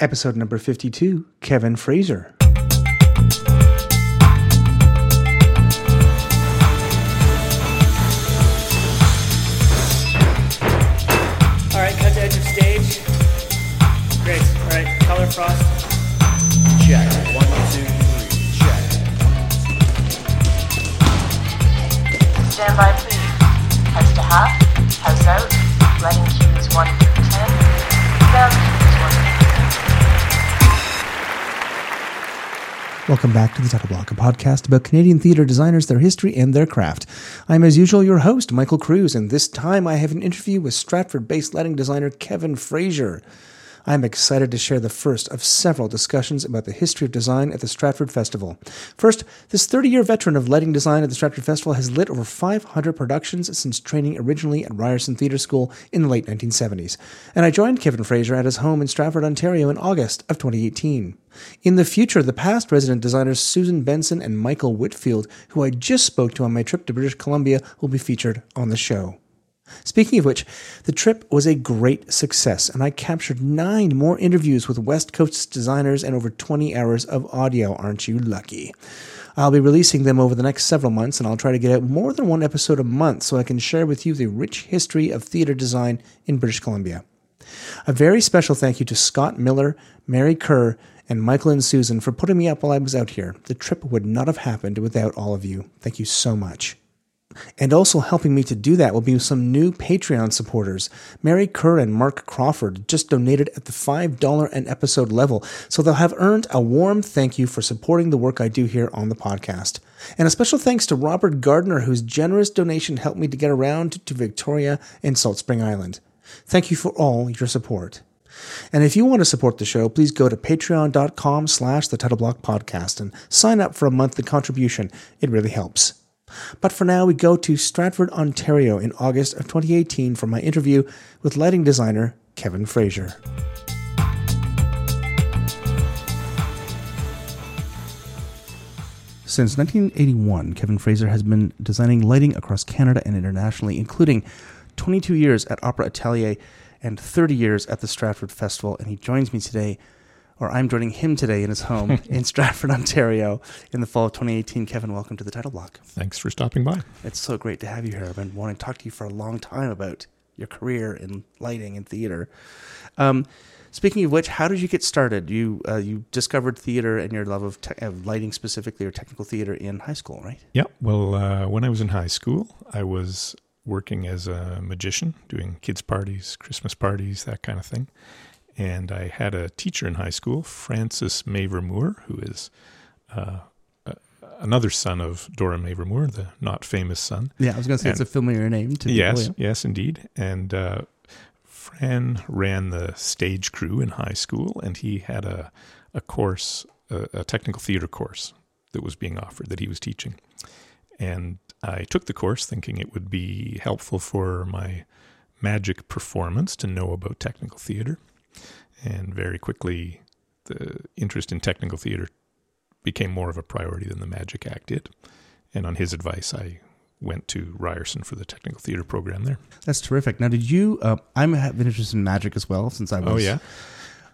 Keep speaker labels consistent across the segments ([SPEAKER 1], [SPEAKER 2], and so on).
[SPEAKER 1] Episode number 52 Kevin Fraser.
[SPEAKER 2] All right, cut to edge of stage. Great. All right, color frost.
[SPEAKER 3] Check. One, two, three. Check.
[SPEAKER 4] Stand by, please. House to half, house out, letting cues 1 through 10, down
[SPEAKER 1] Welcome back to the Title Block, a podcast about Canadian theatre designers, their history, and their craft. I'm, as usual, your host, Michael Kruse, and this time I have an interview with Stratford based lighting designer Kevin Fraser. I'm excited to share the first of several discussions about the history of design at the Stratford Festival. First, this 30 year veteran of lighting design at the Stratford Festival has lit over 500 productions since training originally at Ryerson Theatre School in the late 1970s. And I joined Kevin Fraser at his home in Stratford, Ontario in August of 2018. In the future, the past resident designers Susan Benson and Michael Whitfield, who I just spoke to on my trip to British Columbia, will be featured on the show. Speaking of which, the trip was a great success, and I captured nine more interviews with West Coast designers and over 20 hours of audio. Aren't you lucky? I'll be releasing them over the next several months, and I'll try to get out more than one episode a month so I can share with you the rich history of theatre design in British Columbia. A very special thank you to Scott Miller, Mary Kerr, and Michael and Susan for putting me up while I was out here. The trip would not have happened without all of you. Thank you so much. And also helping me to do that will be some new Patreon supporters. Mary Kerr and Mark Crawford just donated at the $5 an episode level, so they'll have earned a warm thank you for supporting the work I do here on the podcast. And a special thanks to Robert Gardner, whose generous donation helped me to get around to Victoria and Salt Spring Island. Thank you for all your support. And if you want to support the show, please go to patreon.com slash the title block podcast and sign up for a monthly contribution. It really helps. But for now, we go to Stratford, Ontario in August of 2018 for my interview with lighting designer Kevin Fraser. Since 1981, Kevin Fraser has been designing lighting across Canada and internationally, including 22 years at Opera Atelier and 30 years at the Stratford Festival. And he joins me today, or I'm joining him today in his home in Stratford, Ontario in the fall of 2018. Kevin, welcome to the title block.
[SPEAKER 5] Thanks for stopping by.
[SPEAKER 1] It's so great to have you here. I've been wanting to talk to you for a long time about your career in lighting and theater. Um, speaking of which, how did you get started? You uh, you discovered theater and your love of, te- of lighting specifically, or technical theater in high school, right?
[SPEAKER 5] Yeah. Well, uh, when I was in high school, I was working as a magician, doing kids' parties, Christmas parties, that kind of thing. And I had a teacher in high school, Francis Mavor Moore, who is uh, another son of Dora Mavor Moore, the not famous son.
[SPEAKER 1] Yeah, I was going to say it's a familiar name to
[SPEAKER 5] yes,
[SPEAKER 1] people. yeah.
[SPEAKER 5] yes, indeed. And uh, Fran ran the stage crew in high school, and he had a a course, a, a technical theater course that was being offered that he was teaching. And I took the course thinking it would be helpful for my magic performance to know about technical theater. And very quickly, the interest in technical theater became more of a priority than the Magic Act did. And on his advice, I went to Ryerson for the technical theater program there.
[SPEAKER 1] That's terrific. Now, did you? Uh, I'm have interest in magic as well since I was
[SPEAKER 5] Oh, yeah.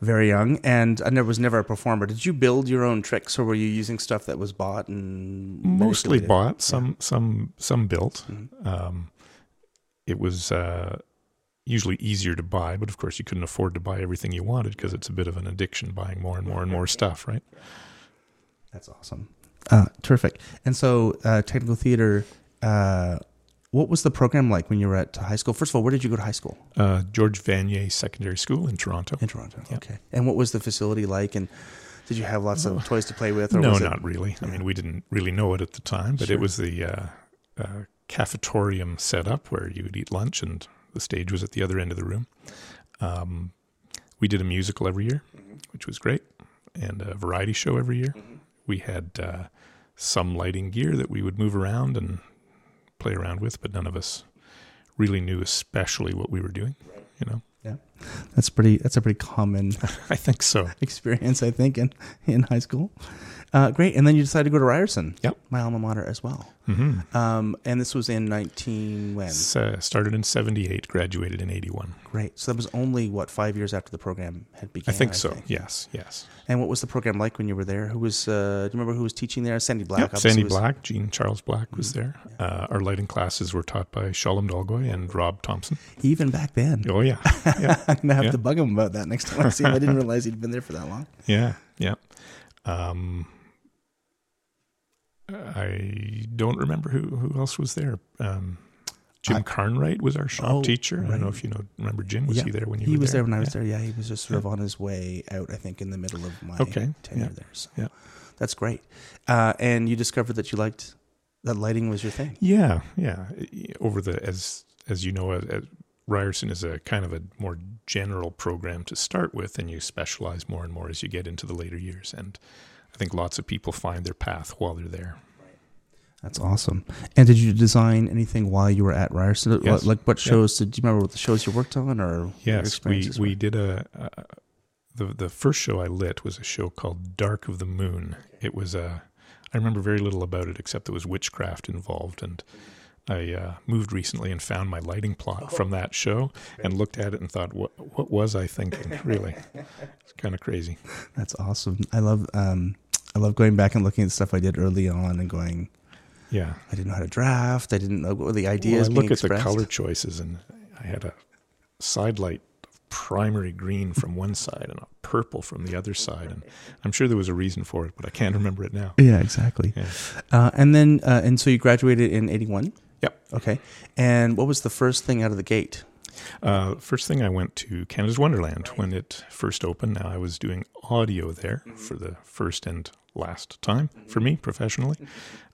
[SPEAKER 1] very young, and I never was never a performer. Did you build your own tricks, or were you using stuff that was bought and
[SPEAKER 5] Mostly
[SPEAKER 1] manipulated?
[SPEAKER 5] bought, some some some built.
[SPEAKER 1] Mhm.
[SPEAKER 5] Um, it was uh, usually easier to buy, but of course you couldn't afford to buy everything you wanted because it's a bit of an addiction buying more and more and more stuff, right?
[SPEAKER 1] That's awesome. Uh, terrific. And so, uh, technical theater. Uh, what was the program like when you were at high school? First of all, where did you go to high school?
[SPEAKER 5] Uh, George Vanier Secondary School in Toronto.
[SPEAKER 1] In Toronto.
[SPEAKER 5] Yeah.
[SPEAKER 1] Okay. And what was the facility like? And did you have lots of toys to play with? Or
[SPEAKER 5] no,
[SPEAKER 1] was it,
[SPEAKER 5] not really. I mean, we didn't really know it at the time, but
[SPEAKER 1] Sure.
[SPEAKER 5] it was the uh, uh, cafetorium setup where you would eat lunch and the stage was at the other end of the room. Um, we did a musical every year, which was great, and a variety show every year. We had uh, some lighting gear that we would move around and play around with, but none of us really knew especially what we were doing. You know, Yeah,
[SPEAKER 1] That's pretty. That's a pretty common
[SPEAKER 5] I think so.
[SPEAKER 1] experience, I think, in in high school. Uh, great, and then you decided to go to Ryerson.
[SPEAKER 5] Yep.
[SPEAKER 1] my alma mater as well.
[SPEAKER 5] hmm
[SPEAKER 1] Um, and this was in nineteen when?
[SPEAKER 5] uh, started in 78, graduated in 81.
[SPEAKER 1] Great. So that was only what five years after the program had begun.
[SPEAKER 5] I think so. Yes, yes.
[SPEAKER 1] And what was the program like when you were there? Who was? Uh, do you remember who was teaching there? Sandy Black.
[SPEAKER 5] Yep, Sandy
[SPEAKER 1] was- Mm-hmm.
[SPEAKER 5] Black, Jean Charles Black was there. Uh, our lighting classes were taught by Shalom Dolgoy and Rob Thompson.
[SPEAKER 1] Even back then.
[SPEAKER 5] Oh, yeah. Yeah.
[SPEAKER 1] I'm gonna have
[SPEAKER 5] Yeah.
[SPEAKER 1] to bug him about that next time I see him. I didn't realize he'd been there for that long.
[SPEAKER 5] Yeah, yeah. Um, I don't remember who, who else was there. Um, Jim
[SPEAKER 1] I-
[SPEAKER 5] Carnwright was our shop
[SPEAKER 1] Oh,
[SPEAKER 5] teacher. I don't know if you know remember Jim. Was
[SPEAKER 1] Yeah,
[SPEAKER 5] he there when you
[SPEAKER 1] he was there when I was
[SPEAKER 5] Yeah.
[SPEAKER 1] there. Yeah, he was just sort of on his way out. I think in the middle of my
[SPEAKER 5] Okay,
[SPEAKER 1] tenure
[SPEAKER 5] yeah,
[SPEAKER 1] there. So
[SPEAKER 5] yeah.
[SPEAKER 1] that's great. Uh, and you discovered that you liked that lighting was your thing.
[SPEAKER 5] Yeah, yeah. Over the as as you know, Ryerson is a kind of a more general program to start with, and you specialize more and more as you get into the later years. And I think lots of people find their path while they're there.
[SPEAKER 1] That's awesome. And did you design anything while you were at Ryerson?
[SPEAKER 5] Yes.
[SPEAKER 1] Like what
[SPEAKER 5] Yeah.
[SPEAKER 1] shows? Did you remember what the shows you worked on, or
[SPEAKER 5] Yes, we we
[SPEAKER 1] were?
[SPEAKER 5] did a, a the the first show I lit was a show called Dark of the Moon. It was a I remember very little about it except there was witchcraft involved, and I uh, moved recently and found my lighting plot from that show and looked at it and thought, what what was I thinking? Really, it's kind of crazy.
[SPEAKER 1] That's awesome. I love um, I love going back and looking at stuff I did early on and going.
[SPEAKER 5] Yeah,
[SPEAKER 1] I didn't know how to draft. I didn't know what were the ideas.
[SPEAKER 5] Well, I look at the color choices, and I had a side light primary green from one side and a purple from the other side, and I'm sure there was a reason for it, but I can't remember it now.
[SPEAKER 1] Yeah, exactly.
[SPEAKER 5] Yeah.
[SPEAKER 1] Uh, and then, uh, and so you graduated in '81.
[SPEAKER 5] Yep.
[SPEAKER 1] Okay. And what was the first thing out of the gate?
[SPEAKER 5] Uh, first thing I went to Canada's Wonderland when it first opened. Now I was doing audio there for the first and last time for me professionally.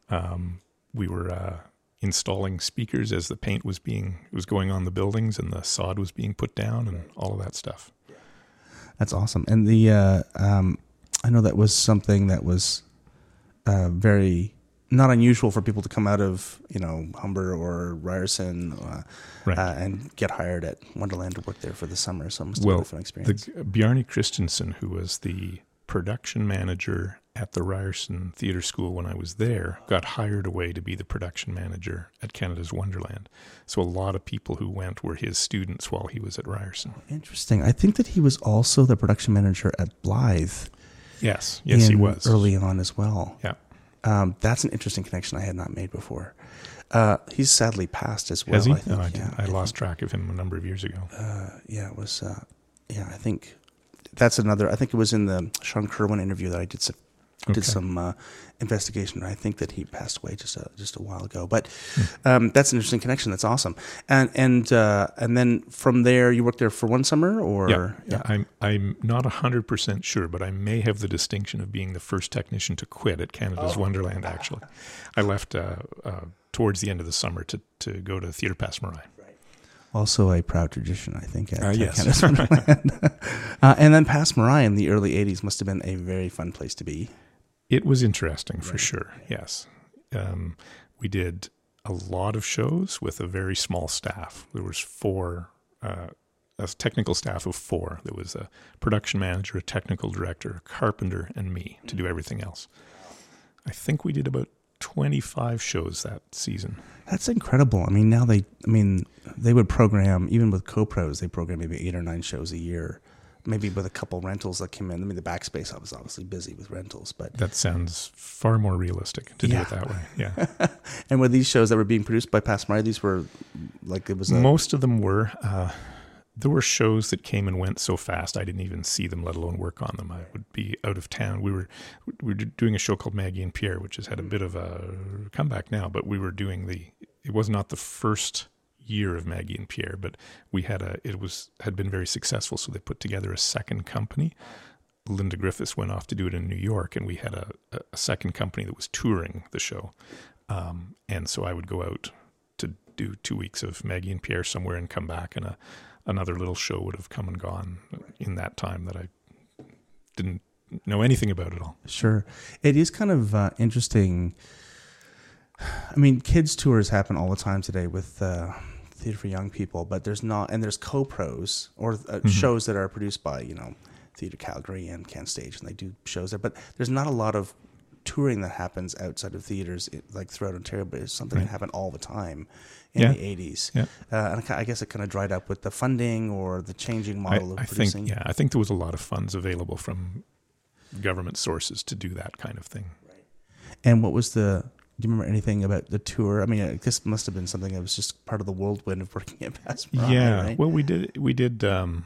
[SPEAKER 5] Um, we were uh, installing speakers as the paint was being was going on the buildings and the sod was being put down and all of that stuff.
[SPEAKER 1] That's awesome. And the uh, um, I know that was something that was uh, very not unusual for people to come out of you know Humber or Ryerson uh,
[SPEAKER 5] Right.
[SPEAKER 1] uh, and get hired at Wonderland to work there for the summer. So it must have
[SPEAKER 5] well,
[SPEAKER 1] been a fun experience.
[SPEAKER 5] the Bjarne Christensen, who was the production manager at the Ryerson Theatre School when I was there, got hired away to be the production manager at Canada's Wonderland. So a lot of people who went were his students while he was at Ryerson.
[SPEAKER 1] Interesting. I think that he was also the production manager at Blythe.
[SPEAKER 5] Yes, yes, he was
[SPEAKER 1] early on as well.
[SPEAKER 5] Yeah,
[SPEAKER 1] Um, that's an interesting connection I had not made before. Uh, he's sadly passed as well.
[SPEAKER 5] has he?
[SPEAKER 1] I think.
[SPEAKER 5] no, I,
[SPEAKER 1] yeah,
[SPEAKER 5] didn't. I lost track of him a number of years ago.
[SPEAKER 1] Uh, yeah, it was. Uh, yeah, I think that's another. I think it was in the Sean Kerwin interview that I did some did some uh, investigation. I think that he passed away just a just a while ago. But
[SPEAKER 5] Hmm.
[SPEAKER 1] um, that's an interesting connection. That's awesome. And and uh, and then from there, you worked there for one summer, or
[SPEAKER 5] Yeah, yeah. I'm I'm not hundred percent sure, but I may have the distinction of being the first technician to quit at Canada's
[SPEAKER 1] Oh.
[SPEAKER 5] Wonderland. Actually, I left uh, uh, towards the end of the summer to to go to Theatre Passe Muraille.
[SPEAKER 1] Also a proud tradition, I think. At
[SPEAKER 5] Uh, yes.
[SPEAKER 1] Canada's Wonderland. uh, and then Passe Muraille in the early '80s must have been a very fun place to be.
[SPEAKER 5] It was interesting for sure. Yes, um, we did a lot of shows with a very small staff. There was four. Uh, a technical staff of four. There was a production manager, a technical director, a carpenter, and me to do everything else. I think we did about 25 shows that season.
[SPEAKER 1] That's incredible. I mean, now they, I mean, they would program even with co-pros. They program maybe eight or nine shows a year, maybe with a couple rentals that came in. I mean, the backspace I was obviously busy with rentals, but
[SPEAKER 5] That sounds far more realistic to do it that way. Yeah.
[SPEAKER 1] and with these shows that were being produced by Passe Muraille, these were like it was a,
[SPEAKER 5] Most of them were. Uh, there were shows that came and went so fast I didn't even see them, let alone work on them. I would be out of town. We were we were doing a show called Maggie and Pierre, which has had a bit of a comeback now. But we were doing the. It was not the first year of Maggie and Pierre, but we had a. It was had been very successful, so they put together a second company. Linda Griffiths went off to do it in New York, and we had a, a second company that was touring the show. Um, and so I would go out to do two weeks of Maggie and Pierre somewhere and come back, and a, another little show would have come and gone in that time that I didn't know anything about it all.
[SPEAKER 1] Sure. It is kind of uh, interesting. I mean, kids' tours happen all the time today with uh, theater for young people, but there's not, and there's co-pros or uh,
[SPEAKER 5] Mm-hmm.
[SPEAKER 1] shows that are produced by you know Theater Calgary and Can Stage, and they do shows there. But there's not a lot of touring that happens outside of theaters i- like throughout Ontario, but it's something that happened all the time in
[SPEAKER 5] Yeah.
[SPEAKER 1] the 80s.
[SPEAKER 5] Yeah.
[SPEAKER 1] Uh, and I guess it kind of dried up with the funding or the changing
[SPEAKER 5] I,
[SPEAKER 1] model of
[SPEAKER 5] I
[SPEAKER 1] producing.
[SPEAKER 5] think yeah, I think there was a lot of funds available from government sources to do that kind of thing.
[SPEAKER 1] And what was the? Do you remember anything about the tour? I mean, this must have been something that was just part of the whirlwind of working at Passe Muraille.
[SPEAKER 5] yeah,
[SPEAKER 1] right?
[SPEAKER 5] well, we did we did um,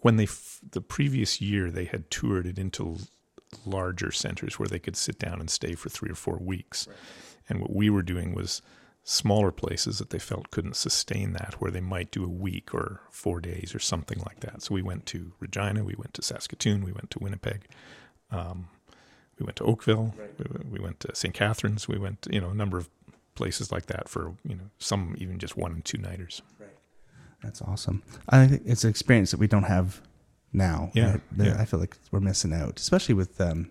[SPEAKER 5] when they f- the previous year they had toured it into larger centers where they could sit down and stay for three or four weeks, and what we were doing was smaller places that they felt couldn't sustain that, where they might do a week or four days or something like that. So we went to Regina, we went to Saskatoon, we went to Winnipeg. Um, we went to Oakville. We, we went to St. Catharines. We went, you know, a number of places like that for, you know, some even just one and two nighters. Right.
[SPEAKER 1] That's awesome. I think it's an experience that we don't have now.
[SPEAKER 5] Yeah,
[SPEAKER 1] right?
[SPEAKER 5] Yeah.
[SPEAKER 1] I feel like we're missing out, especially with, um,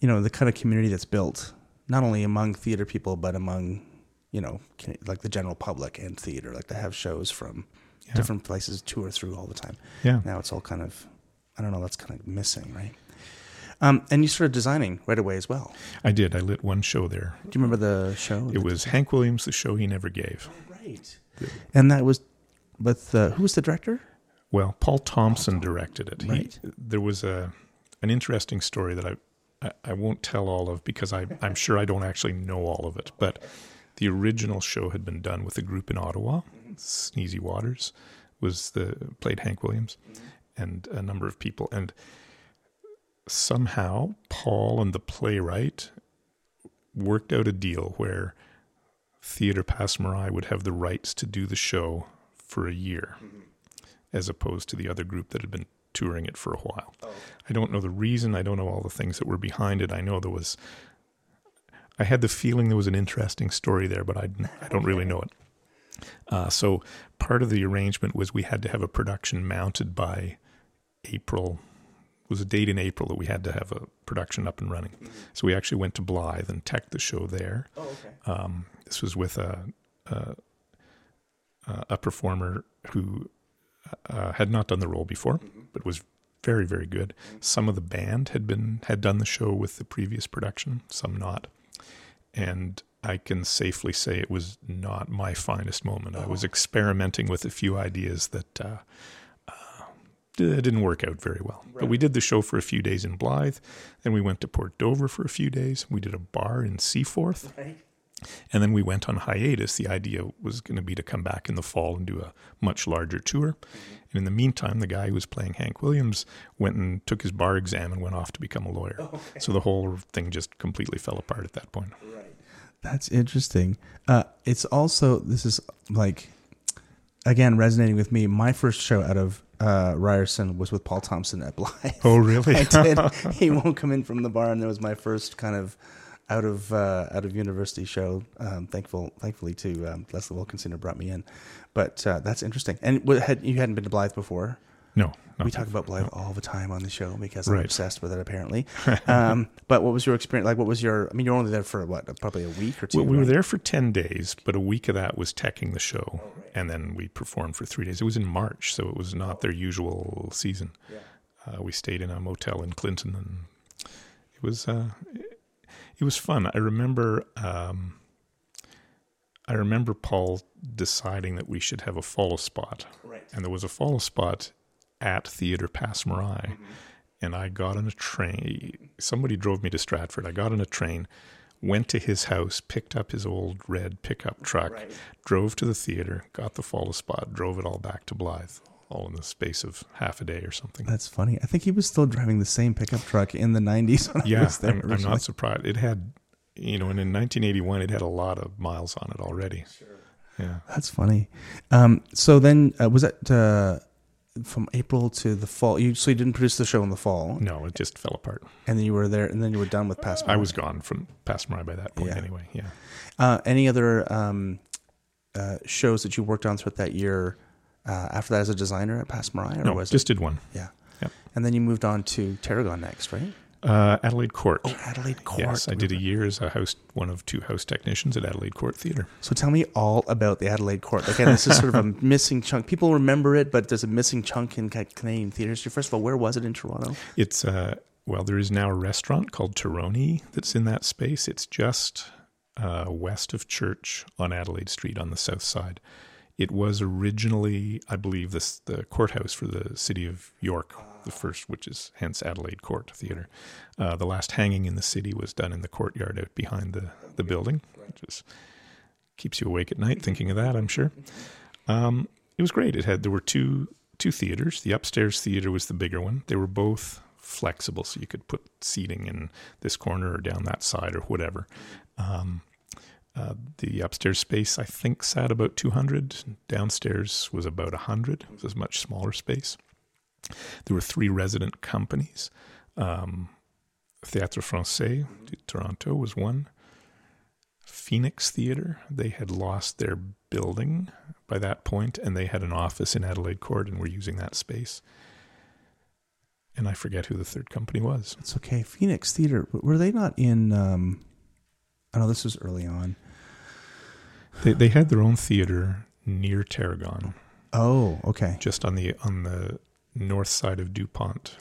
[SPEAKER 1] you know, the kind of community that's built not only among theater people but among, you know, like the general public and theater. Like they have shows from
[SPEAKER 5] Yeah.
[SPEAKER 1] different places tour through all the time.
[SPEAKER 5] Yeah.
[SPEAKER 1] Now it's all kind of, I don't know, that's kind of missing, right? Um, and you started designing right away as well.
[SPEAKER 5] I did. I lit one show there.
[SPEAKER 1] Do you remember the show?
[SPEAKER 5] It was Hank Williams, the show he never gave.
[SPEAKER 1] right, and that was with uh, who was the director?
[SPEAKER 5] Well, Paul Thompson directed it.
[SPEAKER 1] Right.
[SPEAKER 5] He, there was a an interesting story that I, I, I won't tell all of because I, I'm sure I don't actually know all of it. But the original show had been done with a group in Ottawa. Sneezy Waters was the played Hank Williams, and a number of people. And somehow Paul and the playwright worked out a deal where Theatre Passe Muraille would have the rights to do the show for a year as opposed to the other group that had been touring it for a while. I don't know the reason. I don't know all the things that were behind it. I know there was. I had the feeling there was an interesting story there, but I, I don't really know it. Uh, so part of the arrangement was we had to have a production mounted by April. Was a date in April that we had to have a production up and running. So we actually went to Blythe and teched the show there.
[SPEAKER 1] Oh, okay.
[SPEAKER 5] Um, this was with a a, a performer who uh, had not done the role before, but was very very good. Some of the band had been had done the show with the previous production, some not, and I can safely say it was not my finest moment. I was experimenting with a few ideas that. Uh, it didn't work out very well. But we did the show for a few days in Blythe. Then we went to Port Dover for a few days. We did a bar in Seaforth. And then we went on hiatus. The idea was going to be to come back in the fall and do a much larger tour. And in the meantime, the guy who was playing Hank Williams went and took his bar exam and went off to become a lawyer. So the whole thing just completely fell apart at that point. Right.
[SPEAKER 1] That's interesting. Uh, it's also this is like again resonating with me. My first show out of uh, Ryerson was with Paul Thompson at Blythe.
[SPEAKER 5] Oh, really?
[SPEAKER 1] I did. he won't come in from the barn, and that was my first kind of out of uh, out of university show. Um, thankful, thankfully, to um, Leslie Wilkinson who brought me in. But uh, that's interesting. And what, had you hadn't been to Blythe before?
[SPEAKER 5] No. no.
[SPEAKER 1] We talk about Blythe all the time on the show because I'm
[SPEAKER 5] Right.
[SPEAKER 1] obsessed with it, apparently. um, but what was your experience? Like, what was your? I mean, you're only there for what? Probably a week or two.
[SPEAKER 5] Well, we were there for 10 days, but a week of that was teching the show. And then we performed for three days. It was in March, so it was not their usual season. Uh, we stayed in a motel in Clinton, and it was uh, it was fun. I remember um, I remember Paul deciding that we should have a follow spot,
[SPEAKER 1] Right.
[SPEAKER 5] and there was a follow spot at Theatre Passe Muraille.
[SPEAKER 1] Mm-hmm.
[SPEAKER 5] And I got on a train. Somebody drove me to Stratford. I got on a train, went to his house, picked up his old red pickup truck,
[SPEAKER 1] Right.
[SPEAKER 5] drove to the theater, got the follow spot, drove it all back to Blythe, all in the space of half a day or something.
[SPEAKER 1] That's funny. I think he was still driving the same pickup truck in the 90s when I
[SPEAKER 5] yeah,
[SPEAKER 1] was there
[SPEAKER 5] I'm, I'm not surprised. It had, you know, and in 1981, it had a lot of miles on it already. Yeah.
[SPEAKER 1] That's funny. Um, so then, uh, was that uh, from April to the fall? You so you didn't produce the show in the fall,
[SPEAKER 5] No, it just fell apart.
[SPEAKER 1] and then you were there, and then you were done with Past.
[SPEAKER 5] I was gone from Passe Muraille by that point
[SPEAKER 1] Yeah.
[SPEAKER 5] anyway. Yeah.
[SPEAKER 1] Uh, any other um, uh, shows that you worked on throughout that year uh, after that as a designer at Passe Muraille? Or
[SPEAKER 5] No,
[SPEAKER 1] was
[SPEAKER 5] just
[SPEAKER 1] it?
[SPEAKER 5] did one.
[SPEAKER 1] Yeah.
[SPEAKER 5] Yep.
[SPEAKER 1] And then you moved on to Tarragon next, right?
[SPEAKER 5] Uh, Adelaide Court.
[SPEAKER 1] Oh, Adelaide Court.
[SPEAKER 5] Yes, I did a year as a house, one of two house technicians at Adelaide Court Theatre.
[SPEAKER 1] So tell me all about the Adelaide Court. Again, this is sort of a missing chunk. People remember it, but there's a missing chunk in Ca- Canadian theatre history. First of all, where was it in Toronto?
[SPEAKER 5] It's uh, well, there is now a restaurant called Terroni that's in that space. It's just uh, west of Church on Adelaide Street on the south side. It was originally, I believe, this the courthouse for the city of York, the first, which is hence Adelaide Court Theatre. Uh, the last hanging in the city was done in the courtyard out behind the the building, which is keeps you awake at night thinking of that. I'm sure. Um, it was great. It had there were two two theaters. The upstairs theater was the bigger one. They were both flexible, so you could put seating in this corner or down that side or whatever. Um, uh, the upstairs space, I think, sat about 200. Downstairs was about 100. It was a much smaller space. There were three resident companies. Um, Théâtre Français de Toronto was one. Phoenix Theatre, they had lost their building by that point, and they had an office in Adelaide Court and were using that space. And I forget who the third company was.
[SPEAKER 1] It's okay. Phoenix Theatre. Were they not in? Um, I know this was early on.
[SPEAKER 5] They, they had their own theater near Tarragon,
[SPEAKER 1] Oh, okay.
[SPEAKER 5] just on the on the north side of Dupont,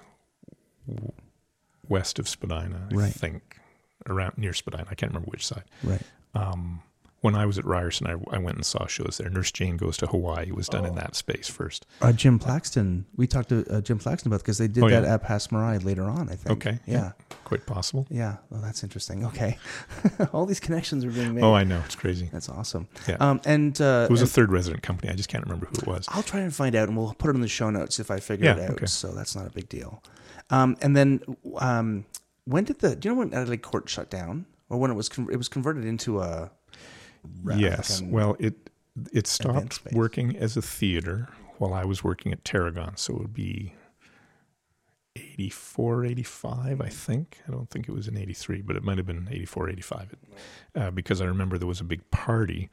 [SPEAKER 5] west of Spadina, I
[SPEAKER 1] Right.
[SPEAKER 5] think, around near Spadina. I can't remember which side.
[SPEAKER 1] Right.
[SPEAKER 5] Um, when I was at Ryerson, I, I went and saw shows there. Nurse Jane Goes to Hawaii was done in that space first.
[SPEAKER 1] Uh, Jim Plaxton. We talked to uh, Jim Plaxton about because they did
[SPEAKER 5] Oh,
[SPEAKER 1] that
[SPEAKER 5] yeah.
[SPEAKER 1] at Passe Muraille later on. I think.
[SPEAKER 5] Okay,
[SPEAKER 1] Yeah.
[SPEAKER 5] Quite possible.
[SPEAKER 1] Yeah. Well, that's interesting. Okay. All these connections are being made.
[SPEAKER 5] Oh, I know. It's crazy.
[SPEAKER 1] That's awesome.
[SPEAKER 5] Yeah.
[SPEAKER 1] Um, and uh,
[SPEAKER 5] It was a third resident company. I just can't remember who it was.
[SPEAKER 1] I'll try and find out, and we'll put it in the show notes if I figure
[SPEAKER 5] Yeah,
[SPEAKER 1] it out.
[SPEAKER 5] okay.
[SPEAKER 1] So that's not a big deal. Um, and then, um, when did the? Do you know when Adelaide Court shut down, or when it was? Con- it was converted into a.
[SPEAKER 5] Yes. Well, it it stopped working as a theater while I was working at Tarragon. So it would be 84, 85, I think. I don't think it was in 83, but it might have been 84, 85. Uh, because I remember there was a big party,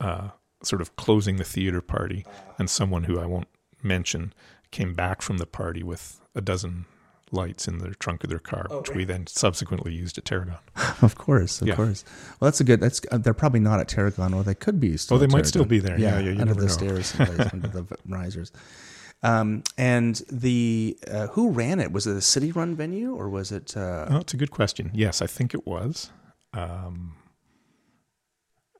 [SPEAKER 5] uh, sort of closing the theater party, and someone who I won't mention came back from the party with a dozen lights in the trunk of their car, which we then subsequently used at Tarragon.
[SPEAKER 1] Of course, of
[SPEAKER 5] Yeah.
[SPEAKER 1] course. Well, that's a good. That's uh, they're probably not at Tarragon, or they could be. Still
[SPEAKER 5] Oh, they might still be there. Yeah, yeah, you
[SPEAKER 1] under the
[SPEAKER 5] know.
[SPEAKER 1] stairs, someplace, under the risers. Um, and the uh, who ran it? Was it a city-run venue, or was it? Uh,
[SPEAKER 5] Oh, it's a good question. Yes, I think it was. Um,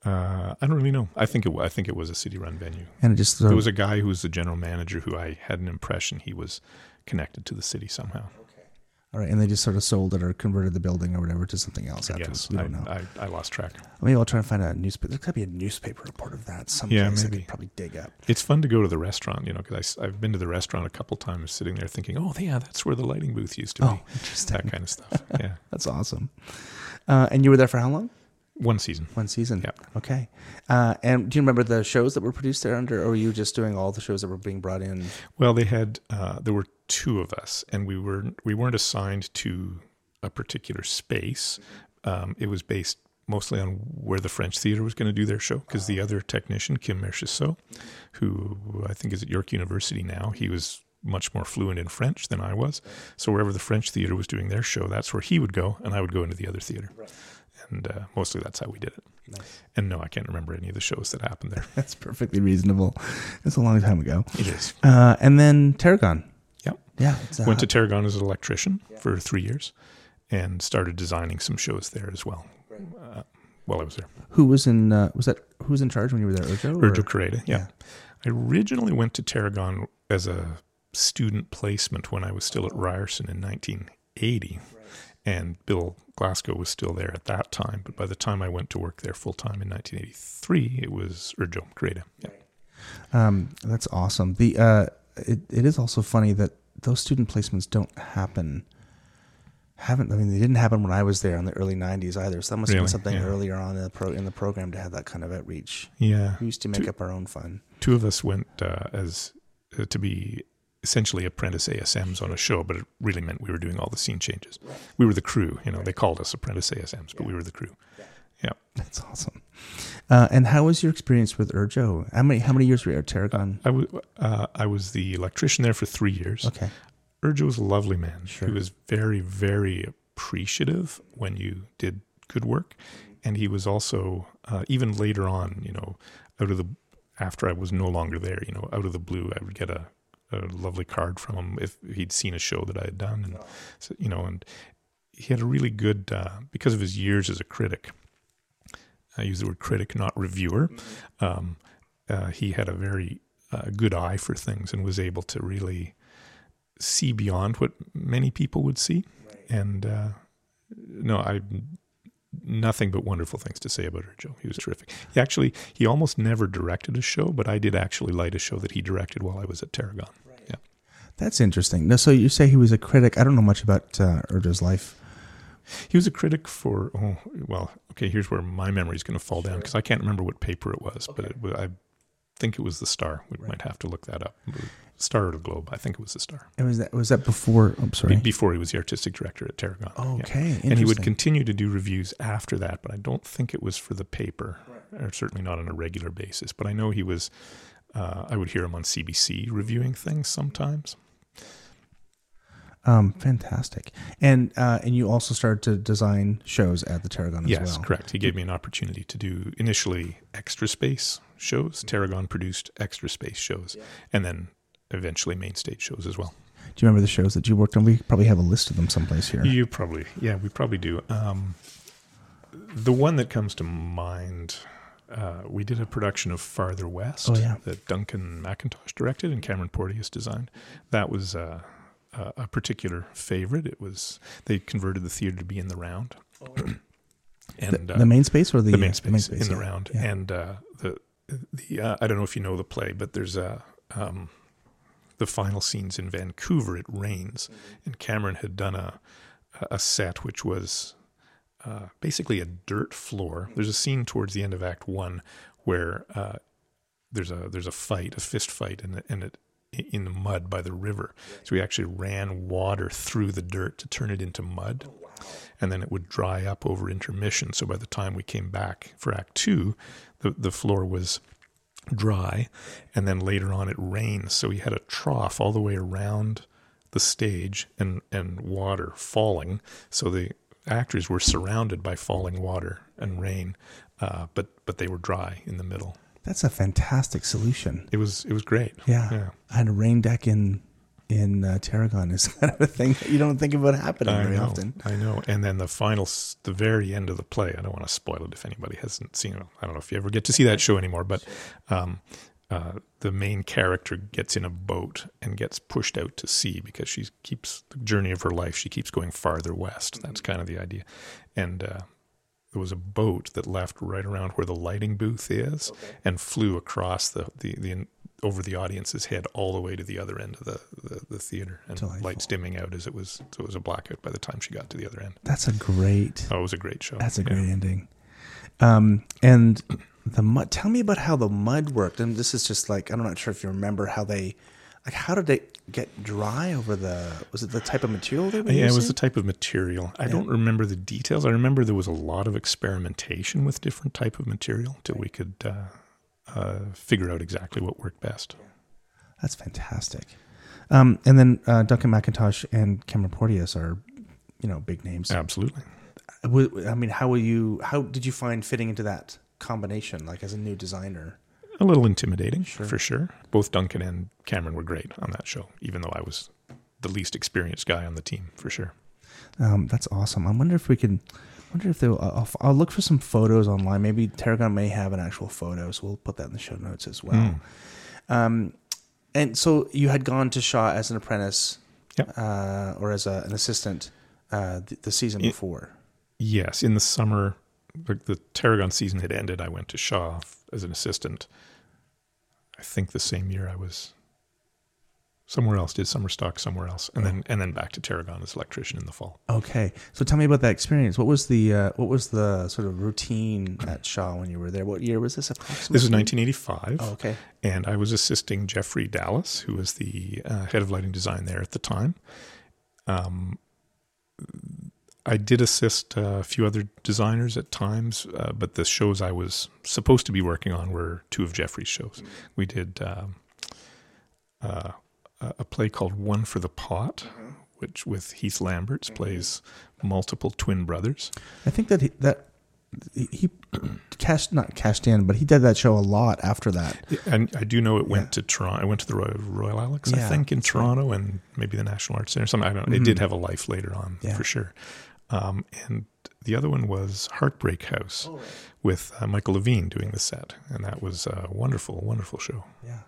[SPEAKER 5] uh, I don't really know. I think it. wa- I think it was a city-run venue.
[SPEAKER 1] and it just
[SPEAKER 5] There was a guy who was the general manager who I had an impression he was connected to the city somehow. Okay.
[SPEAKER 1] All right, and they just sort of sold it or converted the building or whatever to something else.
[SPEAKER 5] I
[SPEAKER 1] afterwards.
[SPEAKER 5] guess
[SPEAKER 1] We
[SPEAKER 5] I,
[SPEAKER 1] don't know.
[SPEAKER 5] I, I lost track.
[SPEAKER 1] Maybe I'll try and find a newspaper. There could be a newspaper report of that. Someplace
[SPEAKER 5] Yeah,
[SPEAKER 1] I
[SPEAKER 5] maybe.
[SPEAKER 1] could probably dig up.
[SPEAKER 5] It's fun to go to the restaurant, you know, because I've been to the restaurant a couple times, sitting there thinking, "Oh, yeah, that's where the lighting booth used to be."
[SPEAKER 1] Oh, interesting.
[SPEAKER 5] that kind of stuff. Yeah,
[SPEAKER 1] That's awesome. Uh, and you were there for how long?
[SPEAKER 5] One season.
[SPEAKER 1] One season.
[SPEAKER 5] Yeah.
[SPEAKER 1] Okay. Uh, and do you remember the shows that were produced there under, or were you just doing all the shows that were being brought in?
[SPEAKER 5] Well, they had uh, there were two of us, and we were we weren't assigned to a particular space. Um, it was based mostly on where the French theater was going to do their show, because the other technician, Kim Merchissot, who I think is at York University now, he was much more fluent in French than I was. So wherever the French theater was doing their show, that's where he would go, and I would go into the other theater. And uh, mostly that's how we did it. And no, I can't remember any of the shows that happened there.
[SPEAKER 1] That's perfectly reasonable. It's a long time ago.
[SPEAKER 5] It is.
[SPEAKER 1] Uh, and then Tarragon.
[SPEAKER 5] Yep.
[SPEAKER 1] Yeah. It's, uh,
[SPEAKER 5] Went to Tarragon as an electrician for three years and started designing some shows there as well uh, while I was there.
[SPEAKER 1] who was in? Uh, was that who was in charge when you were there? Urjo.
[SPEAKER 5] Urjo Kareda, yeah.
[SPEAKER 1] yeah.
[SPEAKER 5] I originally went to Tarragon as a student placement when I was still at Ryerson in 1980. And Bill Glassco was still there at that time. But by the time I went to work there full time in 1983, it was Urjo Kareda. Yeah.
[SPEAKER 1] Um, that's awesome. The uh, it, it is also funny that those student placements don't happen. Haven't I mean they didn't happen when I was there in the early '90s either. So that must have been something
[SPEAKER 5] Yeah.
[SPEAKER 1] earlier on in the pro in the program to have that kind of outreach.
[SPEAKER 5] Yeah.
[SPEAKER 1] We used to make
[SPEAKER 5] Two-
[SPEAKER 1] up our own fun.
[SPEAKER 5] two of us went uh, as uh, to be essentially apprentice ASMs on a show, but it really meant we were doing all the scene changes. We were the crew, you know. They called us apprentice ASMs, but we were the crew. Yeah,
[SPEAKER 1] That's awesome. Uh, and how was your experience with Urjo? How many how many years were you at Tarragon?
[SPEAKER 5] I was uh, I was the electrician there for three years.
[SPEAKER 1] Okay.
[SPEAKER 5] Urjo was a lovely man.
[SPEAKER 1] Sure.
[SPEAKER 5] He was very, very appreciative when you did good work, and he was also uh, even later on, you know, out of the after I was no longer there, you know, out of the blue, I would get a, a lovely card from him if he'd seen a show that I had done, and so, you know, and he had a really good uh, because of his years as a critic. I use the word critic, not reviewer. Um, uh, he had a very uh, good eye for things and was able to really see beyond what many people would see. And uh, no, I nothing but wonderful things to say about Urjo. He was terrific. He actually he almost never directed a show, but I did actually light a show that he directed while I was at Tarragon. Yeah.
[SPEAKER 1] That's interesting. No, so you say he was a critic. I don't know much about uh, Urjo's life.
[SPEAKER 5] He was a critic for oh well okay here's where my memory is going to fall down because I can't remember what paper it was but it, I think it was the Star we might have to look that up Star or the Globe I think it was the Star
[SPEAKER 1] And was that was that before? I'm sorry.
[SPEAKER 5] Be- before he was the artistic director at Tarragon yeah.
[SPEAKER 1] Okay,
[SPEAKER 5] and he would continue to do reviews after that but I don't think it was for the paper or certainly not on a regular basis but I know he was uh, I would hear him on CBC reviewing things sometimes
[SPEAKER 1] Um, fantastic. And uh, and you also started to design shows at the Tarragon as
[SPEAKER 5] Yes,
[SPEAKER 1] well.
[SPEAKER 5] Yes, correct. He gave me an opportunity to do initially extra space shows. Tarragon produced extra space shows, and then eventually main stage shows as well.
[SPEAKER 1] Do you remember the shows that you worked on? We probably have a list of them someplace here.
[SPEAKER 5] You probably, yeah, we probably do. Um, the one that comes to mind, uh, we did a production of Farther West
[SPEAKER 1] Oh, yeah.
[SPEAKER 5] that Duncan McIntosh directed and Cameron Porteous designed. That was uh, a, a particular favorite. It was they converted the theater to be in the round, and
[SPEAKER 1] the,
[SPEAKER 5] uh,
[SPEAKER 1] the main space or the,
[SPEAKER 5] the main
[SPEAKER 1] uh,
[SPEAKER 5] space, in the
[SPEAKER 1] yeah.
[SPEAKER 5] round,
[SPEAKER 1] Yeah.
[SPEAKER 5] and uh, the the uh, I don't know if you know the play, but there's a um, the final scenes in Vancouver. It rains, and Cameron had done a a set which was uh, basically a dirt floor. There's a scene towards the end of Act One where uh, there's a there's a fight, a fist fight, and and it in the mud by the river. So we actually ran water through the dirt to turn it into mud. And then it would dry up over intermission. So by the time we came back for Act Two, the, the floor was dry. And then later on, it rained. So we had a trough all the way around the stage and, and water falling. So the actors were surrounded by falling water and rain, uh, but, but they were dry in the middle.
[SPEAKER 1] That's a fantastic solution.
[SPEAKER 5] It was it was great.
[SPEAKER 1] Yeah.
[SPEAKER 5] Yeah.
[SPEAKER 1] I had a rain deck in in uh, Tarragon is kind of a thing that you don't think about happening
[SPEAKER 5] I
[SPEAKER 1] very
[SPEAKER 5] know,
[SPEAKER 1] often.
[SPEAKER 5] I know. And then the final, the very end of the play. I don't want to spoil it if anybody hasn't seen it. I don't know if you ever get to see that show anymore, but um, uh, the main character gets in a boat and gets pushed out to sea because she keeps the journey of her life. She keeps going farther west. That's kind of the idea. And uh, there was a boat that left right around where the lighting booth is and flew across the, the, the over the audience's head all the way to the other end of the, the, the theater and
[SPEAKER 1] Delightful.
[SPEAKER 5] lights dimming out as it was so it was a blackout by the time she got to the other end.
[SPEAKER 1] That's a great.
[SPEAKER 5] Oh, it was a great show.
[SPEAKER 1] That's a
[SPEAKER 5] Yeah.
[SPEAKER 1] great ending. Um, and the mud. Tell me about how the mud worked. And this is just like I'm not sure if you remember how they, like, how did they get dry over the? Was it the type of material they were
[SPEAKER 5] Yeah, it was the type of material. I don't remember the details. I remember there was a lot of experimentation with different type of material until we could uh, uh, figure out exactly what worked best.
[SPEAKER 1] That's fantastic. Um, and then uh, Duncan McIntosh and Cameron Porteous are, you know, big names.
[SPEAKER 5] Absolutely.
[SPEAKER 1] I mean, how will you? How did you find fitting into that combination? Like as a new designer.
[SPEAKER 5] A little intimidating, for sure. Both Duncan and Cameron were great on that show, even though I was the least experienced guy on the team, for sure.
[SPEAKER 1] Um, that's awesome. I wonder if we can. Wonder if they'll. I'll, I'll look for some photos online. Maybe Tarragon may have an actual photo, so we'll put that in the show notes as well. Um, and so you had gone to Shaw as an apprentice,
[SPEAKER 5] Yep.
[SPEAKER 1] uh, or as a, an assistant, uh, the, the season
[SPEAKER 5] It-
[SPEAKER 1] before.
[SPEAKER 5] Yes, in the summer, the, the Tarragon season had ended. I went to Shaw as an assistant. I think the same year I was somewhere else, did summer stock somewhere else, and then and then back to Tarragon as electrician in the fall.
[SPEAKER 1] Okay, so tell me about that experience. What was the uh, what was the sort of routine at Shaw when you were there? What year was this approximately?
[SPEAKER 5] This was 1985.
[SPEAKER 1] Oh, okay.
[SPEAKER 5] And I was assisting Jeffrey Dallas, who was the uh, head of lighting design there at the time. Um, I did assist a few other designers at times, uh, but the shows I was supposed to be working on were two of Jeffrey's shows. We did um, uh, a a play called One for the Pot, which with Heath Lamberts plays multiple twin brothers.
[SPEAKER 1] I think that he, that he he cashed not cashed in, but he did that show a lot after that.
[SPEAKER 5] And I do know it went
[SPEAKER 1] Yeah.
[SPEAKER 5] to Toronto. I went to the Royal, Royal Alex, I think, in
[SPEAKER 1] that's right.
[SPEAKER 5] Toronto, and maybe the National Arts Center. Something I don't. Know. It did have a life later on,
[SPEAKER 1] Yeah.
[SPEAKER 5] for sure. Um, and the other one was Heartbreak House, with uh, Michael Levine doing the set, and that was a wonderful, wonderful show.
[SPEAKER 1] Yeah.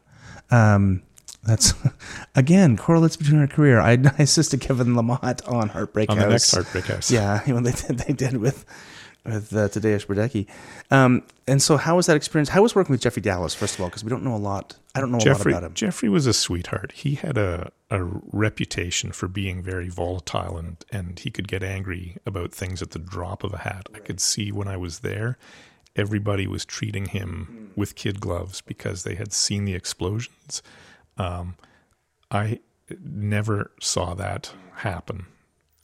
[SPEAKER 1] Um, that's again correlates between our career. I, I assisted Kevin Lamotte on Heartbreak
[SPEAKER 5] On
[SPEAKER 1] House.
[SPEAKER 5] the next Heartbreak House,
[SPEAKER 1] Yeah, when they did they did with with uh, Tadeusz Brodecki. Um, and so, how was that experience? How was working with Jeffrey Dallas? First of all, because we don't know a lot. I don't know
[SPEAKER 5] Jeffrey,
[SPEAKER 1] a lot about him.
[SPEAKER 5] Jeffrey was a sweetheart. He had a, a reputation for being very volatile and, and he could get angry about things at the drop of a hat. I could see when I was there, everybody was treating him with kid gloves because they had seen the explosions. Um, I never saw that happen.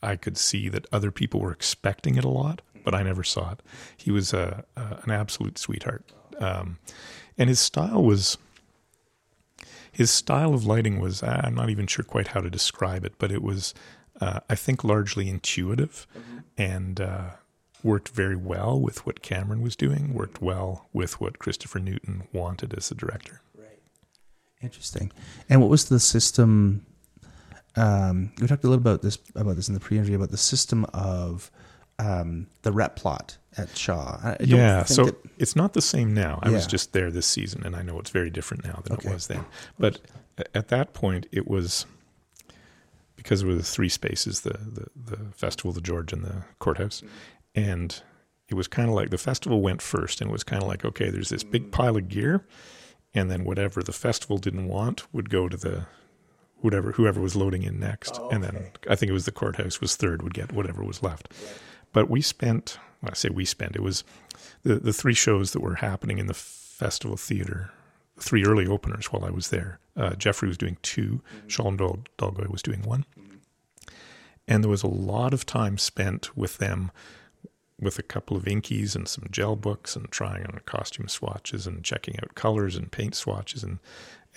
[SPEAKER 5] I could see that other people were expecting it a lot, but I never saw it. He was a, a an absolute sweetheart, um, and his style was his style of lighting was uh, I'm not even sure quite how to describe it, but it was uh, I think largely intuitive and uh, worked very well with what Cameron was doing. Worked well with what Christopher Newton wanted as a director.
[SPEAKER 1] Interesting. And what was the system? Um, we talked a little about this about this in the pre-interview about the system of um, the rep plot at Shaw. I don't
[SPEAKER 5] yeah,
[SPEAKER 1] think
[SPEAKER 5] so
[SPEAKER 1] that-
[SPEAKER 5] it's not the same now. I was just there this season, and I know it's very different now than
[SPEAKER 1] Okay.
[SPEAKER 5] it was then. But at that point, it was because there were the three spaces: the the, the festival, the George, and the courthouse, and it was kind of like the festival went first, and it was kind of like, okay, there's this big pile of gear, and then whatever the festival didn't want would go to the whatever whoever was loading in next, and then I think it was the courthouse was third would get whatever was left. But we spent, well, I say we spent, it was the, the three shows that were happening in the festival theater, the three early openers while I was there. Uh, Jeffrey was doing 2 Shalom Dol- Dolgoy was doing one. And there was a lot of time spent with them with a couple of inkies and some gel books and trying on costume swatches and checking out colors and paint swatches and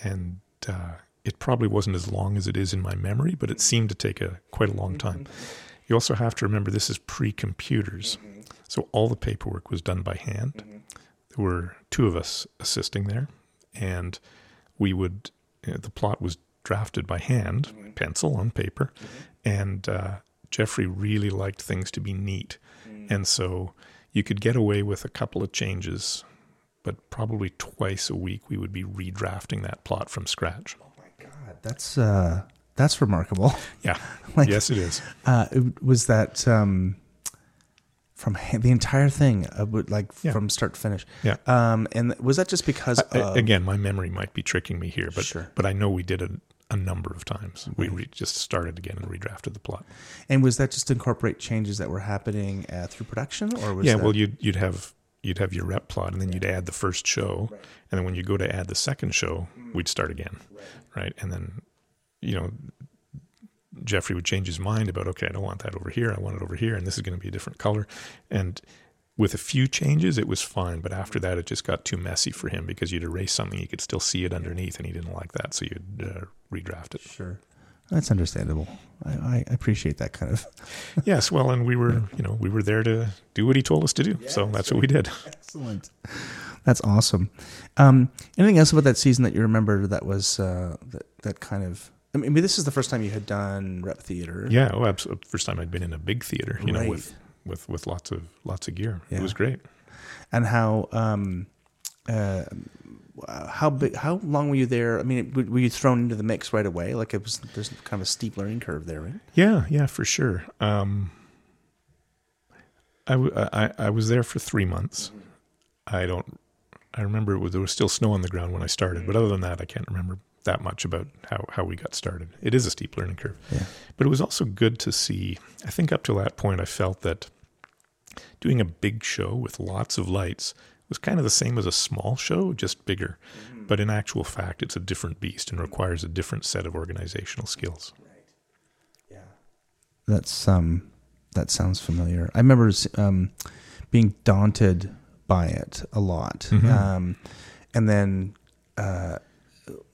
[SPEAKER 5] and uh, it probably wasn't as long as it is in my memory, but it seemed to take a quite a long time. Mm-hmm. You also have to remember this is pre-computers, mm-hmm. so all the paperwork was done by hand. Mm-hmm. There were two of us assisting there, and we would you know, the plot was drafted by hand, pencil on paper, and uh, Jeffrey really liked things to be neat, and so you could get away with a couple of changes, but probably twice a week we would be redrafting that plot from scratch.
[SPEAKER 1] God, that's uh, that's remarkable.
[SPEAKER 5] Yeah,
[SPEAKER 1] Like-
[SPEAKER 5] yes, it is.
[SPEAKER 1] Uh, it- was that um, from ha- the entire thing, uh, like
[SPEAKER 5] Yeah.
[SPEAKER 1] from start to finish?
[SPEAKER 5] Yeah.
[SPEAKER 1] Um, and was that just because
[SPEAKER 5] I-
[SPEAKER 1] of,
[SPEAKER 5] again, my memory might be tricking me here, but
[SPEAKER 1] Sure.
[SPEAKER 5] but I know we did it a number of times. We re- just started again and redrafted the plot.
[SPEAKER 1] And was that just to incorporate changes that were happening uh, through production, or was
[SPEAKER 5] yeah,
[SPEAKER 1] that,
[SPEAKER 5] well, you'd you'd have you'd have your rep plot, and then you'd add the first show, and then when you go to add the second show, we'd start again, right? And then, you know, Jeffrey would change his mind about okay, I don't want that over here, I want it over here, and this is going to be a different color, and with a few changes, it was fine. But after that, it just got too messy for him because you'd erase something, you could still see it underneath, and he didn't like that, so you'd uh, redraft it.
[SPEAKER 1] Sure. That's understandable. I, I appreciate that kind of.
[SPEAKER 5] yes, well, and we were, you know, we were there to do what he told us to do, so that's what we did.
[SPEAKER 1] Excellent. That's awesome. Um, anything else about that season that you remember that was uh, that that kind of? I mean, this is the first time you had done rep theater.
[SPEAKER 5] Yeah, oh, absolutely. First time I'd been in a big theater, you know,
[SPEAKER 1] Right.
[SPEAKER 5] with with with lots of lots of gear.
[SPEAKER 1] Yeah.
[SPEAKER 5] It was great.
[SPEAKER 1] and how um, uh, how big? How long were you there? I mean, were were you thrown into the mix right away? Like it was. There's kind of a steep learning curve there, right?
[SPEAKER 5] Yeah, yeah, for sure. Um, I, w- I I was there for three months. I don't. I remember it was, there was still snow on the ground when I started, but other than that, I can't remember that much about how, how we got started. It is a steep learning curve,
[SPEAKER 1] Yeah.
[SPEAKER 5] but it was also good to see. I think up to that point, I felt that doing a big show with lots of lights was kind of the same as a small show, just bigger. But in actual fact, it's a different beast and requires a different set of organizational skills. Right. Yeah.
[SPEAKER 1] That's um, that sounds familiar. I remember um, being daunted by it a lot,
[SPEAKER 5] Mhm.
[SPEAKER 1] um, and then uh,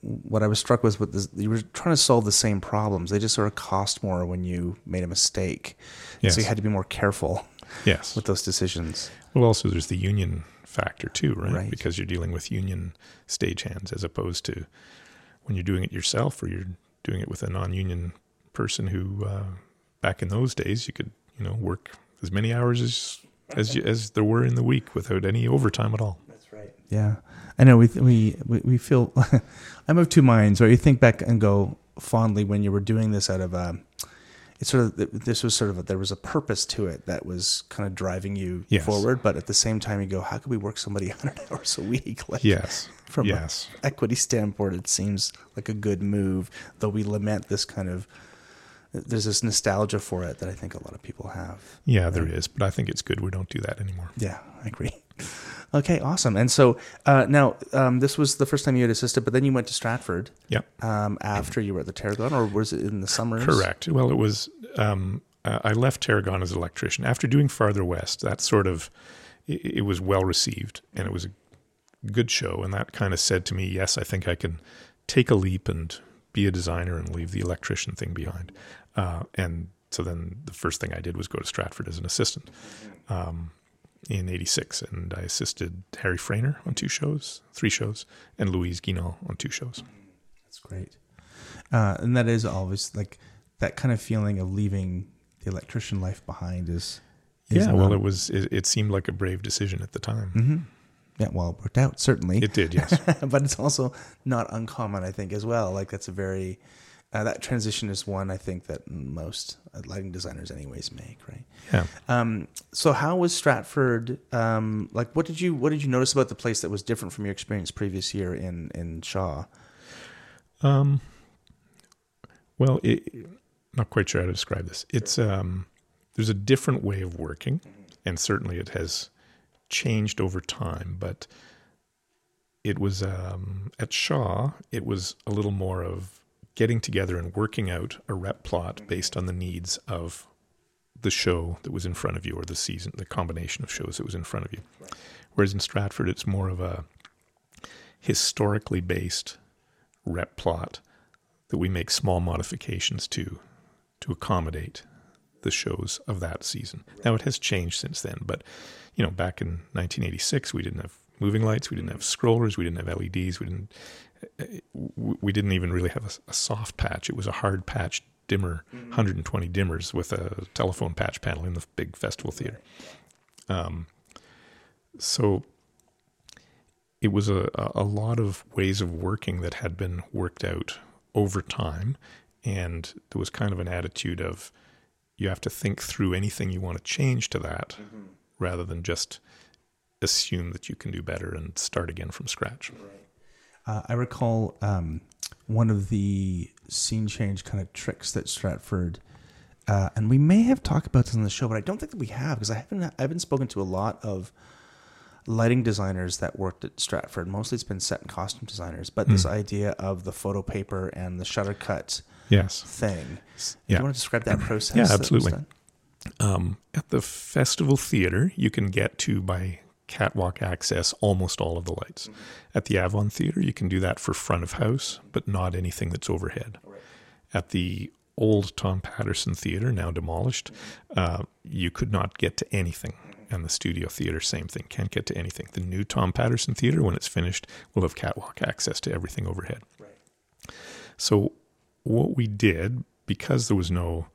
[SPEAKER 1] what I was struck with was this, you were trying to solve the same problems. They just sort of cost more when you made a mistake.
[SPEAKER 5] Yes.
[SPEAKER 1] So you had to be more careful
[SPEAKER 5] Yes.
[SPEAKER 1] with those decisions.
[SPEAKER 5] Well, also there's the union factor too, right?
[SPEAKER 1] Right.
[SPEAKER 5] Because you're dealing with union stagehands as opposed to when you're doing it yourself or you're doing it with a non-union person who, uh, back in those days, you could you know work as many hours as as you, as there were in the week without any overtime at all.
[SPEAKER 1] That's right. Yeah, I know. We we we, we feel. I'm of two minds. Or you think back and go fondly when you were doing this out of a. It's sort of this was sort of a, there was a purpose to it that was kind of driving you
[SPEAKER 5] Yes.
[SPEAKER 1] forward, but at the same time you go, how could we work somebody 100 hours a week? Like,
[SPEAKER 5] Yes.
[SPEAKER 1] from
[SPEAKER 5] yes.
[SPEAKER 1] a equity standpoint, it seems like a good move. Though we lament this kind of there's this nostalgia for it that I think a lot of people have.
[SPEAKER 5] Yeah, there is, but I think it's good we don't do that anymore.
[SPEAKER 1] Yeah, I agree. Okay, awesome. And so uh, now um, this was the first time you had assisted, but then you went to Stratford
[SPEAKER 5] Yeah.
[SPEAKER 1] um, after you were at the Tarragon, or was it in the summer?
[SPEAKER 5] Correct. Well, it was. Um, uh, I left Tarragon as an electrician after doing Farther West. That sort of, it, it was well received, and it was a good show, and that kind of said to me, yes, I think I can take a leap and be a designer and leave the electrician thing behind. Uh, and so then the first thing I did was go to Stratford as an assistant um, in '86, and I assisted Harry Frehner on two shows, three shows, and Louise Guinand on two shows.
[SPEAKER 1] That's great. Uh, and that is always like that kind of feeling of leaving the electrician life behind is. is
[SPEAKER 5] Yeah, well, it was. It, it seemed like a brave decision at the time.
[SPEAKER 1] yeah, well, it worked out certainly.
[SPEAKER 5] It did, yes.
[SPEAKER 1] but it's also not uncommon, I think, as well. Like that's a very uh, that transition is one I think that most uh, lighting designers, anyways, make right.
[SPEAKER 5] yeah.
[SPEAKER 1] Um, so how was Stratford? Um, like, what did you what did you notice about the place that was different from your experience previous year in in Shaw?
[SPEAKER 5] Um, well, it, not quite sure how to describe this. It's um, there's a different way of working, and certainly it has changed over time. But it was um, at Shaw. It was a little more of getting together and working out a rep plot based on the needs of the show that was in front of you, or the season, the combination of shows that was in front of you. Whereas in Stratford, it's more of a historically based rep plot that we make small modifications to to accommodate the shows of that season. Now it has changed since then, but you know, back in 1986, we didn't have moving lights, we didn't have scrollers, we didn't have LEDs, we didn't we didn't even really have a, a soft patch. It was a hard patch dimmer, 120 dimmers with a telephone patch panel in the big festival theater. Um, so it was a, a lot of ways of working that had been worked out over time. And there was kind of an attitude of you have to think through anything you want to change to that rather than just assume that you can do better and start again from scratch.
[SPEAKER 1] Uh, I recall um, one of the scene change kind of tricks that Stratford, uh, and we may have talked about this on the show, but I don't think that we have because I haven't I haven't spoken to a lot of lighting designers that worked at Stratford. Mostly it's been set and costume designers, but this idea of the photo paper and the shutter cut
[SPEAKER 5] Yes.
[SPEAKER 1] thing. Do
[SPEAKER 5] Yeah.
[SPEAKER 1] you want to describe that process?
[SPEAKER 5] Yeah,
[SPEAKER 1] that
[SPEAKER 5] absolutely.
[SPEAKER 1] done?
[SPEAKER 5] Um, at the festival theater, you can get to by catwalk access almost all of the lights. At the Avon Theater, you can do that for front of house, but not anything that's overhead. At the old Tom Patterson Theater, now demolished, uh, you could not get to anything. And the Studio Theater, same thing, can't get to anything. The new Tom Patterson Theater, when it's finished, will have catwalk access to everything overhead. So what we did, because there was no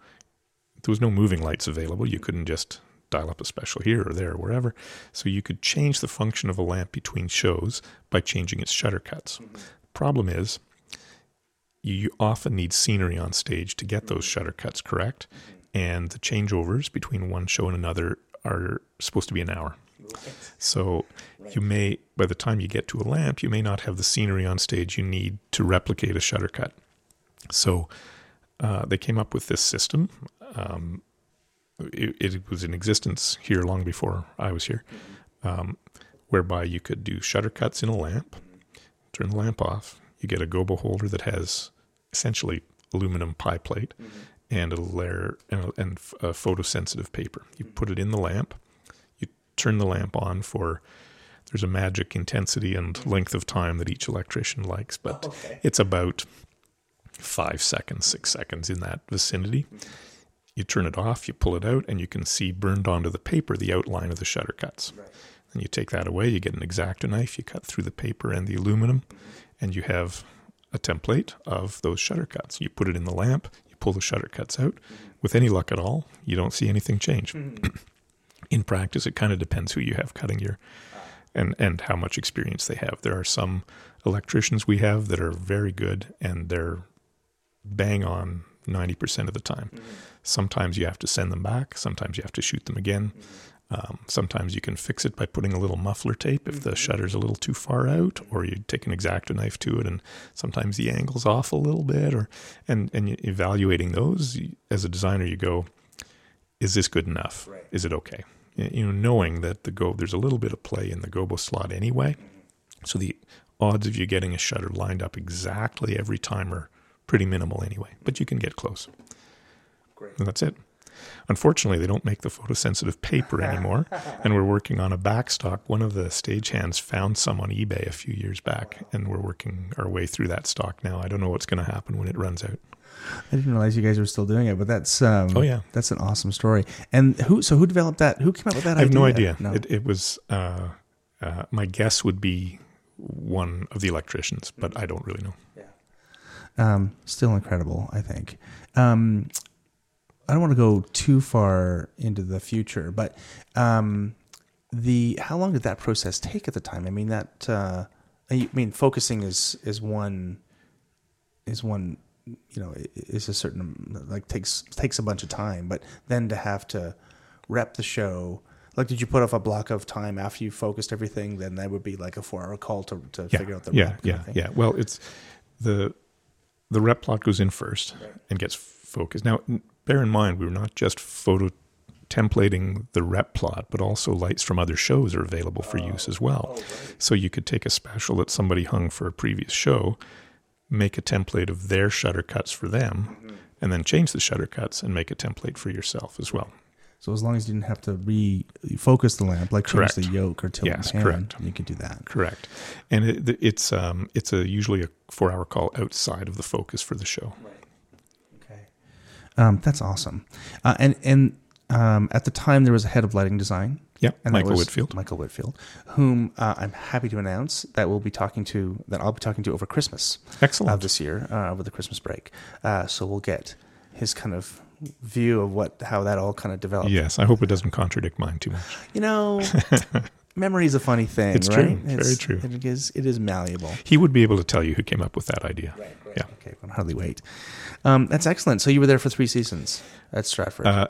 [SPEAKER 5] there was no moving lights available, you couldn't just dial up a special here or there or wherever. So you could change the function of a lamp between shows by changing its shutter cuts. Problem is, you often need scenery on stage to get those shutter cuts correct, and the changeovers between one show and another are supposed to be an hour. So you may, by the time you get to a lamp, you may not have the scenery on stage you need to replicate a shutter cut. So uh, they came up with this system. Um, it, it was in existence here long before I was here, um, whereby you could do shutter cuts in a lamp, turn the lamp off. You get a gobo holder that has essentially aluminum pie plate mm-hmm. and a layer and, a, and a photosensitive paper. You put it in the lamp. You turn the lamp on for there's a magic intensity and mm-hmm. length of time that each electrician likes, but oh,
[SPEAKER 1] Okay.
[SPEAKER 5] it's about five seconds, six seconds in that vicinity. Mm-hmm. You turn it off, you pull it out, and you can see burned onto the paper the outline of the shutter cuts. Then you take that away, you get an exacto knife, you cut through the paper and the aluminum, mm-hmm. and you have a template of those shutter cuts. You put it in the lamp, you pull the shutter cuts out. Mm-hmm. With any luck at all, you don't see anything change. Mm-hmm. in practice, it kind of depends who you have cutting your ah. and and how much experience they have. There are some electricians we have that are very good and they're bang on 90% of the time. Sometimes you have to send them back, sometimes you have to shoot them again. Um, sometimes you can fix it by putting a little muffler tape if the shutter's a little too far out, or you take an exacto knife to it, and sometimes the angle's off a little bit, or and and evaluating those as a designer, you go, is this good enough? Right. Is it okay? You know, knowing that the go there's a little bit of play in the gobo slot anyway, so the odds of you getting a shutter lined up exactly every time are pretty minimal anyway, but you can get close. And that's it. Unfortunately, they don't make the photosensitive paper anymore, and we're working on a backstock. One of the stagehands found some on eBay a few years back, and we're working our way through that stock now. I don't know what's going to happen when it runs out.
[SPEAKER 1] I didn't realize you guys were still doing it, but that's um,
[SPEAKER 5] Oh, yeah.
[SPEAKER 1] that's an awesome story. And who? So who developed that? Who came up with that?
[SPEAKER 5] I have no
[SPEAKER 1] idea?
[SPEAKER 5] idea. It, it was uh, uh, my guess would be one of the electricians, but I don't really know.
[SPEAKER 1] um, still incredible. I think. Um, I don't want to go too far into the future, but um, the how long did that process take at the time? I mean that. Uh, I mean, focusing is is one is one you know is a certain like takes takes a bunch of time, but then to have to rep the show. Like, did you put off a block of time after you focused everything? Then that would be like a four-hour call to, to
[SPEAKER 5] Yeah,
[SPEAKER 1] figure out the
[SPEAKER 5] yeah, yeah, yeah. Well, it's the the rep plot goes in first and gets focused. Now, bear in mind, we were not just photo templating the rep plot, but also lights from other shows are available for use as well. So you could take a special that somebody hung for a previous show, make a template of their shutter cuts for them, and then change the shutter cuts and make a template for yourself as well.
[SPEAKER 1] So as long as you didn't have to refocus the lamp, like change
[SPEAKER 5] Correct.
[SPEAKER 1] the yoke or tilt
[SPEAKER 5] Yes,
[SPEAKER 1] the pan,
[SPEAKER 5] correct.
[SPEAKER 1] you could do that.
[SPEAKER 5] Correct, and it, it's um, it's a usually a four hour call outside of the focus for the show.
[SPEAKER 1] Okay, um, that's awesome. Uh, and and um, at the time, there was a head of lighting design.
[SPEAKER 5] Yep,
[SPEAKER 1] and
[SPEAKER 5] Michael Whitfield.
[SPEAKER 1] Michael Whitfield, whom uh, I'm happy to announce that we'll be talking to that I'll be talking to over Christmas
[SPEAKER 5] Excellent.
[SPEAKER 1] of this year, uh, over the Christmas break. Uh, so we'll get his kind of view of what how that all kind of developed.
[SPEAKER 5] Yes, I hope it doesn't contradict mine too much.
[SPEAKER 1] You know, memory is a funny thing.
[SPEAKER 5] It's true.
[SPEAKER 1] right?
[SPEAKER 5] Very true.
[SPEAKER 1] It is. It is malleable.
[SPEAKER 5] He would be able to tell you who came up with that idea. Yeah.
[SPEAKER 1] Okay, I can hardly wait. Um, that's excellent. So you were there for three seasons at Stratford.
[SPEAKER 5] Uh,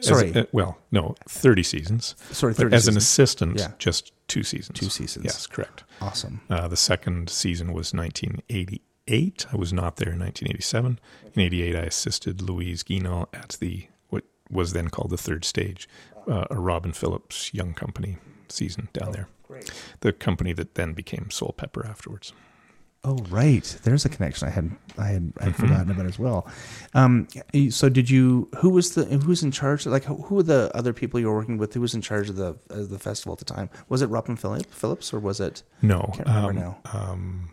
[SPEAKER 1] Sorry.
[SPEAKER 5] uh, well, no, 30 seasons.
[SPEAKER 1] Sorry,
[SPEAKER 5] But
[SPEAKER 1] 30
[SPEAKER 5] as an assistant,
[SPEAKER 1] Yeah.
[SPEAKER 5] just two seasons.
[SPEAKER 1] Two seasons.
[SPEAKER 5] Yes, correct.
[SPEAKER 1] awesome.
[SPEAKER 5] Uh, the second season was 1988. I was not there in 1987. In 88, I assisted Louise Guinand at the what was then called the third stage, uh, a Robin Phillips Young Company season down there.
[SPEAKER 1] Great.
[SPEAKER 5] The company that then became Soulpepper afterwards.
[SPEAKER 1] Oh, right. There's a connection I had I had, I had forgotten about as well. Um, so did you? Who was the who was in charge? Like who who were the other people you were working with? Who was in charge of the the festival at the time? Was it Robin Phillip, Phillips or was it?
[SPEAKER 5] No,
[SPEAKER 1] Can't remember
[SPEAKER 5] um,
[SPEAKER 1] now.
[SPEAKER 5] Um,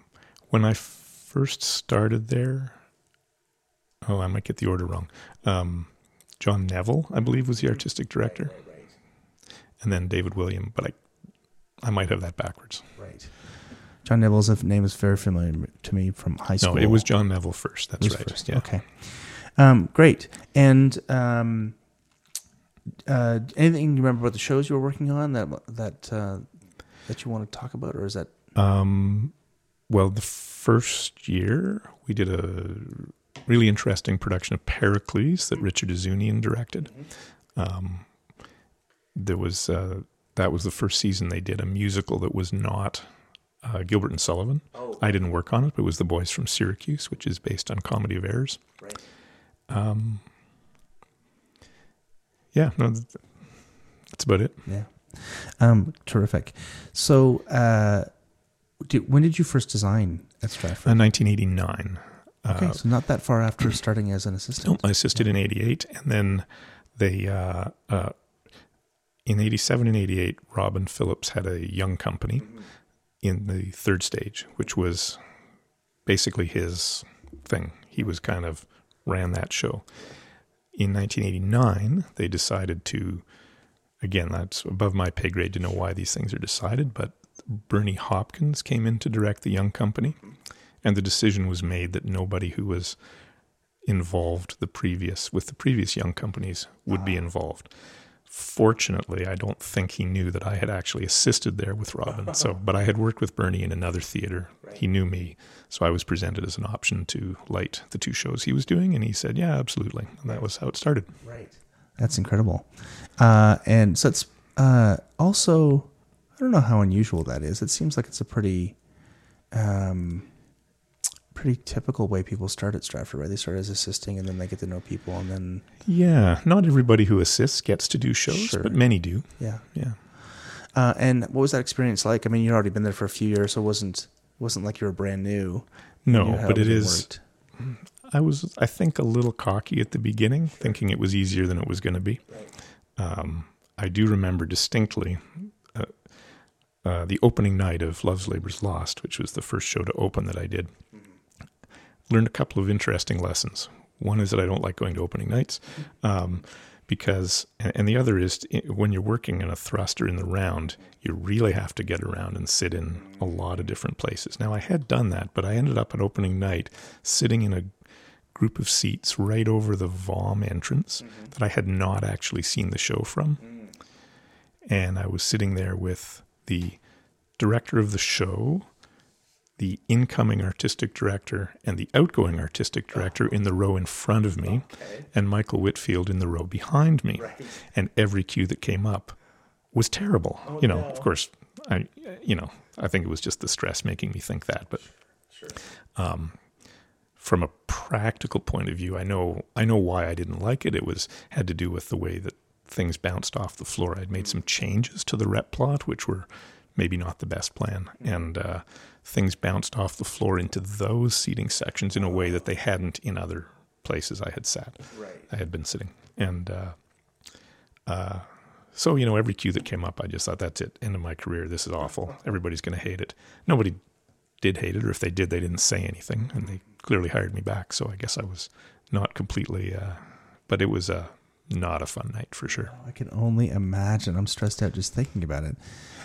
[SPEAKER 5] when I first started there, oh, I might get the order wrong. Um, John Neville, I believe, was the artistic director, and then David William, but I, I might have that backwards.
[SPEAKER 1] Right. John Neville's name is very familiar to me from high school.
[SPEAKER 5] No, it was John Neville first. That's right.
[SPEAKER 1] first.
[SPEAKER 5] Yeah.
[SPEAKER 1] Okay. Um, great. And um, uh, anything you remember about the shows you were working on that that uh, that you want to talk about, or is that
[SPEAKER 5] Um, well, the first year we did a really interesting production of Pericles that Richard Ouzounian directed. Um, there was uh, that was the first season they did a musical that was not uh, Gilbert and Sullivan. I didn't work on it, but it was The Boys from Syracuse, which is based on Comedy of Errors. Um, yeah, no, that's about it.
[SPEAKER 1] yeah? Um, terrific. So, uh, did, when did you first design at Stratford?
[SPEAKER 5] Uh, 1989.
[SPEAKER 1] okay,
[SPEAKER 5] Uh,
[SPEAKER 1] so not that far after starting as an assistant.
[SPEAKER 5] No, I assisted in '88, and then they uh, uh, in 87 and 88, Robin Phillips had a young company in the third stage, which was basically his thing. He was kind of ran that show. In 1989, they decided to, again, that's above my pay grade to know why these things are decided, but Bernie Hopkins came in to direct the young company, and the decision was made that nobody who was involved the previous with the previous young companies would be ah. involved. Fortunately, I don't think he knew that I had actually assisted there with Robin. So, but I had worked with Bernie in another theater. He knew me, so I was presented as an option to light the two shows he was doing, and he said, "Yeah, absolutely." And that was how it started.
[SPEAKER 1] Right. That's incredible. Uh, and so it's uh, also, I don't know how unusual that is. It seems like it's a pretty, um, pretty typical way people start at Stratford, right? They start as assisting and then they get to know people and then,
[SPEAKER 5] Yeah, not everybody who assists gets to do shows,
[SPEAKER 1] Sure.
[SPEAKER 5] but many do.
[SPEAKER 1] yeah.
[SPEAKER 5] Yeah.
[SPEAKER 1] Uh, and what was that experience like? I mean, you'd already been there for a few years, so it wasn't, wasn't like you were brand new.
[SPEAKER 5] No, but it
[SPEAKER 1] everything worked.
[SPEAKER 5] I was, I think, a little cocky at the beginning, thinking it was easier than it was going to be. Um, I do remember distinctly uh, uh, the opening night of Love's Labor's Lost, which was the first show to open that I did. Learned a couple of interesting lessons. One is that I don't like going to opening nights, um, because, and, the other is when you're working in a thruster in the round, you really have to get around and sit in a lot of different places. Now, I had done that, but I ended up at opening night sitting in a group of seats right over the VOM entrance that I had not actually seen the show from. And I was sitting there with the director of the show, the incoming artistic director, and the outgoing artistic director in the row in front of me, and Michael Whitfield in the row behind me. And every cue that came up was terrible. you know, of course, I, you know, I think it was just the stress making me think that, but um, from a practical point of view, I know I know why I didn't like it. It was had to do with the way that things bounced off the floor. I'd made some changes to the rep plot, which were maybe not the best plan, and uh, things bounced off the floor into those seating sections in a way that they hadn't in other places I had sat. I had been sitting, and uh, uh, so you know, every cue that came up, I just thought, "That's it. End of my career. This is awful. Everybody's going to hate it." Nobody did hate it, or if they did, they didn't say anything, and they clearly hired me back. So I guess I was not completely, uh, but it was uh, not a fun night for sure.
[SPEAKER 1] I can only imagine. I'm stressed out just thinking about it.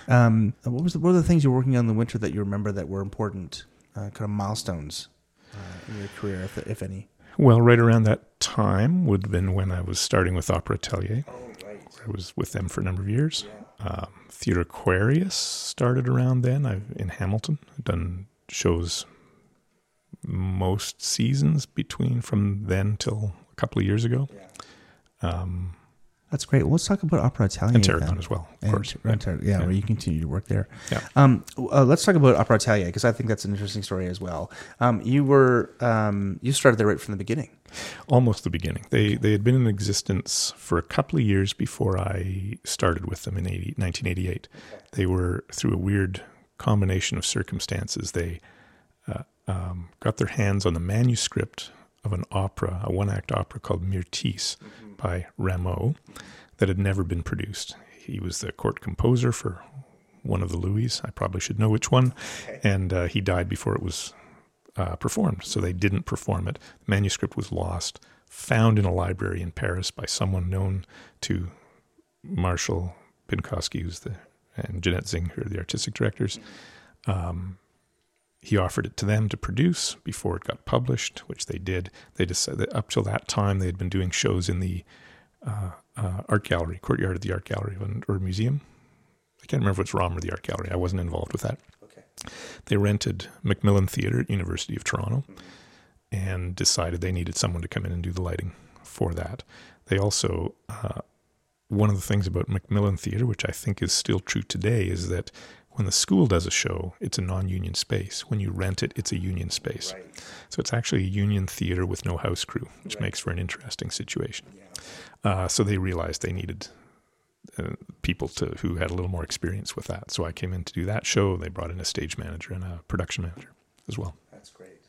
[SPEAKER 1] Um, what was the, what are the things you're working on in the winter that you remember that were important, uh, kind of milestones uh, in your career, if, if any?
[SPEAKER 5] Well, right around that time would have been when I was starting with Opera Atelier. I was with them for a number of years. Um, Theatre Aquarius started around then. I've in Hamilton I've done shows most seasons between from then till a couple of years ago. Um,
[SPEAKER 1] That's great. Well, let's talk about Opera Atelier.
[SPEAKER 5] and as well, of
[SPEAKER 1] And-
[SPEAKER 5] course.
[SPEAKER 1] and Tar- yeah, where you continue to work there.
[SPEAKER 5] Yeah.
[SPEAKER 1] Um, uh, let's talk about Opera Atelier because I think that's an interesting story as well. Um, you were um, you started there right from the beginning.
[SPEAKER 5] almost the beginning. They they had been in existence for a couple of years before I started with them in 80, 1988. They were through a weird combination of circumstances. They uh, um, got their hands on the manuscript of an opera, a one act opera called Myrtille by Rameau, that had never been produced. He was the court composer for one of the Louis. I probably should know which one, and uh, he died before it was uh, performed. So they didn't perform it. The manuscript was lost, found in a library in Paris by someone known to Marshall Pynkoski, who's the and Jeannette Zingg, who are the artistic directors. Um, he offered it to them to produce before it got published, which they did. They decided that up till that time they had been doing shows in the uh, uh, art gallery, courtyard of the art gallery or museum. I can't remember if it's ROM or the art gallery. I wasn't involved with that. Okay. They rented Macmillan Theatre at University of Toronto and decided they needed someone to come in and do the lighting for that. They also, uh, one of the things about Macmillan Theatre, which I think is still true today, is that when the school does a show, it's a non union space. When you rent it, it's a union space. So it's actually a union theater with no house crew, which makes for an interesting situation. Uh, so they realized they needed uh, people to who had a little more experience with that. So I came in to do that show. They brought in a stage manager and a production manager as well.
[SPEAKER 1] That's great.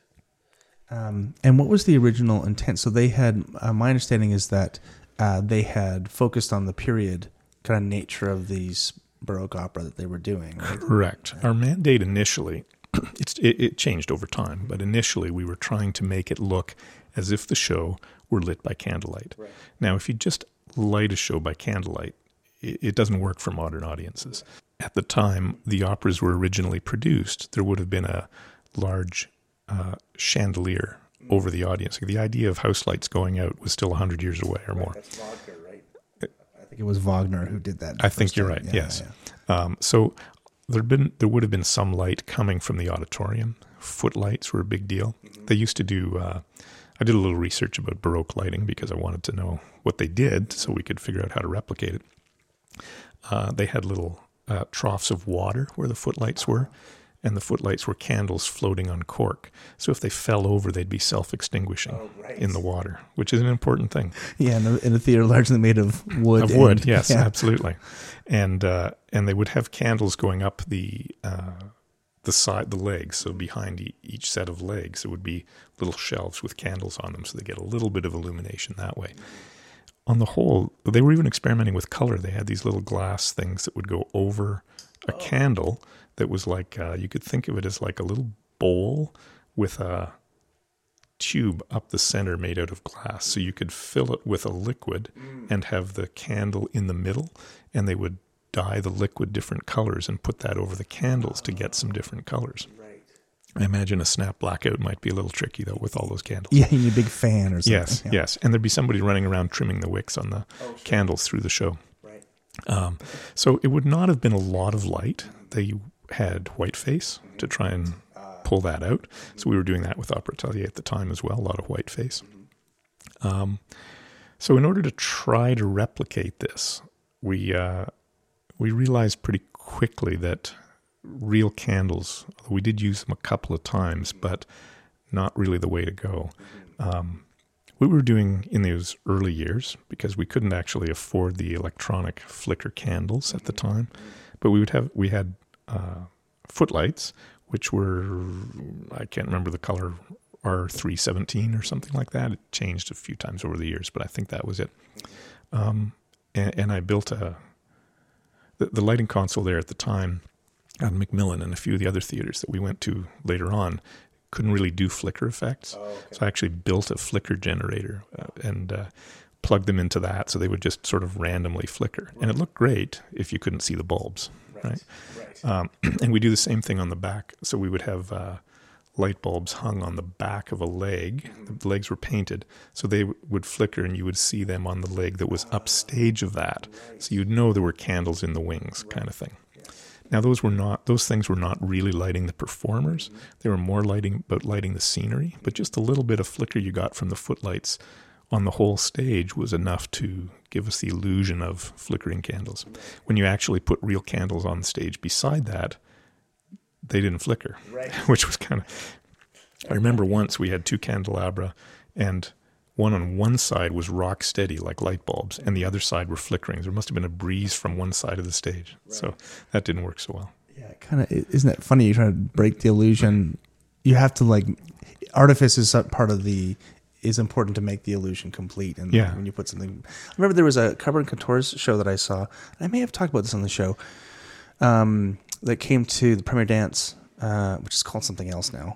[SPEAKER 1] Um, and what was the original intent? So they had. Uh, my understanding is that uh, they had focused on the period kind of nature of these Baroque opera that they were doing. Right?
[SPEAKER 5] Correct. Our mandate initially, it's, it, it changed over time, but initially we were trying to make it look as if the show were lit by candlelight. Now, if you just light a show by candlelight, it, it doesn't work for modern audiences. At the time the operas were originally produced, there would have been a large uh, chandelier over the audience. The idea of house lights going out was still 100 years away or more.
[SPEAKER 1] Think it was Wagner who did that.
[SPEAKER 5] I think you're
[SPEAKER 1] time.
[SPEAKER 5] right.
[SPEAKER 1] Yeah,
[SPEAKER 5] yes.
[SPEAKER 1] yeah.
[SPEAKER 5] Um, so there'd been there would have been some light coming from the auditorium. Footlights were a big deal. They used to do. Uh, I did a little research about Baroque lighting because I wanted to know what they did, so we could figure out how to replicate it. Uh, they had little uh, troughs of water where the footlights were, and the footlights were candles floating on cork. So if they fell over, they'd be self-extinguishing in the water, which is an important thing
[SPEAKER 1] Yeah, in a, in a theater largely made of wood.
[SPEAKER 5] of wood.
[SPEAKER 1] and-
[SPEAKER 5] yes,
[SPEAKER 1] yeah.
[SPEAKER 5] absolutely. And uh, and they would have candles going up the uh, the side, the legs. So behind e- each set of legs, there would be little shelves with candles on them, so they get a little bit of illumination that way. On the whole, they were even experimenting with color. They had these little glass things that would go over a candle that was like uh, you could think of it as like a little bowl with a tube up the center made out of glass. So you could fill it with a liquid and have the candle in the middle, and they would dye the liquid different colors and put that over the candles to get some different colors. Right. I imagine a snap blackout might be a little tricky though with all those candles.
[SPEAKER 1] Yeah, you need a big fan or something.
[SPEAKER 5] Yes,
[SPEAKER 1] yeah.
[SPEAKER 5] yes, and there'd be somebody running around trimming the wicks on the candles through the show.
[SPEAKER 1] Right.
[SPEAKER 5] Um, so it would not have been a lot of light. They had whiteface to try and pull that out. So we were doing that with Opera Atelier at the time as well, a lot of whiteface. Um, so in order to try to replicate this, we uh, we realized pretty quickly that real candles, although we did use them a couple of times, but not really the way to go. Um, we were doing in those early years because we couldn't actually afford the electronic flicker candles at the time, but we would have we had uh, footlights which were I can't remember the color R three seventeen or something like that. It changed a few times over the years, but I think that was it. Um, and, and I built a the, the lighting console there at the time on Macmillan and a few of the other theaters that we went to later on couldn't really do flicker effects. So I actually built a flicker generator uh, and uh, plugged them into that so they would just sort of randomly flicker. And it looked great if you couldn't see the bulbs, right? Um, and we do the same thing on the back. So we would have uh, light bulbs hung on the back of a leg. The legs were painted, so they w- would flicker, and you would see them on the leg that was upstage of that. So you'd know there were candles in the wings, kind of thing. Now those were not; those things were not really lighting the performers. They were more lighting about lighting the scenery. But just a little bit of flicker you got from the footlights on the whole stage was enough to give us the illusion of flickering candles. When you actually put real candles on the stage beside that, they didn't flicker, right. which was kind of. I remember once we had two candelabra, and one on one side was rock steady like light bulbs, and the other side were flickering. There must have been a breeze from one side of the stage, so that didn't work so well.
[SPEAKER 1] Yeah, kind of. Isn't that funny? You try to break the illusion. You have to like artifice is part of the is important to make the illusion complete. And
[SPEAKER 5] Yeah.
[SPEAKER 1] when you put something, I remember there was a Carbone Quatorze's show that I saw. I may have talked about this on the show. Um, that came to the premiere dance, uh, which is called something else now.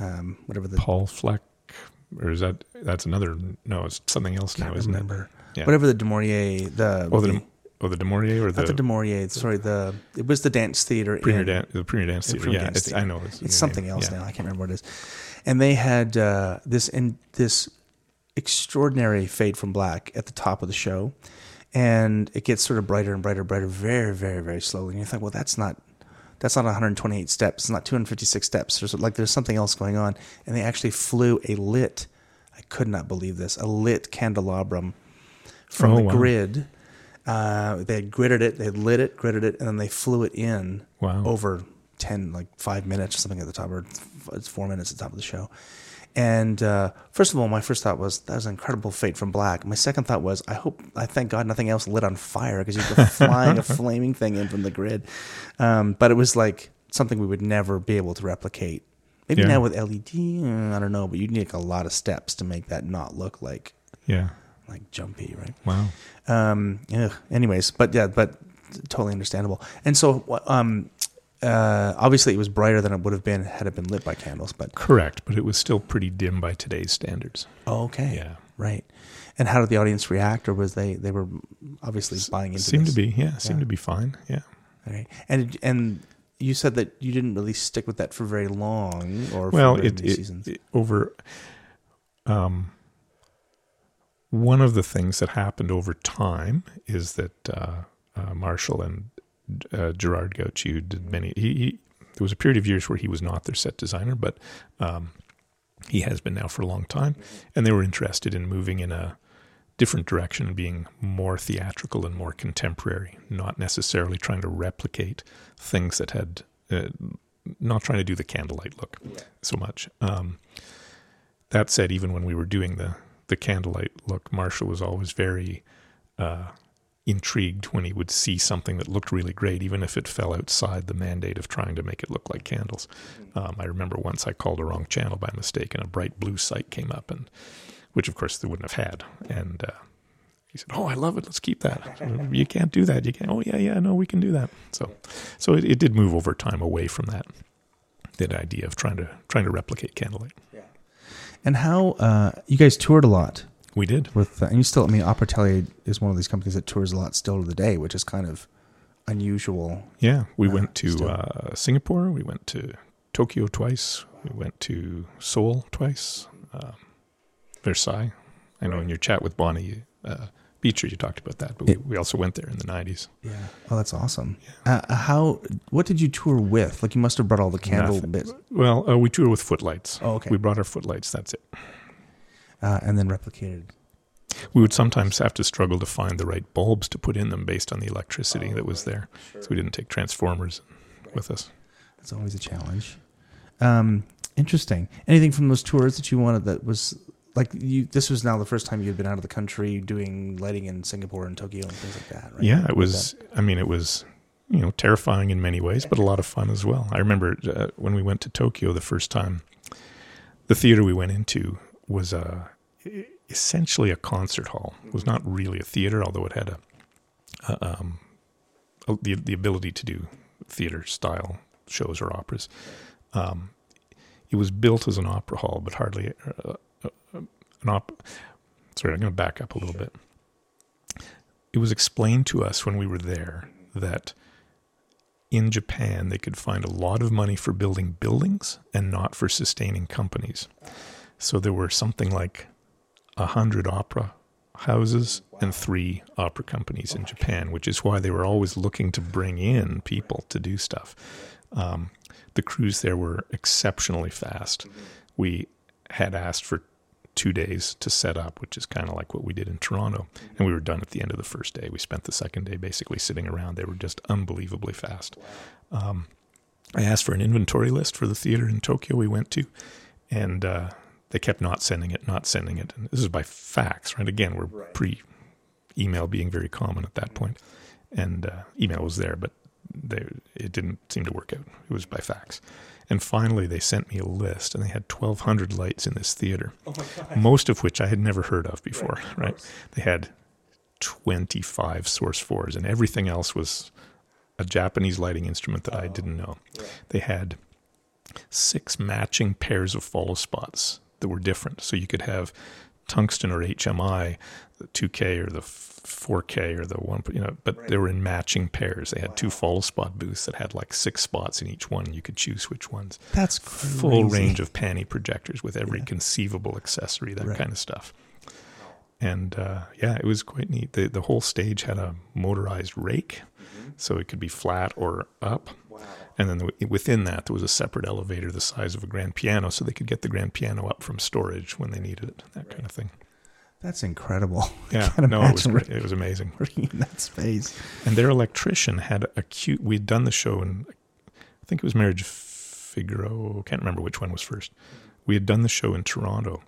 [SPEAKER 1] Um, whatever the
[SPEAKER 5] Paul Fleck, or is that that's another? No, it's something else now, isn't
[SPEAKER 1] remember.
[SPEAKER 5] it? Yeah.
[SPEAKER 1] Whatever the du Maurier, the
[SPEAKER 5] Oh, the oh the du Maurier or the,
[SPEAKER 1] not the du Maurier. Sorry, the it was the dance theater.
[SPEAKER 5] Premier
[SPEAKER 1] in-
[SPEAKER 5] Dan, the Premier Dance
[SPEAKER 1] the
[SPEAKER 5] Theater.
[SPEAKER 1] Premier
[SPEAKER 5] Yeah,
[SPEAKER 1] Dance
[SPEAKER 5] it's,
[SPEAKER 1] Theater.
[SPEAKER 5] I know it's,
[SPEAKER 1] It's something
[SPEAKER 5] name.
[SPEAKER 1] else
[SPEAKER 5] Yeah.
[SPEAKER 1] now. I can't remember what it is. And they had uh, this in this extraordinary fade from black at the top of the show, and it gets sort of brighter and brighter, brighter, very, very, very slowly. And you think, well, that's not that's not 128 steps. It's not 256 steps. There's like there's something else going on. And they actually flew a lit. I could not believe this. A lit candelabrum from
[SPEAKER 5] Oh,
[SPEAKER 1] the
[SPEAKER 5] wow.
[SPEAKER 1] grid. Uh, they had gridded it, they had lit it, gridded it, and then they flew it in
[SPEAKER 5] Wow.
[SPEAKER 1] over 10, like five minutes or something at the top, or it's four minutes at the top of the show. And uh, first of all, my first thought was that was an incredible fate from black. My second thought was, I hope, I thank God nothing else lit on fire because you go flying a flaming thing in from the grid. Um, but it was like something we would never be able to replicate. Maybe
[SPEAKER 5] Yeah.
[SPEAKER 1] now with LED, uh, I don't know, but you'd need like a lot of steps to make that not look like
[SPEAKER 5] Yeah.
[SPEAKER 1] like jumpy, right?
[SPEAKER 5] Wow.
[SPEAKER 1] Um, ugh. anyways, but yeah, but totally understandable. And so, um, uh, obviously, it was brighter than it would have been had it been lit by candles. But
[SPEAKER 5] Correct, but it was still pretty dim by today's standards.
[SPEAKER 1] oh, okay,
[SPEAKER 5] Yeah.
[SPEAKER 1] right. And how did the audience react, or was they they were obviously buying into?
[SPEAKER 5] Seemed
[SPEAKER 1] this?
[SPEAKER 5] to be, yeah, seemed
[SPEAKER 1] Yeah.
[SPEAKER 5] to be fine. Yeah.
[SPEAKER 1] Right. And and you said that you didn't really stick with that for very long, or
[SPEAKER 5] well
[SPEAKER 1] for
[SPEAKER 5] it, it,
[SPEAKER 1] seasons.
[SPEAKER 5] it- over um one of the things that happened over time is that uh, uh, Marshall and uh, Gerard Gauci did many. He, he there was a period of years where he was not their set designer, but um, he has been now for a long time, and they were interested in moving in a different direction being more theatrical and more contemporary, not necessarily trying to replicate things that had, uh, not trying to do the candlelight look so much. Um, that said, even when we were doing the the candlelight look, Marshall was always very uh, intrigued when he would see something that looked really great, even if it fell outside the mandate of trying to make it look like candles. Um, I remember once I called a wrong channel by mistake, and a bright blue sight came up, and which of course they wouldn't have had. And uh, he said, "Oh, I love it. Let's keep that. You can't do that. You can't. Oh, yeah, yeah. No, we can do that." So, so it, it did move over time away from that that idea of trying to trying to replicate candlelight. Yeah.
[SPEAKER 1] And how uh, you guys toured a lot
[SPEAKER 5] We did.
[SPEAKER 1] with, uh, and you still, I mean, Opera Atelier is one of these companies that tours a lot still to the day, which is kind of unusual.
[SPEAKER 5] Yeah, we
[SPEAKER 1] Uh,
[SPEAKER 5] went to uh, Singapore. We went to Tokyo twice. We went to Seoul twice. Um, Versailles. I know in your chat with Bonnie uh, Beecher, you talked about that, but we,
[SPEAKER 1] It-
[SPEAKER 5] we also went there in the '90s.
[SPEAKER 1] Yeah. Oh, that's awesome. Uh, how? What did you tour with? Like, you must have brought all the candle
[SPEAKER 5] Nothing.
[SPEAKER 1] bits,
[SPEAKER 5] Well, uh, we toured with footlights.
[SPEAKER 1] Oh, okay.
[SPEAKER 5] We brought our footlights. That's it.
[SPEAKER 1] Uh, and then replicated.
[SPEAKER 5] We would sometimes have to struggle to find the right bulbs to put in them based on the electricity that was there. So we didn't take transformers with us.
[SPEAKER 1] That's always a challenge. Um, interesting. Anything from those tours that you wanted that was like you? This was now the first time you had been out of the country doing lighting in Singapore and Tokyo and things like that, right?
[SPEAKER 5] Yeah, it was. I mean, it was you know terrifying in many ways, but a lot of fun as well. I remember uh, when we went to Tokyo the first time. The theater we went into was a essentially a concert hall. It was not really a theater, although it had a, a um, the the ability to do theater style shows or operas. Um, it was built as an opera hall, but hardly uh, uh, an opera. Sorry, I'm going to back up a little bit it was explained to us when we were there that in Japan they could find a lot of money for building buildings and not for sustaining companies. So there were something like a hundred opera houses and three opera companies in Japan, which is why they were always looking to bring in people to do stuff. Um, the crews there were exceptionally fast. We had asked for two days to set up, which is kind of like what we did in Toronto. And we were done at the end of the first day. We spent the second day basically sitting around. They were just unbelievably fast. Um, I asked for an inventory list for the theater in Tokyo we went to, and uh, they kept not sending it, not sending it. And this is by fax, right? Again, we're pre email being very common at that point. And uh, email was there, but they, it didn't seem to work out. It was by fax. And finally, they sent me a list, and they had 1,200 lights in this theater, most of which I had never heard of before. Right? They had 25 Source 4s, and everything else was a Japanese lighting instrument that I didn't know. They had six matching pairs of follow spots that were different. So you could have tungsten or HMI, the 2K or the 4K or the one, you know, but they were in matching pairs. They had two follow spot booths that had like six spots in each one. You could choose which ones.
[SPEAKER 1] That's
[SPEAKER 5] Full range of Pani projectors with every conceivable accessory, that
[SPEAKER 1] Right.
[SPEAKER 5] kind of stuff. And uh, yeah, it was quite neat. The the whole stage had a motorized rake, so it could be flat or up. And then within that, there was a separate elevator the size of a grand piano, so they could get the grand piano up from storage when they needed it. That kind of thing.
[SPEAKER 1] That's incredible.
[SPEAKER 5] Yeah, no, it was great. It was amazing.
[SPEAKER 1] working in that space.
[SPEAKER 5] And their electrician had a cute. We'd done the show, and I think it was Marriage Figaro. Can't remember which one was first. We had done the show in Toronto,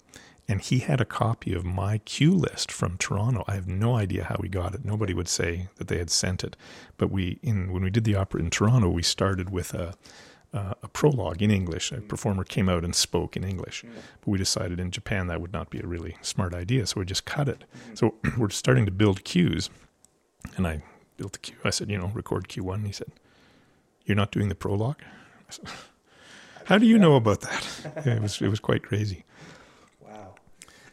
[SPEAKER 5] and he had a copy of my cue list from Toronto. I have no idea how we got it. Nobody would say that they had sent it, but we in when we did the opera in Toronto, we started with a uh, a prologue in English. A performer came out and spoke in English, but we decided in Japan that would not be a really smart idea, so we just cut it. So we're starting to build cues, and I built the cue. I said, you know, record cue one. He said, "You're not doing the prologue." I said, How do you know about that? Yeah, it was it was quite crazy.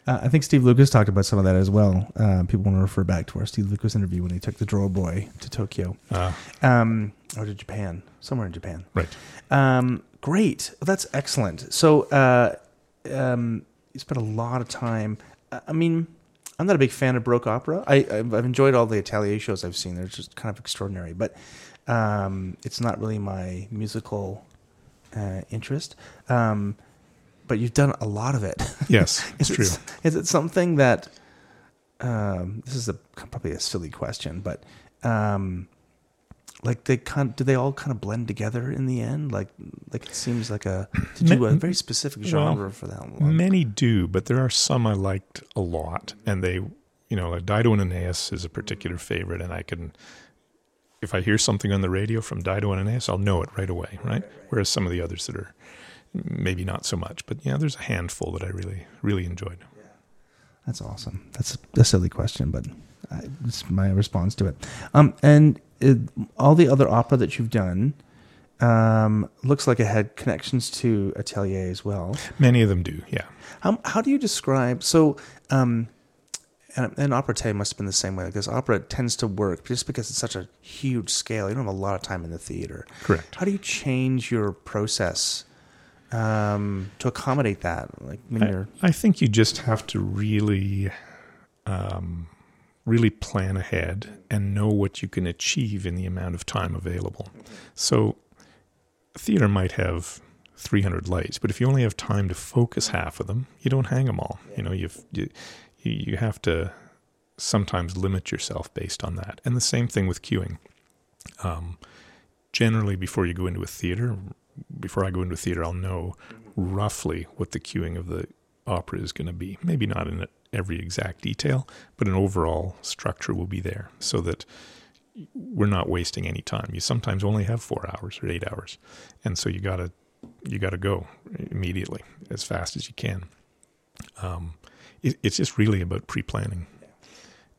[SPEAKER 1] Uh, I think Steve Lucas talked about some of that as well. Uh, people want to refer back to our Steve Lucas interview when he took the Drawer Boy to Tokyo
[SPEAKER 5] Uh,
[SPEAKER 1] um, or to Japan, somewhere in Japan.
[SPEAKER 5] right.
[SPEAKER 1] Um, great. Well, that's excellent. So, uh, um, you spent a lot of time. I I mean, I'm not a big fan of Baroque opera. I, I've, I've enjoyed all the Atelier shows I've seen. They're just kind of extraordinary, but um, it's not really my musical uh, interest. Um, but you've done a lot of it.
[SPEAKER 5] Yes, it's true.
[SPEAKER 1] It, is it something that? Um, this is a probably a silly question, but um, like they kind do they all kind of blend together in the end? Like like it seems like a to do a very specific genre
[SPEAKER 5] Well,
[SPEAKER 1] for that long.
[SPEAKER 5] Many do, but there are some I liked a lot, and they, you know, like Dido and Aeneas is a particular favorite, and I can, if I hear something on the radio from Dido and Aeneas, I'll know it right away, right? Whereas some of the others that are maybe not so much, but yeah, there's a handful that I really, really enjoyed.
[SPEAKER 1] That's awesome. That's a silly question, but I, it's my response to it. Um, and it, all the other opera that you've done um, looks like it had connections to Atelier as well.
[SPEAKER 5] Many of them do, yeah.
[SPEAKER 1] How how do you describe so? Um, and, and opera Tay must have been the same way because opera tends to work just because it's such a huge scale. You don't have a lot of time in the theater.
[SPEAKER 5] Correct.
[SPEAKER 1] How do you change your process um, to accommodate that? Like when
[SPEAKER 5] I,
[SPEAKER 1] you're
[SPEAKER 5] I think you just have to really, um, really plan ahead and know what you can achieve in the amount of time available. So, theater might have 300 lights, but if you only have time to focus half of them, you don't hang them all. You know, you've, you you you have to sometimes limit yourself based on that. And the same thing with queuing. Um, generally, before you go into a theater, before I go into theater, I'll know roughly what the queuing of the opera is going to be. Maybe not in every exact detail, but an overall structure will be there so that we're not wasting any time. You sometimes only have four hours or eight hours, and so you gotta you gotta go immediately as fast as you can. Um, it, it's just really about pre-planning.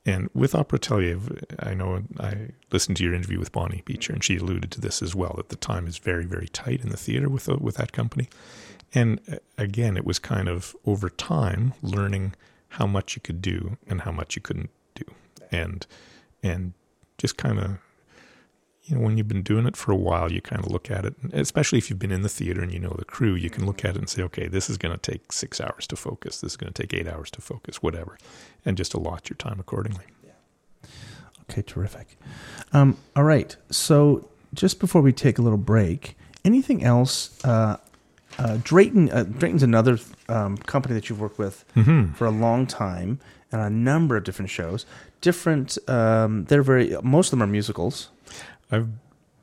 [SPEAKER 5] And with Opera Atelier, I know I listened to your interview with Bonnie Beecher, and she alluded to this as well that the time is very, very tight in the theater with with that company. And uh, again, it was kind of over time learning how much you could do and how much you couldn't do, and and just kind of you know when you've been doing it for a while, you kind of look at it, especially if you've been in the theater and you know the crew, you can look at it and say, okay, this is going to take six hours to focus, this is going to take eight hours to focus, whatever, and just allot your time accordingly. Yeah.
[SPEAKER 1] Okay, terrific. Um, all right. So just before we take a little break, anything else? Uh, uh, Drayton, uh, Drayton's another um, company that you've worked with for a long time and a number of different shows. Different. Um, they're very. Most of them are musicals.
[SPEAKER 5] I've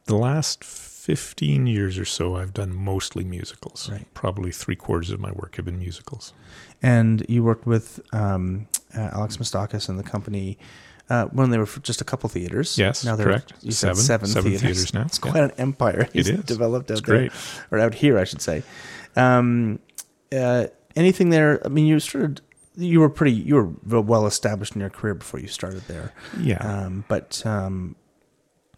[SPEAKER 5] the last fifteen years or so, I've done mostly musicals.
[SPEAKER 1] Right.
[SPEAKER 5] Probably three quarters of my work have been musicals.
[SPEAKER 1] And you worked with um, uh, Alex Mustakas and the company uh, when they were just a couple theaters.
[SPEAKER 5] Yes, now
[SPEAKER 1] they're-
[SPEAKER 5] correct.
[SPEAKER 1] You said
[SPEAKER 5] Seven-
[SPEAKER 1] seven,
[SPEAKER 5] seven
[SPEAKER 1] theaters.
[SPEAKER 5] theaters now,
[SPEAKER 1] It's
[SPEAKER 5] yeah.
[SPEAKER 1] quite an empire. He's
[SPEAKER 5] is.
[SPEAKER 1] developed out
[SPEAKER 5] It's
[SPEAKER 1] there,
[SPEAKER 5] great.
[SPEAKER 1] or out here, I should say. Um, uh, anything there? I mean, you started. You were pretty. You were well established in your career before you started there.
[SPEAKER 5] Yeah.
[SPEAKER 1] Um, but um,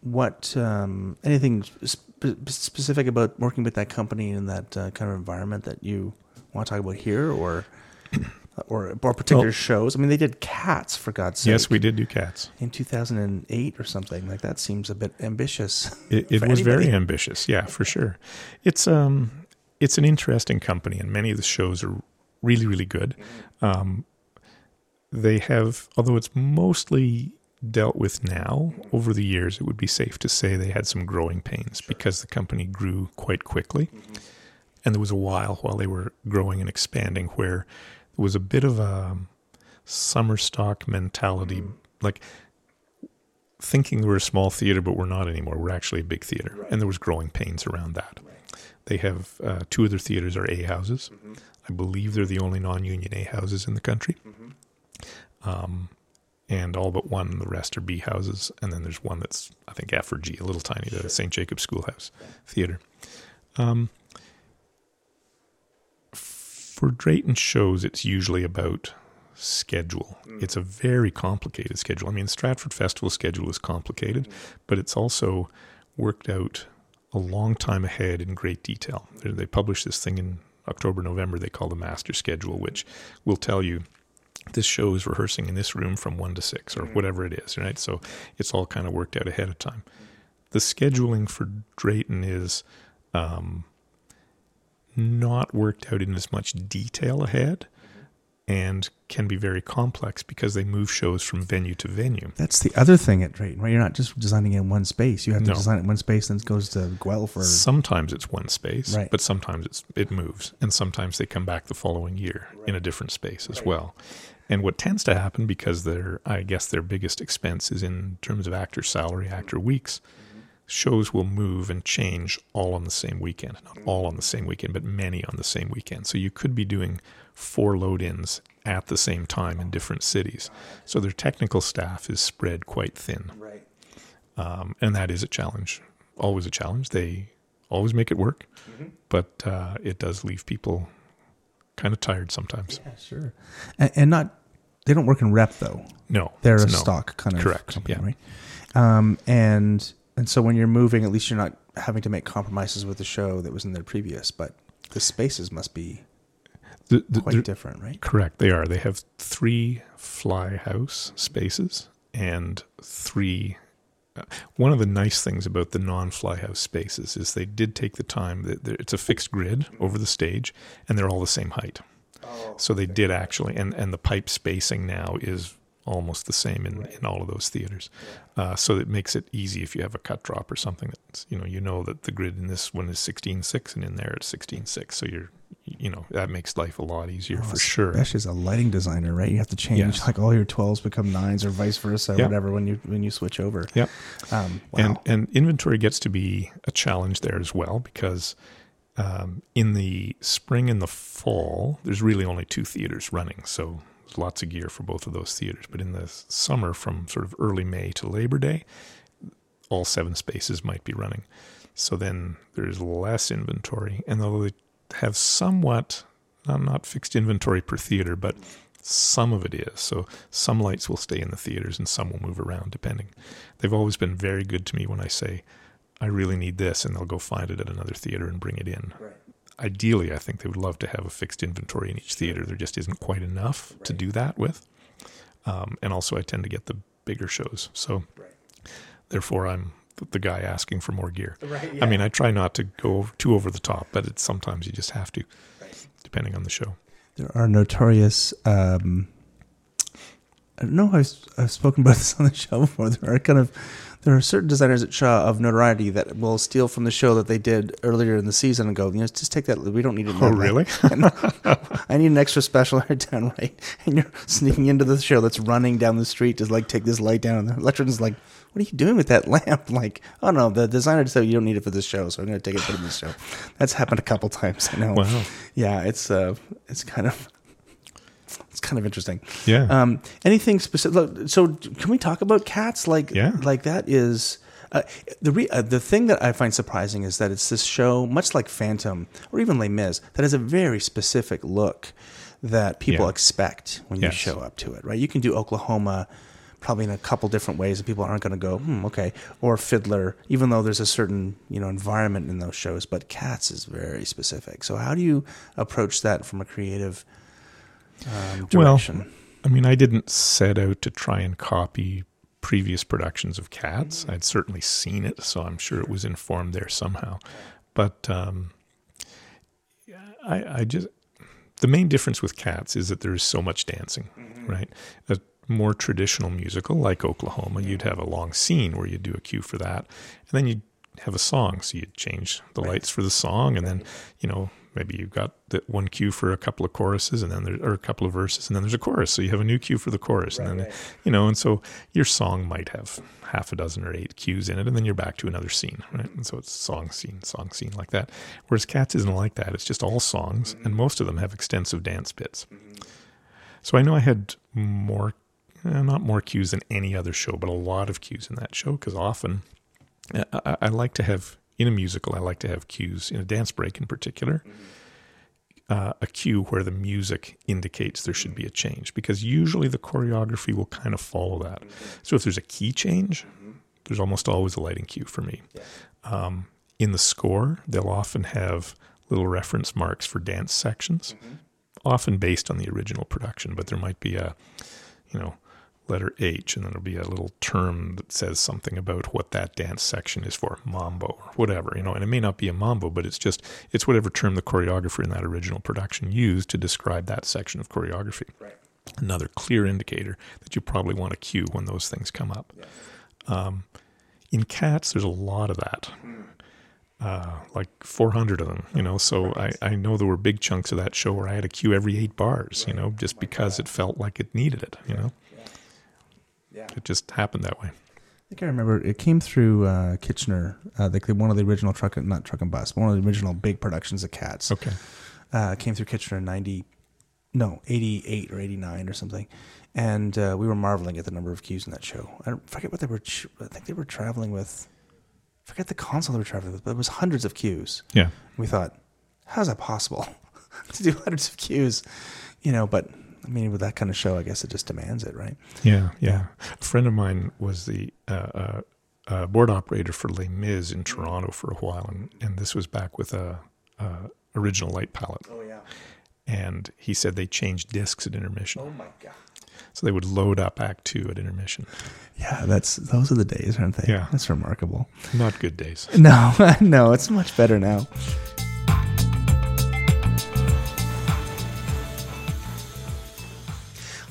[SPEAKER 1] what? Um, anything sp- specific about working with that company in that uh, kind of environment that you want to talk about here, or or or particular
[SPEAKER 5] Well-
[SPEAKER 1] shows? I mean, they did Cats for God's sake.
[SPEAKER 5] yes, we did do cats.
[SPEAKER 1] in 2008 or something like that. Seems a bit ambitious.
[SPEAKER 5] It, it was very ambitious. Yeah, for sure. It's um, it's an interesting company, and many of the shows are really, really good. Um, they have, although it's mostly dealt with now over the years, it would be safe to say they had some growing pains because the company grew quite quickly. And there was a while while they were growing and expanding where there was a bit of a summer stock mentality, like thinking we're a small theater, but we're not anymore. We're actually a big theater, and there was growing pains around that. They have uh, two of their theaters are A houses. I believe they're the only non-union A houses in the country. Um, and all but one, the rest are B houses, and then there's one that's I think F or G, a little tiny, the St. Jacob's Schoolhouse Theater. For Drayton shows, it's usually about schedule. Mm. It's a very complicated schedule. I mean, Stratford Festival schedule is complicated, mm. but it's also worked out a long time ahead in great detail. They, they publish this thing in October, November, they call the master schedule, which will tell you this show is rehearsing in this room from one to six or mm. whatever it is, right? So it's all kind of worked out ahead of time. The scheduling for Drayton is um, not worked out in as much detail ahead and can be very complex because they move shows from venue to venue.
[SPEAKER 1] That's the other thing at Drayton, right? You're not just designing in one space. You have to
[SPEAKER 5] No.
[SPEAKER 1] design it in one space, then it goes to Guelph or
[SPEAKER 5] Sometimes it's one space,
[SPEAKER 1] Right.
[SPEAKER 5] but sometimes it's it moves, and sometimes they come back the following year in a different space as well. And what tends to happen because their I guess their biggest expense is in terms of actor salary, actor weeks. Shows will move and change all on the same weekend. Not all on the same weekend, but many on the same weekend. So you could be doing four load ins at the same time in different cities. So their technical staff is spread quite thin
[SPEAKER 1] right.
[SPEAKER 5] um, and that is a challenge. Always a challenge. They always make it work, but uh, it does leave people kind of tired sometimes.
[SPEAKER 1] Yeah, sure. And, and not they don't work in rep though.
[SPEAKER 5] No,
[SPEAKER 1] They're a
[SPEAKER 5] no.
[SPEAKER 1] stock kind of
[SPEAKER 5] Correct,
[SPEAKER 1] company,
[SPEAKER 5] yeah.
[SPEAKER 1] right? Um, and and so when you're moving, at least you're not having to make compromises with the show that was in their previous. But the spaces must be
[SPEAKER 5] The- the-
[SPEAKER 1] quite different, right?
[SPEAKER 5] Correct, they are. They have three fly house spaces and three. Uh, one of the nice things about the non-fly house spaces is they did take the time. That that it's a fixed grid over the stage, and they're all the same height. Oh, so they did actually, and and the pipe spacing now is almost the same in, in all of those theaters. Uh, so it makes it easy if you have a cut drop or something that's you know you know that the grid in this one is sixteen six and in there it's sixteen six. So you're you know that makes life a lot easier for sure.
[SPEAKER 1] Especially as a lighting designer, right? You have to change
[SPEAKER 5] Yes.
[SPEAKER 1] like all your twelves become nines or vice versa,
[SPEAKER 5] Yeah.
[SPEAKER 1] whatever when you when you switch over.
[SPEAKER 5] Yep.
[SPEAKER 1] Um, wow.
[SPEAKER 5] And and inventory gets to be a challenge there as well because um, in the spring and the fall, there's really only two theaters running, so lots of gear for both of those theaters. But in the summer, from sort of early May to Labor Day, all seven spaces might be running. So then there's less inventory, and although they have somewhat not not fixed inventory per theater, but some of it is. So some lights will stay in the theaters and some will move around depending. They've always been very good to me when I say, I really need this, and they'll go find it at another theater and bring it in. Ideally, I think they would love to have a fixed inventory in each theater. There just isn't quite enough to do that with. Um, and also, I tend to get the bigger shows. So therefore, I'm the guy asking for more gear.
[SPEAKER 1] Right,
[SPEAKER 5] I mean, I try not to go too over the top, but it's sometimes you just have to, depending on the show.
[SPEAKER 1] there are notorious. Um, I don't know. I've, I've spoken about this on the show before. There are kind of there are certain designers at Shaw of notoriety that will steal from the show that they did earlier in the season and go, you know, just take that. We don't need it.
[SPEAKER 5] Oh, really?
[SPEAKER 1] I need an extra special light down right, and you're sneaking into the show that's running down the street to like take this light down, and the electrician's like, "What are you doing with that lamp?" Like, "Oh no, the designer said you don't need it for this show, so I'm going to take it and put it in this show." That's happened a couple times. I know.
[SPEAKER 5] Wow.
[SPEAKER 1] Yeah, it's uh, it's kind of. It's kind of interesting.
[SPEAKER 5] Yeah.
[SPEAKER 1] Um, anything specific? Look, so, can we talk about cats? Like,
[SPEAKER 5] Yeah.
[SPEAKER 1] like that is uh, the re- uh, the thing that I find surprising is that it's this show, much like Phantom or even Les Mis, that has a very specific look that people
[SPEAKER 5] Yeah.
[SPEAKER 1] expect when you
[SPEAKER 5] Yes.
[SPEAKER 1] show up to it. Right? You can do Oklahoma probably in a couple different ways, and people aren't going to go, hmm, okay, or Fiddler, even though there's a certain you know environment in those shows. But Cats is very specific. So, how do you approach that from a creative um,
[SPEAKER 5] Well. I mean, I didn't set out to try and copy previous productions of Cats. I'd certainly seen it, so I'm sure it was informed there somehow. But um, I, I just the main difference with Cats is that there is so much dancing, right? A more traditional musical like Oklahoma, you'd have a long scene where you'd do a cue for that, and then you'd have a song, so you'd change the lights for the song, and then you know maybe you've got the one cue for a couple of choruses, and then there or a couple of verses, and then there's a chorus, so you have a new cue for the chorus, and then you know, and so your song might have half a dozen or eight cues in it, and then you're back to another scene, right? And so it's song scene, song scene like that. Whereas Cats isn't like that; it's just all songs, and mm-hmm. most of them have extensive dance bits. Mm-hmm. So I know I had more, eh, not more cues than any other show, but a lot of cues in that show because often eh, I, I- I like to have in a musical, I like to have cues in a dance break in particular. Uh, a cue where the music indicates there should be a change because usually the choreography will kind of follow that. So if there's a key change, there's almost always a lighting cue for me. Um, in the score, they'll often have little reference marks for dance sections, often based on the original production, but there might be a, you know, letter H, and then there'll be a little term that says something about what that dance section is for, mambo or whatever, you know, and it may not be a mambo, but it's just, it's whatever term the choreographer in that original production used to describe that section of choreography. Right. Another clear indicator that you probably want to cue when those things come up. Um, in cats, there's a lot of that. Uh, like 400 of them, you know. So I, I know there were big chunks of that show where I had to cue every eight bars, you know, just because it felt like it needed it, you know. It just happened that way.
[SPEAKER 1] I think I remember it came through uh, Kitchener, uh, like one of the original truck, and not truck and bus, but one of the original big productions of Cats.
[SPEAKER 5] Okay.
[SPEAKER 1] Uh, came through Kitchener in ninety, no, eighty eight or eighty nine or something, and uh, we were marveling at the number of cues in that show. I forget what they were. I think they were traveling with. Forget the console they were traveling with, but it was hundreds of cues.
[SPEAKER 5] Yeah.
[SPEAKER 1] We thought, how's that possible to do hundreds of cues? You know, but I mean, with that kind of show, I guess it just demands it, right?
[SPEAKER 5] Yeah, yeah. A friend of mine was the uh, uh, uh, board operator for Les Mis in Toronto for a while, and, and this was back with a, a original light palette.
[SPEAKER 1] Oh yeah.
[SPEAKER 5] And he said they changed discs at intermission,
[SPEAKER 1] Oh my god.
[SPEAKER 5] so they would load up Act Two at intermission.
[SPEAKER 1] Yeah, that's those are the days, aren't they?
[SPEAKER 5] Yeah.
[SPEAKER 1] that's remarkable.
[SPEAKER 5] Not good days.
[SPEAKER 1] No, no, it's much better now.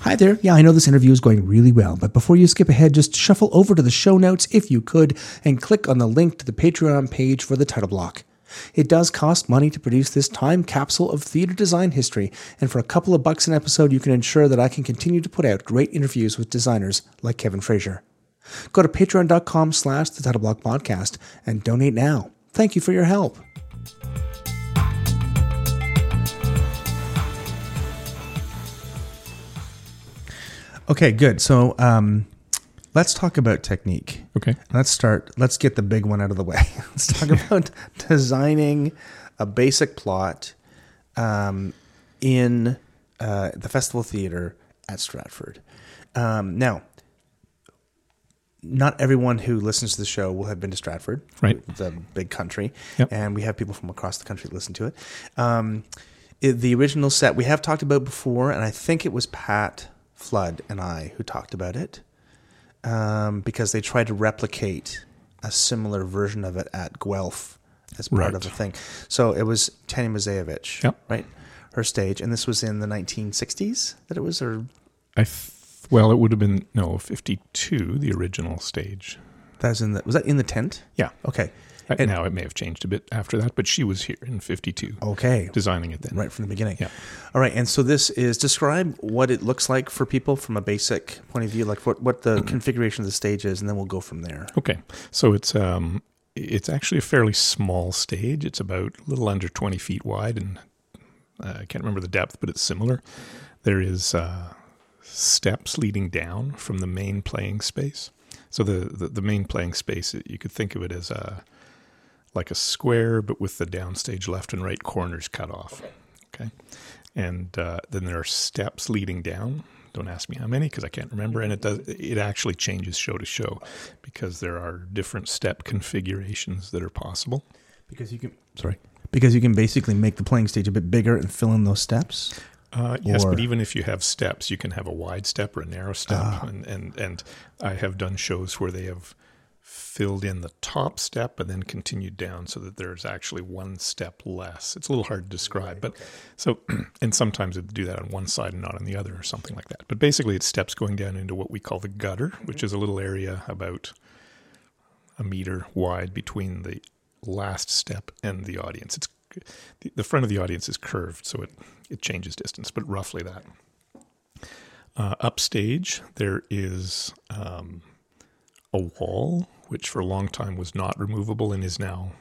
[SPEAKER 1] Hi there. Yeah, I know this interview is going really well, but before you skip ahead, just shuffle over to the show notes if you could and click on the link to the Patreon page for the title block. It does cost money to produce this time capsule of theater design history, and for a couple of bucks an episode, you can ensure that I can continue to put out great interviews with designers like Kevin Fraser. Go to patreon.com slash the title block podcast and donate now. Thank you for your help. Okay, good. So um, let's talk about technique.
[SPEAKER 5] Okay.
[SPEAKER 1] Let's start. Let's get the big one out of the way. Let's talk about designing a basic plot um, in uh, the festival theater at Stratford. Um, now, not everyone who listens to the show will have been to Stratford,
[SPEAKER 5] Right.
[SPEAKER 1] The big country,
[SPEAKER 5] Yep.
[SPEAKER 1] and we have people from across the country that listen to it. Um, it- the original set we have talked about before, and I think it was Pat Flood and I who talked about it um, because they tried to replicate a similar version of it at Guelph as part
[SPEAKER 5] Right.
[SPEAKER 1] of the thing. So it was Tanya Moiseiwitsch,
[SPEAKER 5] Yep.
[SPEAKER 1] right? Her stage, and this was in the 1960s that it was, or
[SPEAKER 5] I th- well, it would have been no fifty-two, the original stage.
[SPEAKER 1] that was in the was that in the tent?
[SPEAKER 5] Yeah.
[SPEAKER 1] Okay, And-
[SPEAKER 5] now it may have changed a bit after that, but she was here in fifty-two,
[SPEAKER 1] okay,
[SPEAKER 5] designing it then.
[SPEAKER 1] right from the beginning.
[SPEAKER 5] Yeah.
[SPEAKER 1] All right, and so this is describe what it looks like for people from a basic point of view, like what what the configuration of the stage is, and then we'll go from there.
[SPEAKER 5] Okay, so it's um, it's actually a fairly small stage. It's about a little under twenty feet wide, and uh, I can't remember the depth, but it's similar. There is uh, steps leading down from the main playing space. So the, the the main playing space, you could think of it as a like a square, but with the downstage left and right corners cut off. Okay, and uh, then there are steps leading down. Don't ask me how many because I can't remember, and it does. It actually changes show to show because there are different step configurations that are possible.
[SPEAKER 1] Because you can sorry, because you can basically make the playing stage a bit bigger and fill in those steps.
[SPEAKER 5] Uh, yes,
[SPEAKER 1] Or-
[SPEAKER 5] but even if you have steps, you can have a wide step or a narrow step, and, and and I have done shows where they have filled in the top step and then continued down so that there's actually one step less. It's a little hard to describe, but so and sometimes they do that on one side and not on the other or something like that. But basically, it's steps going down into what we call the gutter, which is a little area about a meter wide between the last step and the audience. It's the, the front of the audience is curved, so it it changes distance, but roughly that. Uh, upstage, there is um, a wall, which for a long time was not removable and is now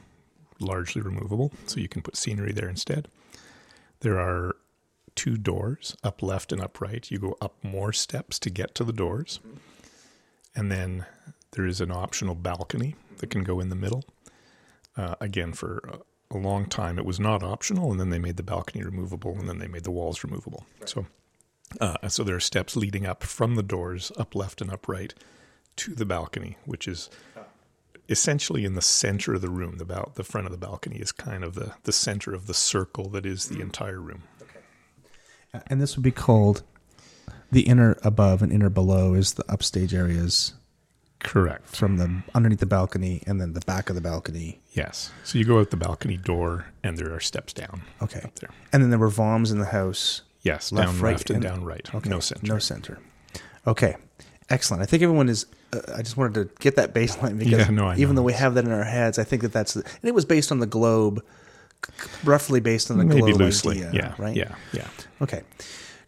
[SPEAKER 5] largely removable, so you can put scenery there instead. There are two doors, up left and up right. You go up more steps to get to the doors. And then there is an optional balcony that can go in the middle. uh, again, for a, long time, it was not optional, and then they made the balcony removable, and then they made the walls removable. So, uh, so there are steps leading up from the doors, up left and up right, to the balcony, which is essentially in the center of the room. The bal- the front of the balcony is kind of the the center of the circle that is the entire room. Okay.
[SPEAKER 1] And this would be called the inner above and inner below is the upstage areas
[SPEAKER 5] Correct.
[SPEAKER 1] from the underneath the balcony and then the back of the balcony.
[SPEAKER 5] Yes. So you go out the balcony door, and there are steps down.
[SPEAKER 1] Okay.
[SPEAKER 5] Up there.
[SPEAKER 1] And then there were VOMs in the house.
[SPEAKER 5] Yes,
[SPEAKER 1] Left,
[SPEAKER 5] down
[SPEAKER 1] right,
[SPEAKER 5] left and,
[SPEAKER 1] and-
[SPEAKER 5] down right.
[SPEAKER 1] Okay.
[SPEAKER 5] No center.
[SPEAKER 1] No center. Okay. Excellent. I think everyone is. Uh, I just wanted to get that baseline because
[SPEAKER 5] Yeah, no,
[SPEAKER 1] even though we have that in our heads, I think that that's and it was based on the globe, roughly based on the
[SPEAKER 5] Maybe
[SPEAKER 1] globe
[SPEAKER 5] loosely.
[SPEAKER 1] idea,
[SPEAKER 5] yeah.
[SPEAKER 1] right?
[SPEAKER 5] Yeah. Yeah.
[SPEAKER 1] Okay,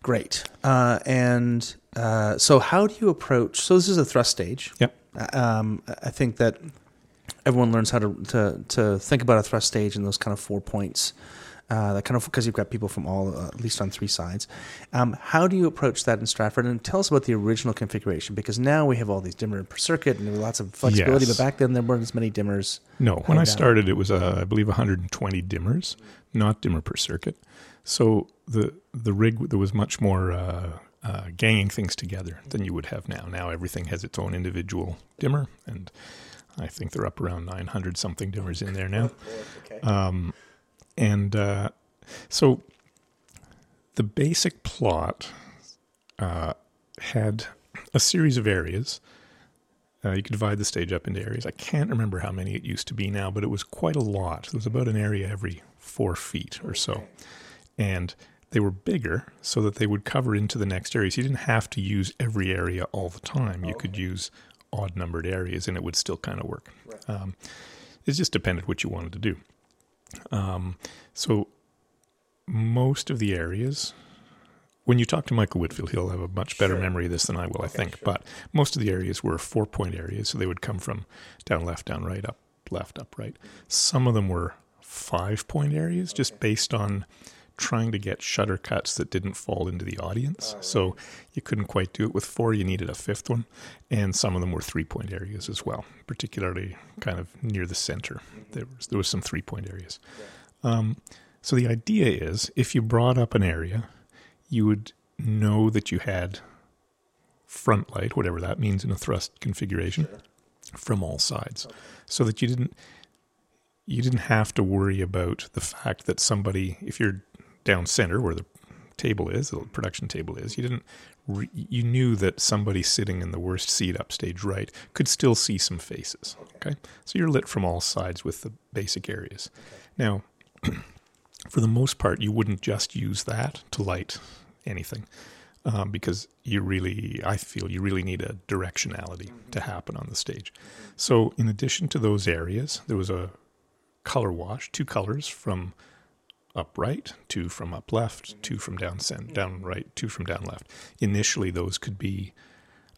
[SPEAKER 1] great. Uh, and uh, so, how do you approach? So, this is a thrust stage.
[SPEAKER 5] Yep.
[SPEAKER 1] Um, I think that everyone learns how to, to to think about a thrust stage and those kind of four points. Uh, that kind of because you've got people from all uh, at least on three sides. Um, how do you approach that in Stratford? And tell us about the original configuration because now we have all these dimmer per circuit and there were lots of flexibility.
[SPEAKER 5] Yes.
[SPEAKER 1] But back then there weren't as many dimmers.
[SPEAKER 5] No, when I
[SPEAKER 1] down.
[SPEAKER 5] started, it was uh, I believe 120 dimmers, not dimmer per circuit. So the the rig there was much more uh, uh, ganging things together than you would have now. Now everything has its own individual dimmer, and I think they're up around 900 something dimmers in there now. Um, and uh, so the basic plot uh, had a series of areas. Uh, you could divide the stage up into areas. I can't remember how many it used to be now, but it was quite a lot. There was about an area every four feet or so. And they were bigger so that they would cover into the next area. So you didn't have to use every area all the time. You could use odd numbered areas and it would still kind of work. Um, it just depended what you wanted to do. Um, so most of the areas, when you talk to Michael Whitfield, he'll have a much better memory of this than I will, I think. But most of the areas were four point areas, so they would come from down left, down right, up left, up right. Some of them were five point areas, just based on trying to get shutter cuts that didn't fall into the audience. So you couldn't quite do it with four, you needed a fifth one. And some of them were three point areas as well, particularly kind of near the center. There was, there was some three point areas. Um, so the idea is if you brought up an area, you would know that you had front light, whatever that means in a thrust configuration, from all sides, so that you didn't you didn't have to worry about the fact that somebody, if you're down center where the table is, the production table is, you didn't re- you knew that somebody sitting in the worst seat upstage right could still see some faces. Okay, so you're lit from all sides with the basic areas. Now, for the most part, you wouldn't just use that to light anything um, because you really, I feel, you really need a directionality to happen on the stage. So, in addition to those areas, there was a color wash, two colors from up right, two from up left, two from down cent, down right, two from down left. Initially, those could be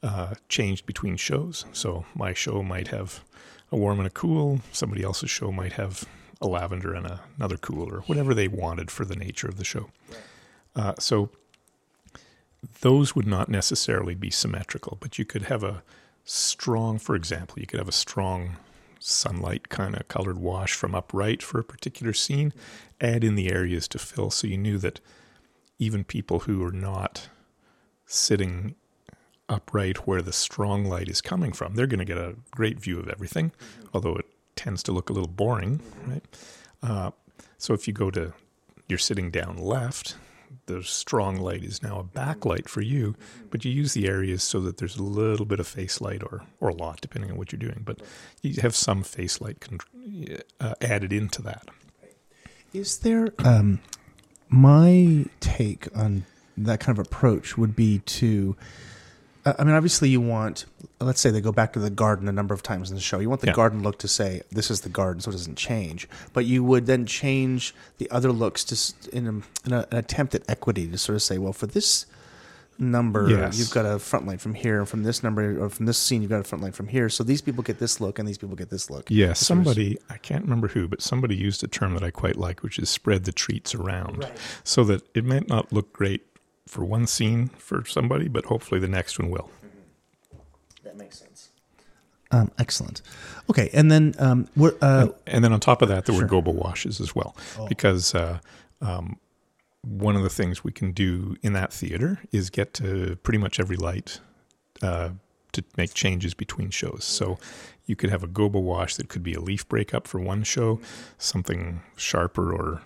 [SPEAKER 5] uh, changed between shows. So my show might have a warm and a cool. Somebody else's show might have a lavender and a, another cool, or whatever they wanted for the nature of the show. Uh, so those would not necessarily be symmetrical, but you could have a strong, for example, you could have a strong sunlight kind of colored wash from upright for a particular scene, add in the areas to fill. So you knew that even people who are not sitting upright where the strong light is coming from, they're going to get a great view of everything, although it tends to look a little boring, right? Uh, so if you go to, you're sitting down left, the strong light is now a backlight for you, but you use the areas so that there's a little bit of face light or, or a lot, depending on what you're doing. But you have some face light con- uh, added into that.
[SPEAKER 1] Is there um, my take on that kind of approach would be to I I mean obviously you want let's say they go back to the garden a number of times in the show. You want the
[SPEAKER 5] Yeah.
[SPEAKER 1] garden look to say this is the garden so it doesn't change. But you would then change the other looks to in, a, in a, an attempt at equity to sort of say well for this number
[SPEAKER 5] Yes.
[SPEAKER 1] you've got a front light from here and from this number or from this scene you've got a front light from here so these people get this look and these people get this look.
[SPEAKER 5] Yeah, somebody, I can't remember who, but somebody used a term that I quite like, which is spread the treats around. So that it might not look great for one scene for somebody, but hopefully the next one will.
[SPEAKER 1] That makes sense. Um, excellent. Okay, and then um, what? Uh,
[SPEAKER 5] And then on top of that, there were gobo washes as well,
[SPEAKER 1] Oh.
[SPEAKER 5] because uh, um, one of the things we can do in that theater is get to pretty much every light uh, to make changes between shows. So you could have a gobo wash that could be a leaf breakup for one show, something sharper or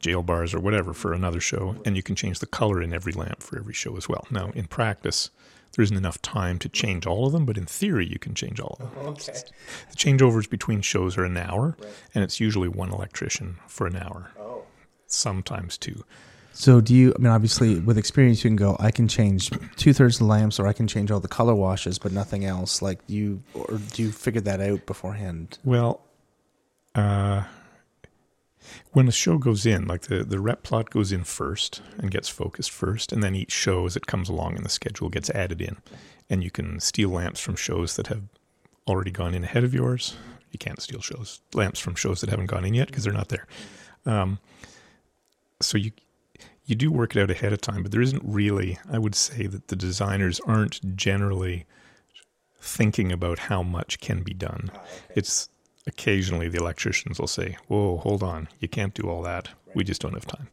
[SPEAKER 5] jail bars or whatever for another show, and you can change the color in every lamp for every show as well. Now, in practice, there isn't enough time to change all of them, but in theory, you can change all of them.
[SPEAKER 1] okay.
[SPEAKER 5] The changeovers between shows are an hour, and it's usually one electrician for an hour.
[SPEAKER 1] Oh.
[SPEAKER 5] Sometimes two.
[SPEAKER 1] So do you? I mean, obviously, with experience, you can go. I can change two thirds of the lamps, or I can change all the color washes, but nothing else. Like you, or do you figure that out beforehand?
[SPEAKER 5] Well, uh, when a show goes in, like the, the rep plot goes in first and gets focused first, and then each show as it comes along in the schedule gets added in. And you can steal lamps from shows that have already gone in ahead of yours. You can't steal shows lamps from shows that haven't gone in yet because they're not there. Um, so you you do work it out ahead of time, but there isn't really. I would say that the designers aren't generally thinking about how much can be done. It's occasionally the electricians will say, "Whoa, hold on, you can't do all that. We just don't have time."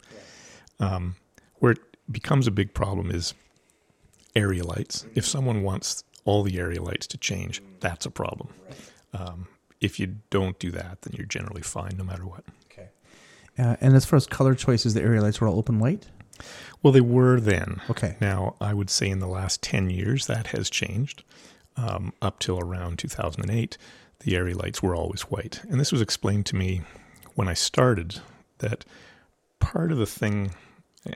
[SPEAKER 5] Um, where it becomes a big problem is area lights. If someone wants all the area lights to change, that's a problem. Um, if you don't do that, then you're generally fine no matter what.
[SPEAKER 1] Okay. Uh, and as far as color choices, the area lights were all open white.
[SPEAKER 5] Well, they were then.
[SPEAKER 1] Okay.
[SPEAKER 5] Now, I would say in the last 10 years, that has changed. Um, up till around 2008, the area lights were always white. And this was explained to me when I started that part of the thing,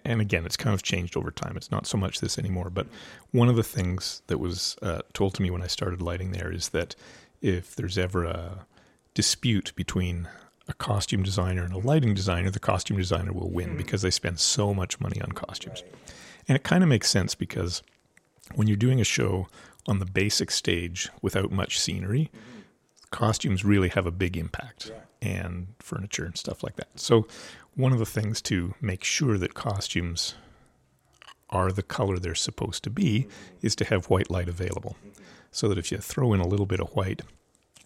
[SPEAKER 5] and again, it's kind of changed over time. It's not so much this anymore, but one of the things that was uh, told to me when I started lighting there is that if there's ever a dispute between a costume designer and a lighting designer, the costume designer will win because they spend so much money on costumes. And it kind of makes sense because when you're doing a show on the basic stage without much scenery, costumes really have a big impact and furniture and stuff like that. So, one of the things to make sure that costumes are the color they're supposed to be is to have white light available. So that if you throw in a little bit of white,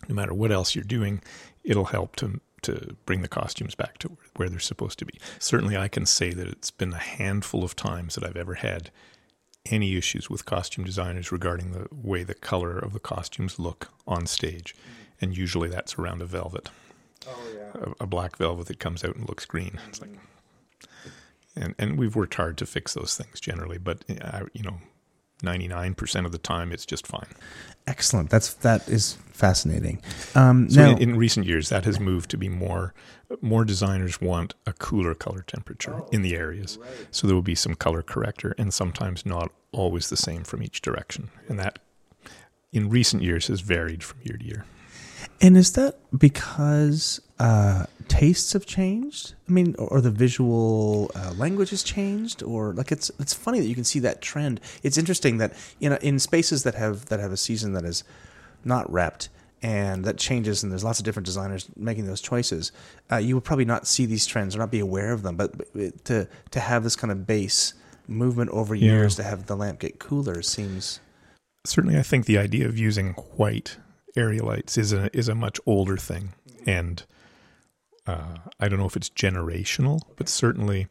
[SPEAKER 5] no matter what else you're doing, it'll help to to bring the costumes back to where they're supposed to be. Certainly, I can say that it's been a handful of times that I've ever had any issues with costume designers regarding the way the color of the costumes look on stage, and usually that's around a velvet, a, a black velvet that comes out and looks green. It's like, and and we've worked hard to fix those things generally, but uh, you know. 99% of the time it's just fine.
[SPEAKER 1] Excellent. That's that is fascinating. Um,
[SPEAKER 5] So
[SPEAKER 1] now,
[SPEAKER 5] in, in recent years, that has moved to be more. More designers want a cooler color temperature in the areas, so there will be some color corrector, and sometimes not always the same from each direction. And that, in recent years, has varied from year to year.
[SPEAKER 1] And is that because uh, tastes have changed? I mean, or, or the visual uh, language has changed, or like it's it's funny that you can see that trend. It's interesting that in in spaces that have that have a season that is not repped and that changes, and there's lots of different designers making those choices. Uh, you would probably not see these trends or not be aware of them, but, but to to have this kind of base movement over
[SPEAKER 5] Yeah.
[SPEAKER 1] years to have the lamp get cooler seems
[SPEAKER 5] Certainly, I think the idea of using white area lights is a is a much older thing, and uh, I don't know if it's generational, but certainly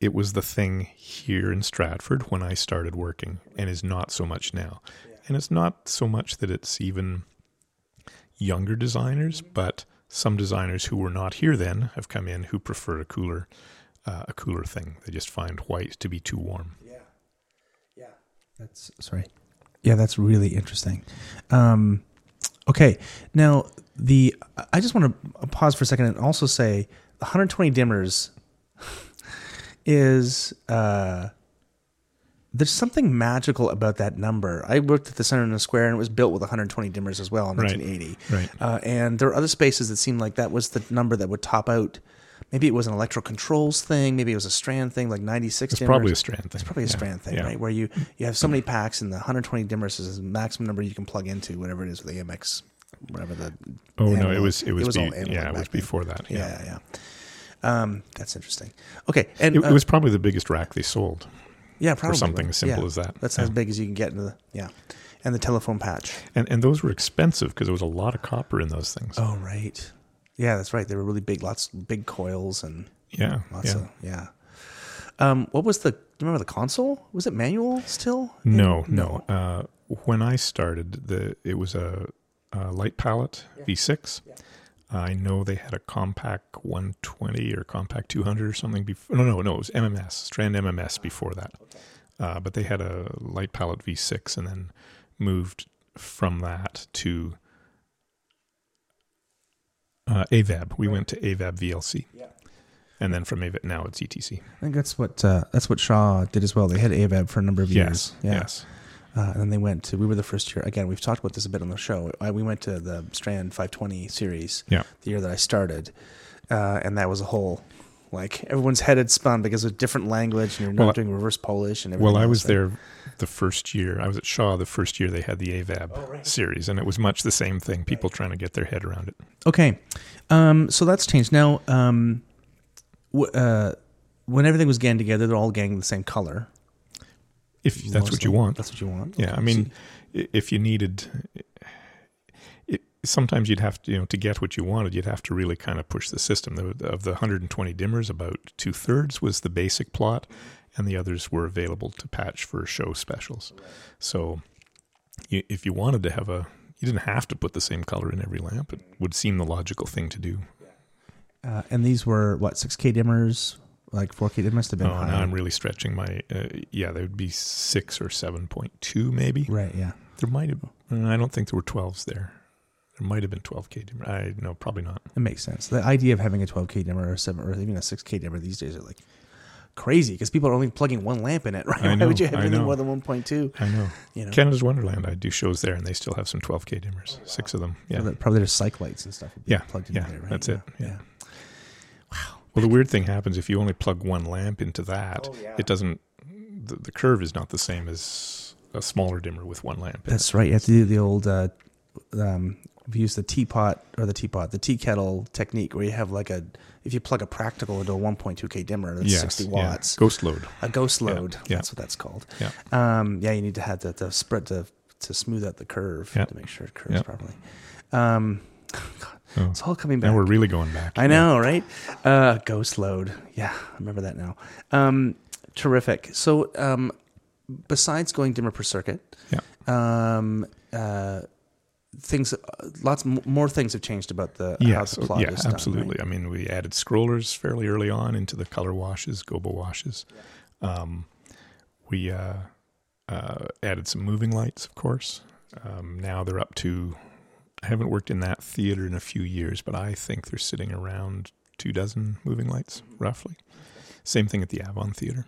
[SPEAKER 5] it was the thing here in Stratford when I started working, and is not so much now. And it's not so much that it's even younger designers, but some designers who were not here then have come in who prefer a cooler uh, a cooler thing. They just find white to be too warm. Yeah, yeah.
[SPEAKER 1] That's sorry. Yeah, that's really interesting. Um, okay, now the I just want to pause for a second and also say 120 dimmers is uh, there's something magical about that number. I worked at the Center in the Square and it was built with 120 dimmers as well in
[SPEAKER 5] Right.
[SPEAKER 1] 1980.
[SPEAKER 5] Right.
[SPEAKER 1] Uh, and there are other spaces that seemed like that was the number that would top out. Maybe it was an electro controls thing. Maybe it was a strand thing, like 96
[SPEAKER 5] It's
[SPEAKER 1] dimmers.
[SPEAKER 5] probably a strand thing.
[SPEAKER 1] It's probably a
[SPEAKER 5] Yeah.
[SPEAKER 1] strand thing,
[SPEAKER 5] Yeah.
[SPEAKER 1] right? Where you, you have so many packs and the 120 dimmers is the maximum number you can plug into, whatever it is with the AMX, whatever the.
[SPEAKER 5] Oh no,
[SPEAKER 1] analog-
[SPEAKER 5] it was it was, be- yeah, it was
[SPEAKER 1] back then.
[SPEAKER 5] before that.
[SPEAKER 1] Yeah,
[SPEAKER 5] Yeah,
[SPEAKER 1] yeah. Um, that's interesting. Okay, and
[SPEAKER 5] It,
[SPEAKER 1] uh,
[SPEAKER 5] it was probably the biggest rack they sold.
[SPEAKER 1] yeah, probably
[SPEAKER 5] something
[SPEAKER 1] right.
[SPEAKER 5] as simple as that.
[SPEAKER 1] That's as big as you can get into the yeah. and the telephone patch.
[SPEAKER 5] And and those were expensive because there was a lot of copper in those things.
[SPEAKER 1] Oh, right. Yeah, that's right. They were really big, lots big coils and
[SPEAKER 5] yeah,
[SPEAKER 1] lots
[SPEAKER 5] yeah.
[SPEAKER 1] of yeah. Um, what was the? Do you remember the console? Was it manual still?
[SPEAKER 5] No, no. Uh, when I started, the it was a, a light palette V6. I know they had a compact 120 or compact 200 or something before. No, no, no. It was MMS, Strand MMS before that. Uh, but they had a light palette V6 and then moved from that to uh, AVAB. We went to AVAB VLC. And then from AVAB, now it's ETC.
[SPEAKER 1] I think that's what uh, that's what Shaw did as well. They had AVAB for a number of years.
[SPEAKER 5] Yes, yes.
[SPEAKER 1] Uh, and then they went to. We were the first year. Again, we've talked about this a bit on the show. I, we went to the Strand 520 series.
[SPEAKER 5] Yeah.
[SPEAKER 1] The year that I started, uh, and that was a whole. Like everyone's head had spun because of different language, and you're not
[SPEAKER 5] Well,
[SPEAKER 1] doing reverse Polish and everything.
[SPEAKER 5] Well, I was
[SPEAKER 1] right?
[SPEAKER 5] there the first year. I was at Shaw the first year they had the AVAB series, and it was much the same thing. People trying to get their head around it.
[SPEAKER 1] Okay, um, so that's changed now. Um, w- uh, when everything was gang together, they're all gang the same color.
[SPEAKER 5] If that's what you want.
[SPEAKER 1] That's what you want.
[SPEAKER 5] Yeah,
[SPEAKER 1] Okay,
[SPEAKER 5] I mean, i- if you needed, sometimes you'd have to, you know, to get what you wanted, you'd have to really kind of push the system. The- Of the 120 dimmers, about two thirds was the basic plot, and the others were available to patch for show specials. So, you, if you wanted to have a, you didn't have to put the same color in every lamp. It would seem the logical thing to do.
[SPEAKER 1] uh, and these were what six K dimmers, like four K. They must have been
[SPEAKER 5] Oh,
[SPEAKER 1] high.
[SPEAKER 5] now I'm really stretching my. Uh, yeah, they would be six or seven point two, maybe.
[SPEAKER 1] right. Yeah.
[SPEAKER 5] There might have. I don't think there were twelves there. There might have been twelve k. dimmer. I no, probably not.
[SPEAKER 1] It makes sense. The idea of having a 12K dimmer or seven or even a 6K dimmer these days are like crazy because people are only plugging one lamp in it, right?
[SPEAKER 5] I
[SPEAKER 1] Why would you have
[SPEAKER 5] I
[SPEAKER 1] anything
[SPEAKER 5] know.
[SPEAKER 1] more than 1.2?
[SPEAKER 5] I know.
[SPEAKER 1] You know,
[SPEAKER 5] Canada's Wonderland. I do shows there, and they still have some twelve k dimmers. Six of them. Yeah.
[SPEAKER 1] Probably- probably there's cyc lights and stuff
[SPEAKER 5] Yeah,
[SPEAKER 1] plugged in
[SPEAKER 5] yeah,
[SPEAKER 1] there, right?
[SPEAKER 5] that's it,
[SPEAKER 1] Yeah.
[SPEAKER 5] yeah. Well, the weird thing happens if you only plug one lamp into that.
[SPEAKER 1] Oh,
[SPEAKER 5] It doesn't. The, the curve is not the same as a smaller dimmer with one lamp. In
[SPEAKER 1] That's right. You have to do the old. Uh, um, we use the teapot or the teapot, the tea kettle technique, where you have like a if you plug a practical into a 1.2k dimmer, that's.
[SPEAKER 5] Yes,
[SPEAKER 1] 60
[SPEAKER 5] yeah.
[SPEAKER 1] watts.
[SPEAKER 5] Ghost load.
[SPEAKER 1] A ghost load.
[SPEAKER 5] yeah.
[SPEAKER 1] That's what that's called.
[SPEAKER 5] Yeah.
[SPEAKER 1] Um, yeah, you need to have the, the spread to to smooth out the curve
[SPEAKER 5] Yeah.
[SPEAKER 1] to make sure it curves
[SPEAKER 5] Yeah.
[SPEAKER 1] properly. Um, God,
[SPEAKER 5] Oh.
[SPEAKER 1] it's all coming back.
[SPEAKER 5] Now we're really going back.
[SPEAKER 1] I know, right? Uh, ghost load. Yeah, I remember that now. Um, terrific. So, um, besides going dimmer per circuit,
[SPEAKER 5] Yeah.
[SPEAKER 1] um, uh, things, lots more things have changed about the how
[SPEAKER 5] Yes,
[SPEAKER 1] the plot
[SPEAKER 5] yeah,
[SPEAKER 1] is done,
[SPEAKER 5] absolutely.
[SPEAKER 1] right?
[SPEAKER 5] I mean, we added scrollers fairly early on into the color washes, gobo washes. Um, we uh, uh, added some moving lights, of course. Um, now they're up to. I haven't worked in that theater in a few years, but I think they're sitting around two dozen moving lights, roughly. Same thing at the Avon Theater.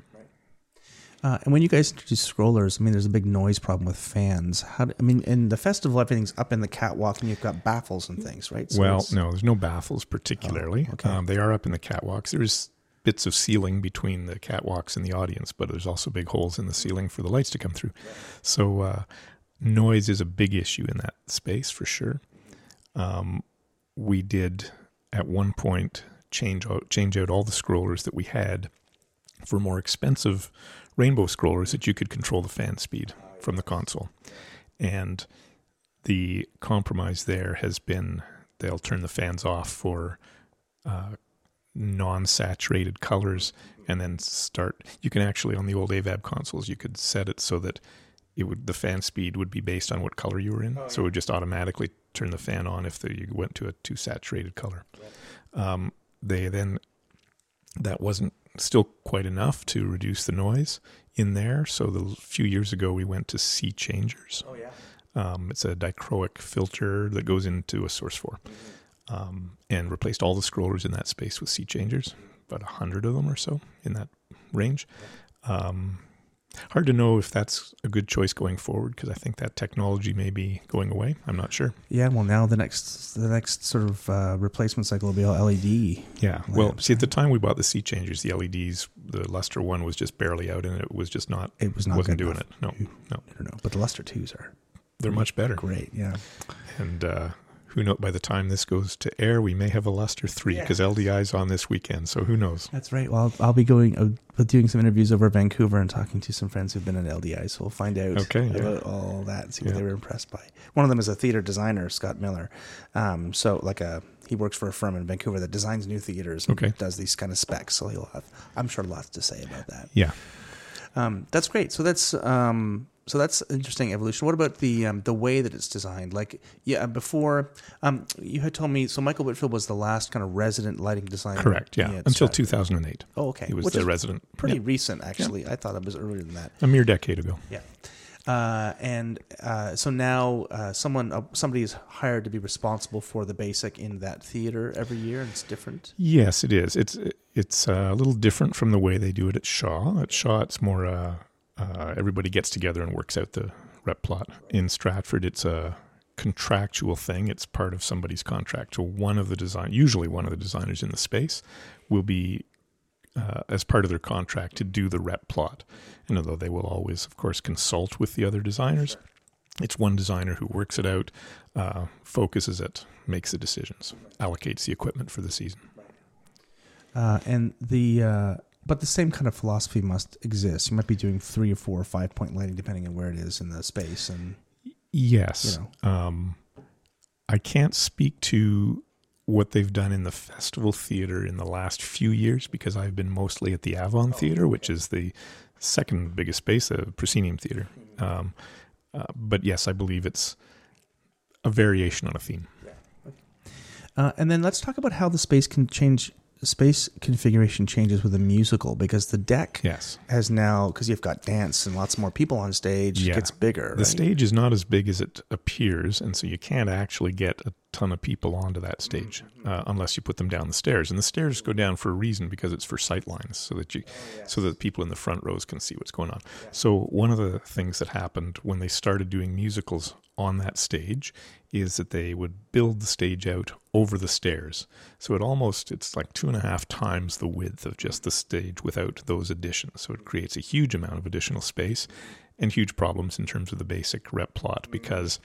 [SPEAKER 1] Uh, and when you guys introduce scrollers, I mean, there's a big noise problem with fans. How? Do, I mean, in the festival, everything's up in the catwalk, and you've got baffles and things, right? So
[SPEAKER 5] well, no, there's no baffles particularly.
[SPEAKER 1] Oh, okay.
[SPEAKER 5] um, they are up in the catwalks. There's bits of ceiling between the catwalks and the audience, but there's also big holes in the ceiling for the lights to come through. So uh, noise is a big issue in that space for sure. Um, we did at one point change out, change out all the scrollers that we had for more expensive rainbow scrollers that you could control the fan speed from the console. And the compromise there has been they'll turn the fans off for uh, non-saturated colors and then start you can actually on the old avab consoles you could set it so that it would the fan speed would be based on what color you were in. So it would just automatically turn the fan on if the, you went to a too saturated color. Um, they then that wasn't still quite enough to reduce the noise in there so the few years ago we went to SeaChangers
[SPEAKER 1] Oh yeah.
[SPEAKER 5] um, it's a dichroic filter that goes into a source 4 um, and replaced all the scrollers in that space with SeaChangers, about a hundred of them or so in that range. Um, hard to know if that's a good choice going forward because I think that technology may be going away. I'm not sure.
[SPEAKER 1] Yeah. Well, now the next the next sort of uh, replacement cycle will be all LED.
[SPEAKER 5] Yeah. Well,
[SPEAKER 1] Lamps,
[SPEAKER 5] see, at the time we bought the SeaChangers, the LEDs, the Lustr one was just barely out, and it was just not.
[SPEAKER 1] It was not
[SPEAKER 5] wasn't doing
[SPEAKER 1] enough.
[SPEAKER 5] it. No, no,
[SPEAKER 1] I don't but the Lustr twos are
[SPEAKER 5] they're much better.
[SPEAKER 1] great. Yeah.
[SPEAKER 5] And uh, who know by the time this goes to air, we may have a Lustr three because LDI's on this weekend. So who knows?
[SPEAKER 1] That's right. Well, I'll, I'll be going, uh, doing some interviews over Vancouver and talking to some friends who've been at LDI. So we'll find out
[SPEAKER 5] Okay, yeah.
[SPEAKER 1] about all that, and see what
[SPEAKER 5] Yeah.
[SPEAKER 1] they were impressed by. One of them is a theater designer, Scott Miller. Um, so like a, he works for a firm in Vancouver that designs new theaters and
[SPEAKER 5] Okay.
[SPEAKER 1] does these kind of specs. So he'll have, I'm sure, lots to say about that.
[SPEAKER 5] Yeah.
[SPEAKER 1] Um, that's great. So that's um, so that's interesting evolution. What about the um, the way that it's designed? Like, yeah, before um, you had told me. So Michael Whitfield was the last kind of resident lighting designer.
[SPEAKER 5] Correct. Yeah. Until 2008.
[SPEAKER 1] Oh, okay.
[SPEAKER 5] He was
[SPEAKER 1] Which
[SPEAKER 5] the resident.
[SPEAKER 1] Pretty
[SPEAKER 5] Yeah.
[SPEAKER 1] recent, actually. I thought it was earlier than that.
[SPEAKER 5] A mere decade ago.
[SPEAKER 1] Yeah. Uh, and uh, so now uh, someone uh, somebody is hired to be responsible for the basic in that theater every year, and it's different.
[SPEAKER 5] Yes, it is. It's it's uh, a little different from the way they do it at Shaw. At Shaw, it's more uh, everybody gets together and works out the rep plot. In Stratford, it's a contractual thing. It's part of somebody's contract. So one of the design, usually one of the designers in the space, will be uh, as part of their contract to do the rep plot. And although they will always, of course, consult with the other designers, it's one designer who works it out, uh, focuses it, makes the decisions, allocates the equipment for the season.
[SPEAKER 1] Uh, and the uh, but the same kind of philosophy must exist. You might be doing three or four or five point lighting depending on where it is in the space. And
[SPEAKER 5] Yes.
[SPEAKER 1] You
[SPEAKER 5] Um, I can't speak to what they've done in the festival theater in the last few years because I've been mostly at the Avon Theater, which is the second biggest space, the proscenium theater. Um, uh, but yes, I believe it's a variation on a theme.
[SPEAKER 1] uh, and then let's talk about how the space can change. Space configuration changes with a musical because the deck
[SPEAKER 5] Yes.
[SPEAKER 1] has now because you've got dance and lots more people on stage. It
[SPEAKER 5] Yeah.
[SPEAKER 1] gets bigger.
[SPEAKER 5] The
[SPEAKER 1] right?
[SPEAKER 5] stage is not as big as it appears, and so you can't actually get a ton of people onto that stage uh, unless you put them down the stairs. And the stairs go down for a reason because it's for sight lines, so that you, so that people in the front rows can see what's going on. So one of the things that happened when they started doing musicals on that stage is that they would build the stage out over the stairs. So it almost it's like two and a half times the width of just the stage without those additions. So it creates a huge amount of additional space and huge problems in terms of the basic rep plot because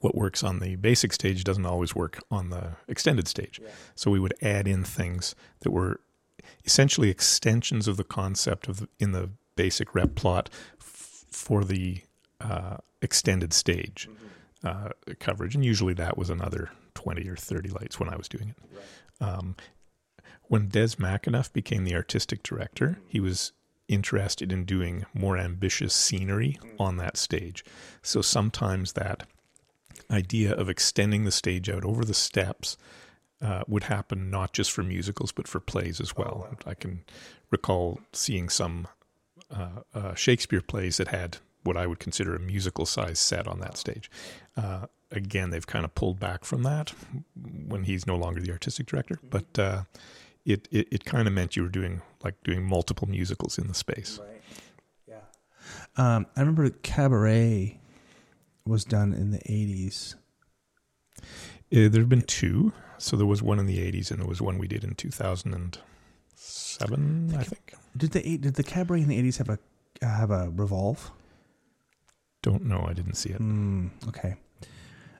[SPEAKER 5] what works on the basic stage doesn't always work on the extended stage. So we would add in things that were essentially extensions of the concept of the, in the basic rep plot f- for the uh, extended stage uh, coverage, and usually that was another twenty or thirty lights when I was doing it. Um, when Des McAnuff became the artistic director, he was interested in doing more ambitious scenery on that stage. So sometimes that idea of extending the stage out over the steps uh, would happen not just for musicals but for plays as well. I can recall seeing some uh, uh, Shakespeare plays that had what I would consider a musical size set on that stage. Uh, again, they've kind of pulled back from that when he's no longer the artistic director, but uh, it, it, it kind of meant you were doing like doing multiple musicals in the space.
[SPEAKER 1] Um, I remember Cabaret was done in the eighties.
[SPEAKER 5] Uh, there have been two. So there was one in the 80s and there was one we did in 2007, I think.
[SPEAKER 1] Did the did the Cabaret in the eighties have a have a revolve?
[SPEAKER 5] Don't know. I didn't see it.
[SPEAKER 1] Mm, okay.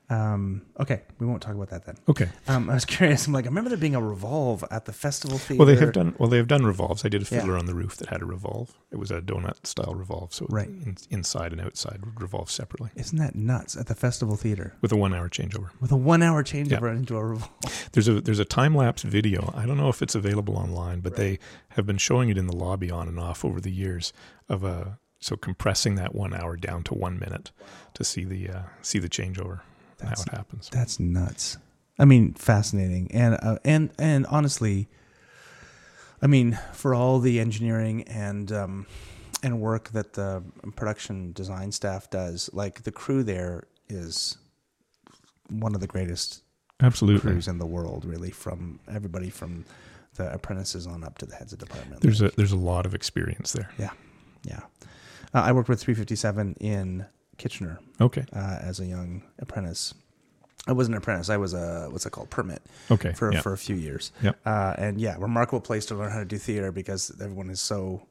[SPEAKER 1] Um, okay, we won't talk about that then.
[SPEAKER 5] Okay.
[SPEAKER 1] Um, I was curious. I'm like, I remember there being a revolve at the festival theater.
[SPEAKER 5] Well, they have done. Well, they have done revolves. I did a
[SPEAKER 1] Yeah.
[SPEAKER 5] fiddler on the roof that had a revolve. It was a donut style revolve, so
[SPEAKER 1] Right.
[SPEAKER 5] in, inside and outside would revolve separately
[SPEAKER 1] Isn't that nuts? At the festival theater
[SPEAKER 5] with a one hour changeover.
[SPEAKER 1] with a one hour changeover into a revolve.
[SPEAKER 5] There's a there's a time lapse video. I don't know if it's available online, but they have been showing it in the lobby on and off over the years of a so compressing that one hour down to one minute to see the uh, see the changeover and how it happens.
[SPEAKER 1] That's nuts. I mean, fascinating, and uh, and and honestly, I mean, for all the engineering and um, and work that the production design staff does, like the crew there is one of the greatest
[SPEAKER 5] Absolutely.
[SPEAKER 1] crews in the world. Really, from everybody from the apprentices on up to the heads of department.
[SPEAKER 5] There's a there's a lot of experience there.
[SPEAKER 1] yeah, yeah. Uh, I worked with 357 in Kitchener
[SPEAKER 5] Okay.
[SPEAKER 1] uh, as a young apprentice. I wasn't an apprentice. I was a what's it called permit
[SPEAKER 5] Okay.
[SPEAKER 1] for
[SPEAKER 5] yeah.
[SPEAKER 1] for a few years.
[SPEAKER 5] Yep.
[SPEAKER 1] Uh, and yeah, remarkable place to learn how to do theater because everyone is so.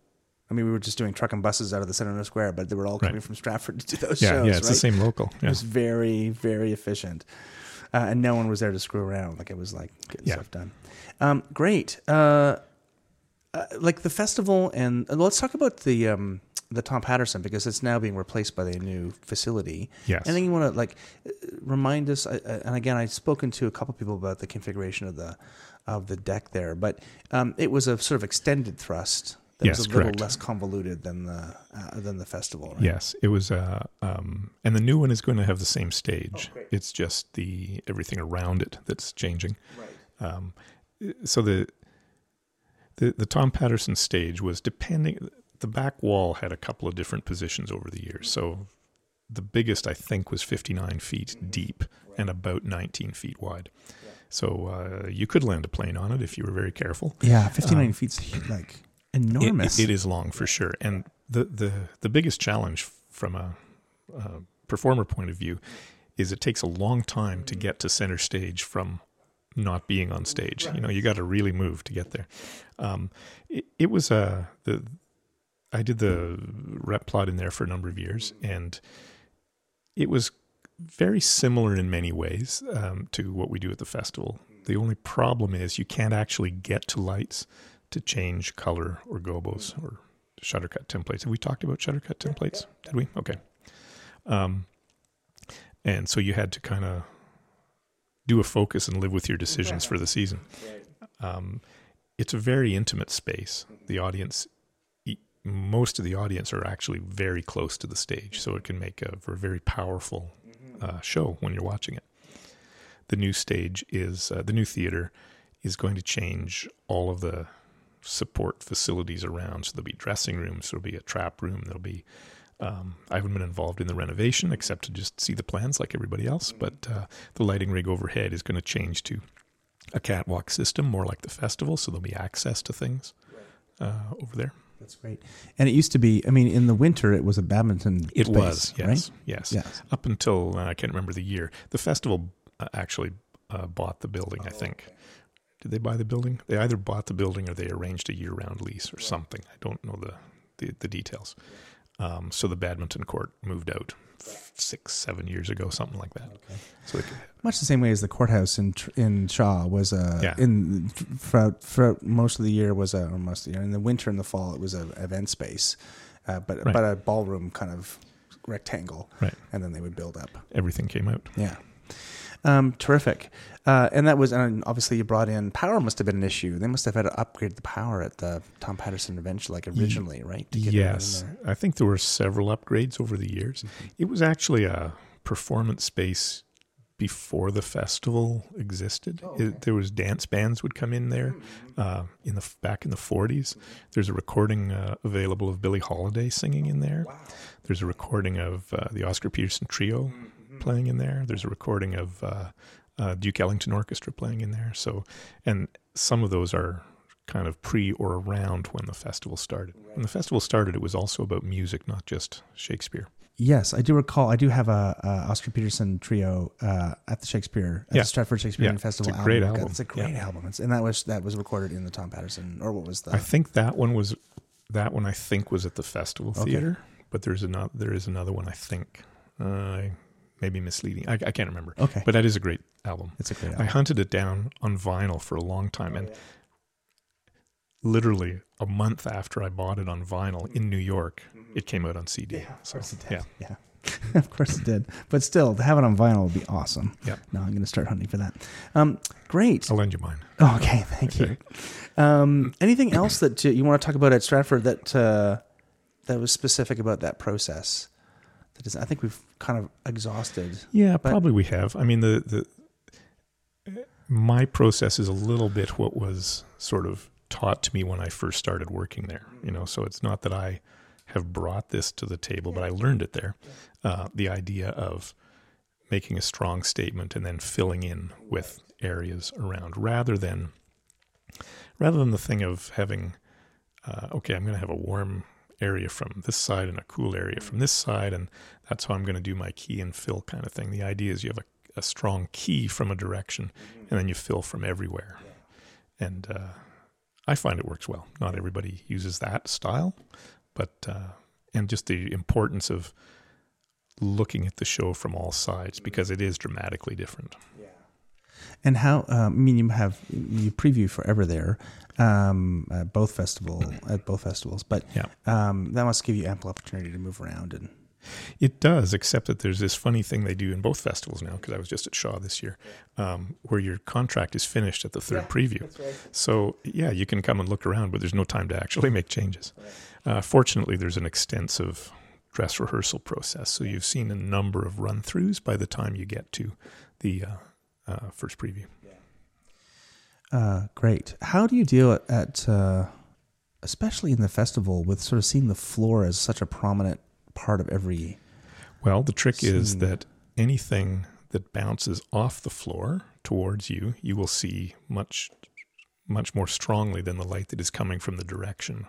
[SPEAKER 1] I mean, we were just doing truck and buses out of the center of the square, but they were all coming from Stratford to do those
[SPEAKER 5] yeah,
[SPEAKER 1] shows.
[SPEAKER 5] yeah, it's the same local.
[SPEAKER 1] It was very very efficient. uh, and no one was there to screw around. Like it was like getting
[SPEAKER 5] Yeah.
[SPEAKER 1] stuff done. Um, great. Uh, uh, like the festival, and uh, let's talk about the um, the Tom Patterson because it's now being replaced by the new facility.
[SPEAKER 5] Yes.
[SPEAKER 1] And then you want to like remind us? And again, I've spoken to a couple people about the configuration of the of the deck there, but um, it was a sort of extended thrust. That
[SPEAKER 5] Yes,
[SPEAKER 1] was a little less convoluted than the uh, than the festival. Right?
[SPEAKER 5] Yes, it was. Uh, um, and the new one is going to have the same stage.
[SPEAKER 1] Oh,
[SPEAKER 5] it's just the everything around it that's changing.
[SPEAKER 1] Right.
[SPEAKER 5] Um, so the the the Tom Patterson stage was depending. The back wall had a couple of different positions over the years. So the biggest I think was 59 feet deep and about 19 feet wide. So uh, you could land a plane on it if you were very careful.
[SPEAKER 1] Yeah, fifty nine feet's like
[SPEAKER 5] It-
[SPEAKER 1] enormous.
[SPEAKER 5] it is long for sure, and the the the biggest challenge from a, a performer point of view is it takes a long time to get to center stage from not being on stage. You know, you got to really move to get there. Um, it, it was a the I did the rep plot in there for a number of years, and it was very similar in many ways um, to what we do at the festival. The only problem is you can't actually get to lights to change color or gobos or shuttercut templates. Have we talked about shuttercut templates? Did we? Okay. Um, and so you had to kind of do a focus and live with your decisions for the season. Um, it's a very intimate space. The audience, most of the audience are actually very close to the stage, so it can make a, for a very powerful uh, show when you're watching it. The new stage is uh, the new theater is going to change all of the support facilities around. So there'll be dressing rooms, there'll be a trap room, there'll be. Um, I haven't been involved in the renovation except to just see the plans like everybody else. But uh, the lighting rig overhead is going to change to a catwalk system, more like the festival. So there'll be access to things uh, over there.
[SPEAKER 1] That's great. And it used to be. I mean, in the winter, it was a badminton.
[SPEAKER 5] It
[SPEAKER 1] space,
[SPEAKER 5] was, yes,
[SPEAKER 1] right?
[SPEAKER 5] yes,
[SPEAKER 1] Yes.
[SPEAKER 5] Up until uh, I can't remember the year. The festival uh, actually uh, bought the building. I think. Did they buy the building? They either bought the building or they arranged a year-round lease or something. I don't know the the, the details. Um, so the badminton court moved out f- six, seven years ago, something like that. So could,
[SPEAKER 1] Much the same way as the courthouse in in Shaw was a
[SPEAKER 5] Yeah.
[SPEAKER 1] in throughout, throughout most of the year was a or most of the year in the winter and the fall it was a event space, uh, but
[SPEAKER 5] Right.
[SPEAKER 1] but a ballroom kind of rectangle,
[SPEAKER 5] Right.
[SPEAKER 1] And then they would build up.
[SPEAKER 5] everything came out.
[SPEAKER 1] Yeah. Um, terrific. Uh, and that was, and obviously you brought in power must have been an issue. They must have had to upgrade the power at the Tom Patterson eventually, like originally, right? To get
[SPEAKER 5] Yes. I think there were several upgrades over the years. It was actually a performance space before the festival existed. it, there was dance bands would come in there uh, in the back in the 40s. There's a recording uh, available of Billie Holiday singing in there. There's a recording of uh, the Oscar Peterson Trio playing in there. There's a recording of uh, uh, Duke Ellington Orchestra playing in there. So, and some of those are kind of pre or around when the festival started. When the festival started, it was also about music, not just Shakespeare.
[SPEAKER 1] Yes, I do recall. I do have a, a Oscar Peterson trio uh, at the Shakespeare, at
[SPEAKER 5] Yeah.
[SPEAKER 1] the Stratford Shakespearean
[SPEAKER 5] Yeah,
[SPEAKER 1] Festival.
[SPEAKER 5] it's a great
[SPEAKER 1] album.
[SPEAKER 5] album.
[SPEAKER 1] It's a great
[SPEAKER 5] Yeah.
[SPEAKER 1] album, it's, and that was that was recorded in the Tom Patterson, or what was the?
[SPEAKER 5] I think that one was that one. I think was at the festival
[SPEAKER 1] Okay.
[SPEAKER 5] theater, but there's another. There is another one. I think. Uh, maybe misleading. I, I can't remember.
[SPEAKER 1] Okay.
[SPEAKER 5] but that is a great album.
[SPEAKER 1] it's a great album.
[SPEAKER 5] I hunted it down on vinyl for a long time, and literally a month after I bought it on vinyl in New York, it came out on CD.
[SPEAKER 1] Yeah, of
[SPEAKER 5] So,
[SPEAKER 1] course it did.
[SPEAKER 5] yeah.
[SPEAKER 1] Yeah, of course it did. But still, to have it on vinyl would be awesome.
[SPEAKER 5] Yeah.
[SPEAKER 1] Now I'm going to start hunting for that. Um, great.
[SPEAKER 5] I'll lend you mine.
[SPEAKER 1] Oh, okay, thank you. Um, anything else that uh, you want to talk about at Stratford that uh, that was specific about that process? That is, I think we've kind of exhausted.
[SPEAKER 5] Yeah,
[SPEAKER 1] But-
[SPEAKER 5] probably we have. I mean, the the my process is a little bit what was sort of taught to me when I first started working there. You know, so it's not that I have brought this to the table, but I learned it there. Uh, the idea of making a strong statement and then filling in with areas around, rather than rather than the thing of having, uh, okay, I'm going to have a warm area from this side and a cool area from this side, and that's how I'm going to do my key and fill kind of thing. The idea is you have a, a strong key from a direction, and then you fill from everywhere. And uh, I find it works well. Not everybody uses that style, but uh, and just the importance of looking at the show from all sides because it is dramatically different. Yeah.
[SPEAKER 1] And how? Um, I mean, you have you preview forever there, um, at both festival at both festivals, but
[SPEAKER 5] Yeah.
[SPEAKER 1] um, that must give you ample opportunity to move around and.
[SPEAKER 5] It does, except that there's this funny thing they do in both festivals now, because I was just at Shaw this year, um, where your contract is finished at the third preview. So, yeah, you can come and look around, but there's no time to actually make changes. Uh, fortunately, there's an extensive dress rehearsal process. So, you've seen a number of run throughs by the time you get to the uh, uh, first preview.
[SPEAKER 1] Uh, great. How do you deal at, at uh, especially in the festival, with sort of seeing the floor as such a prominent part of every?
[SPEAKER 5] Well, the trick is that anything that bounces off the floor towards you, you will see much, much more strongly than the light that is coming from the direction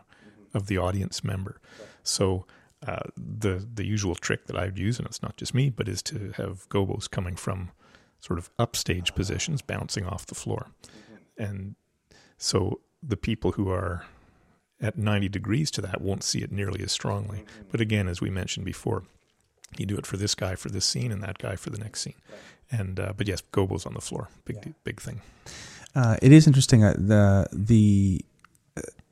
[SPEAKER 5] of the audience member. So, uh, the the usual trick that I would use, and it's not just me, but is to have gobos coming from sort of upstage positions, bouncing off the floor, and so the people who are at 90 degrees to that won't see it nearly as strongly. But again, as we mentioned before, you do it for this guy for this scene and that guy for the next scene. And uh, but yes, gobos on the floor, big big thing.
[SPEAKER 1] Uh, it is interesting. Uh, the the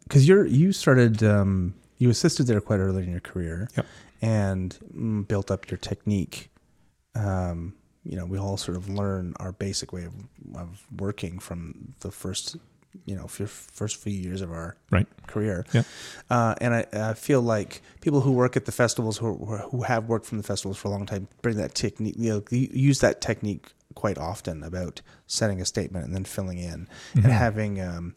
[SPEAKER 1] because you're you started um, you assisted there quite early in your career,
[SPEAKER 5] Yep.
[SPEAKER 1] and mm, built up your technique. Um, you know, we all sort of learn our basic way of, of working from the first, you know, first few years of our
[SPEAKER 5] Right.
[SPEAKER 1] career.
[SPEAKER 5] Yeah.
[SPEAKER 1] Uh, and I, I feel like people who work at the festivals, who who have worked from the festivals for a long time, bring that technique, you know, use that technique quite often about setting a statement and then filling in and having. Um,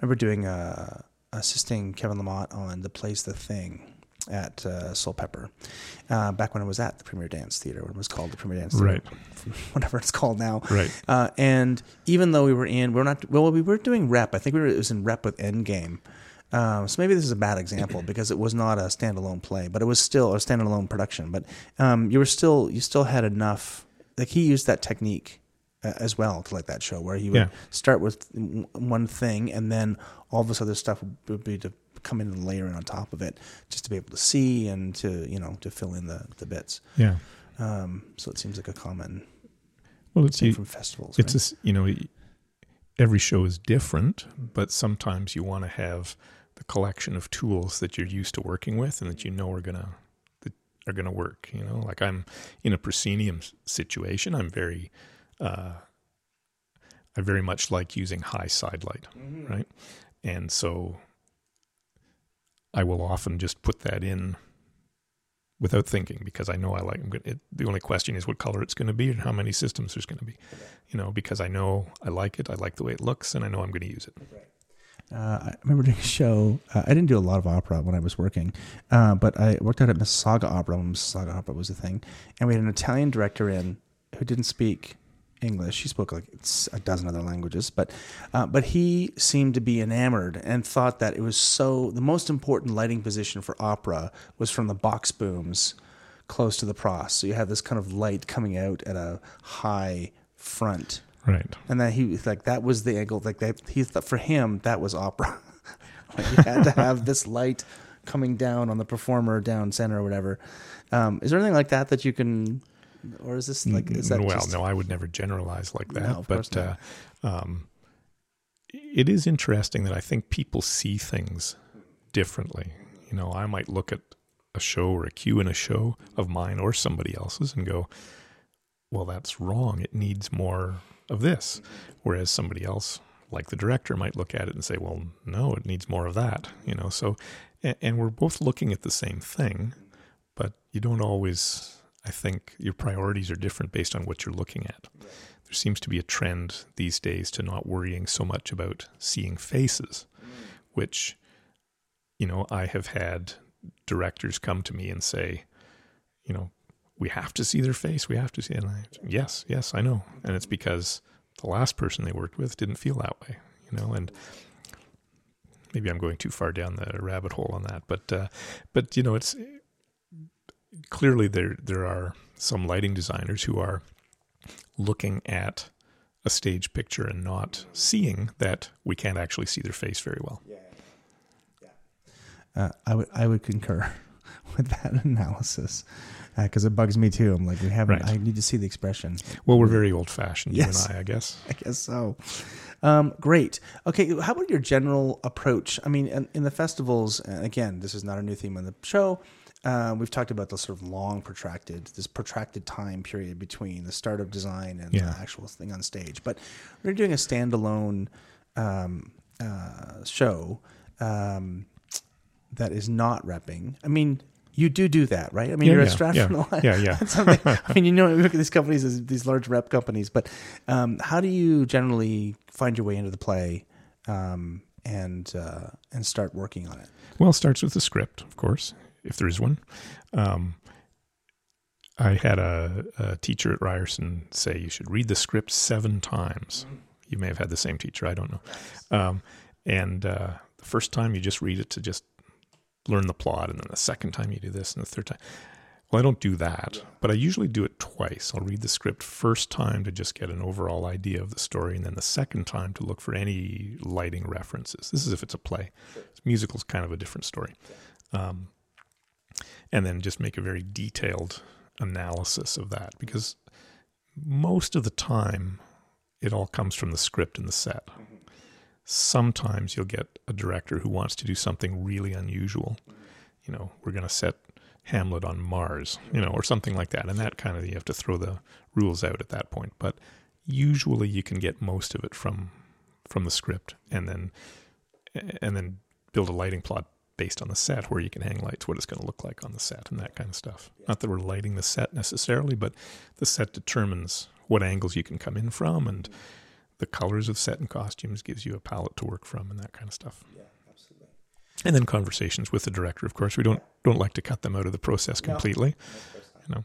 [SPEAKER 1] I remember doing uh, assisting Kevin Lamotte on the plays The Thing at uh, Soulpepper uh, back when it was at the Premier Dance Theater, when it was called the Premier Dance Theater,
[SPEAKER 5] Right.
[SPEAKER 1] whatever it's called now.
[SPEAKER 5] Right.
[SPEAKER 1] Uh, and even though we were in, we are not well, we were doing rep. I think we were it was in rep with Endgame. Um, so maybe this is a bad example because it was not a standalone play, but it was still a standalone production. But um, you were still you still had enough. Like he used that technique uh, as well to like that show where he would
[SPEAKER 5] Yeah.
[SPEAKER 1] start with one thing and then all this other stuff would, would be to come in and layer in on top of it just to be able to see and to you know to fill in the the bits.
[SPEAKER 5] Yeah.
[SPEAKER 1] Um, so it seems like a common
[SPEAKER 5] Well, it's you,
[SPEAKER 1] from festivals.
[SPEAKER 5] it's
[SPEAKER 1] right?
[SPEAKER 5] a you know every show is different, but sometimes you want to have the collection of tools that you're used to working with and that you know are gonna that are gonna work. You know, like I'm in a proscenium situation. I'm very uh, I very much like using high side light, right? And so I will often just put that in without thinking because I know I like. It, the only question is what color it's going to be and how many systems there's going to be. You know, because I know I like it. I like the way it looks, and I know I'm going to use it.
[SPEAKER 1] Uh, I remember doing a show. Uh, I didn't do a lot of opera when I was working, uh, but I worked out at Mississauga Opera when Mississauga Opera was a thing, and we had an Italian director in who didn't speak English. He spoke like a dozen other languages, but uh, but he seemed to be enamored and thought that it was so. The most important lighting position for opera was from the box booms close to the pros. So you have this kind of light coming out at a high front
[SPEAKER 5] Right.
[SPEAKER 1] and that he like that was the angle like that he thought for him that was opera like you had to have this light coming down on the performer down center or whatever um, is there anything like that that you can or is this like is that
[SPEAKER 5] well,
[SPEAKER 1] just,
[SPEAKER 5] no, I would never generalize like that.
[SPEAKER 1] No,
[SPEAKER 5] but uh, um, it is interesting that I think people see things differently. You know, I might look at a show or a cue in a show of mine or somebody else's and go, "Well, that's wrong. It needs more of this." Whereas somebody else, like the director, might look at it and say, "Well, no, it needs more of that." You know, so and, and we're both looking at the same thing, but you don't always. I think your priorities are different based on what you're looking at. There seems to be a trend these days to not worrying so much about seeing faces, which, you know, I have had directors come to me and say, you know, we have to see their face. We have to see it. And I, yes, yes, I know. And it's because the last person they worked with didn't feel that way, you know, and maybe I'm going too far down the rabbit hole on that, but, uh, but, you know, it's clearly there, there are some lighting designers who are looking at a stage picture and not seeing that we can't actually see their face very well.
[SPEAKER 1] Yeah, uh, I would I would concur with that analysis because it bugs me too. I'm like, we haven't.
[SPEAKER 5] Right.
[SPEAKER 1] I need to see the expression.
[SPEAKER 5] Well, we're very old fashioned,
[SPEAKER 1] Yes.
[SPEAKER 5] you and I, I guess.
[SPEAKER 1] I guess so. Um, great. Okay, how about your general approach? I mean, in, in the festivals, and again, this is not a new theme on the show. Uh, we've talked about the sort of long, protracted, this protracted time period between the start of design and
[SPEAKER 5] Yeah.
[SPEAKER 1] the actual thing on stage. But we're doing a standalone um, uh, show um, that is not repping. I mean, you do do that, right? I mean,
[SPEAKER 5] Yeah,
[SPEAKER 1] you're
[SPEAKER 5] yeah,
[SPEAKER 1] at Stratford
[SPEAKER 5] yeah.
[SPEAKER 1] a lot.
[SPEAKER 5] Yeah, yeah.
[SPEAKER 1] I mean, you know, we look at these companies as these large rep companies, but um, how do you generally find your way into the play um, and uh, and start working on it?
[SPEAKER 5] Well, it starts with the script, of course, if there is one. Um, I had a, a teacher at Ryerson say you should read the script seven times. You may have had the same teacher, I don't know. Um, and uh, the first time you just read it to just learn the plot, and then the second time you do this, and the third time. Well, I don't do that, but I usually do it twice. I'll read the script first time to just get an overall idea of the story, and then the second time to look for any lighting references. This is if it's a play. Musical's kind of a different story. Um, and then just make a very detailed analysis of that because most of the time it all comes from the script and the set. Sometimes you'll get a director who wants to do something really unusual. You know, we're going to set Hamlet on Mars, you know, or something like that. And that kind of, you have to throw the rules out at that point. But usually you can get most of it from from the script and then and then build a lighting plot based on the set where you can hang lights, what it's going to look like on the set, and that kind of stuff. Not that we're lighting the set necessarily, but the set determines what angles you can come in from, and the colors of set and costumes gives you a palette to work from, and that kind of stuff. Yeah, absolutely. And then conversations with the director. Of course, we don't don't like to cut them out of the process completely. You know,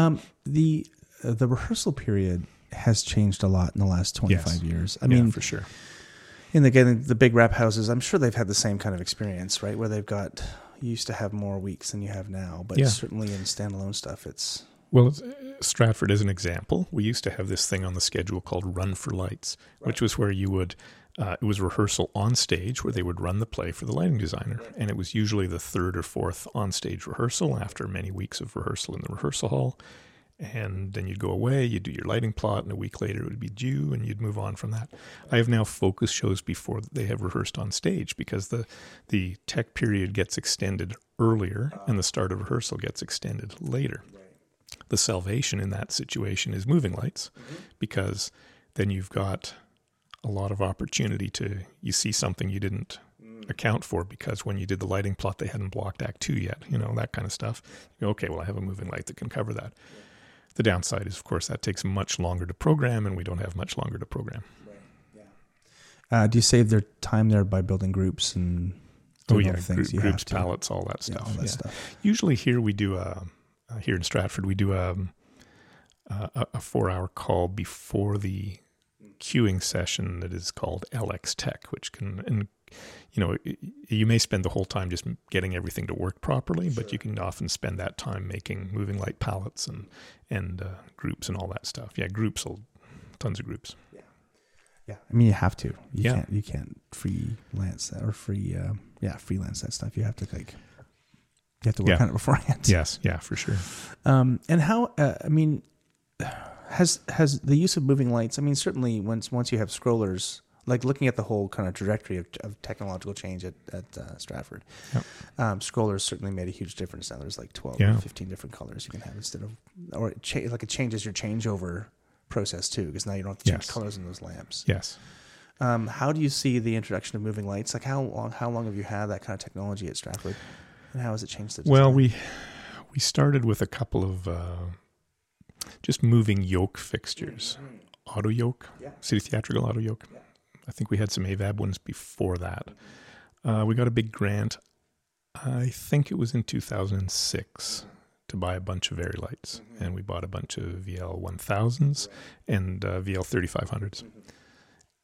[SPEAKER 1] Um, the uh, the rehearsal period has changed a lot in the last twenty five
[SPEAKER 5] Yes.
[SPEAKER 1] years. I
[SPEAKER 5] Yeah,
[SPEAKER 1] mean,
[SPEAKER 5] for sure.
[SPEAKER 1] In the again, the big rap houses, I'm sure they've had the same kind of experience, right? Where they've got you used to have more weeks than you have now, but
[SPEAKER 5] Yeah.
[SPEAKER 1] certainly in standalone stuff, it's
[SPEAKER 5] Well, Stratford is an example. We used to have this thing on the schedule called Run for Lights, which was where you would, uh, it was rehearsal on stage where they would run the play for the lighting designer. And it was usually the third or fourth on stage rehearsal after many weeks of rehearsal in the rehearsal hall. And then you'd go away, you'd do your lighting plot, and a week later it would be due, and you'd move on from that. I have now focus shows before they have rehearsed on stage because the, the tech period gets extended earlier and the start of rehearsal gets extended later. The salvation in that situation is moving lights mm-hmm. because then you've got a lot of opportunity to you see something you didn't mm. account for because when you did the lighting plot they hadn't blocked act 2 yet you know that kind of stuff. Go, okay well i have a moving light that can cover that the downside is of course that takes much longer to program and we don't have much longer to program Right.
[SPEAKER 1] uh, do you save their time there by building groups and
[SPEAKER 5] oh yeah
[SPEAKER 1] things
[SPEAKER 5] group, groups palettes all that
[SPEAKER 1] Yeah,
[SPEAKER 5] stuff
[SPEAKER 1] all that
[SPEAKER 5] yeah.
[SPEAKER 1] stuff.
[SPEAKER 5] usually here we do a uh, here in Stratford we do a a, a four hour call before the cueing session that is called LX Tech, which can and you know you may spend the whole time just getting everything to work properly, but you can often spend that time making moving light palettes and and uh, groups and all that stuff. Yeah, groups will tons of groups.
[SPEAKER 1] Yeah, yeah, I mean you have to. You
[SPEAKER 5] Yeah.
[SPEAKER 1] can't. You can't freelance that or free. Uh, yeah, freelance that stuff. You have to like. You have to work
[SPEAKER 5] Yeah.
[SPEAKER 1] on it beforehand.
[SPEAKER 5] Yes, yeah, for sure.
[SPEAKER 1] Um, and how? Uh, I mean, has has the use of moving lights? I mean, certainly once once you have scrollers, like looking at the whole kind of trajectory of, of technological change at at uh, Stratford,
[SPEAKER 5] Yep.
[SPEAKER 1] um, scrollers certainly made a huge difference. Now there's like 12
[SPEAKER 5] Yeah.
[SPEAKER 1] or 15 different colors you can have instead of, or it cha- like it changes your changeover process too, because now you don't have to change
[SPEAKER 5] Yes.
[SPEAKER 1] colors in those lamps.
[SPEAKER 5] Yes.
[SPEAKER 1] Um, how do you see the introduction of moving lights? Like how long how long have you had that kind of technology at Stratford, and how has it changed the
[SPEAKER 5] Well, we we started with a couple of uh, just moving yoke fixtures, auto yoke, city theatrical auto yoke. I think we had some AVAB ones before that. Uh, we got a big grant. I think it was in 2006 to buy a bunch of Vari-Lites, and we bought a bunch of VL 1000s and uh, VL 3500s.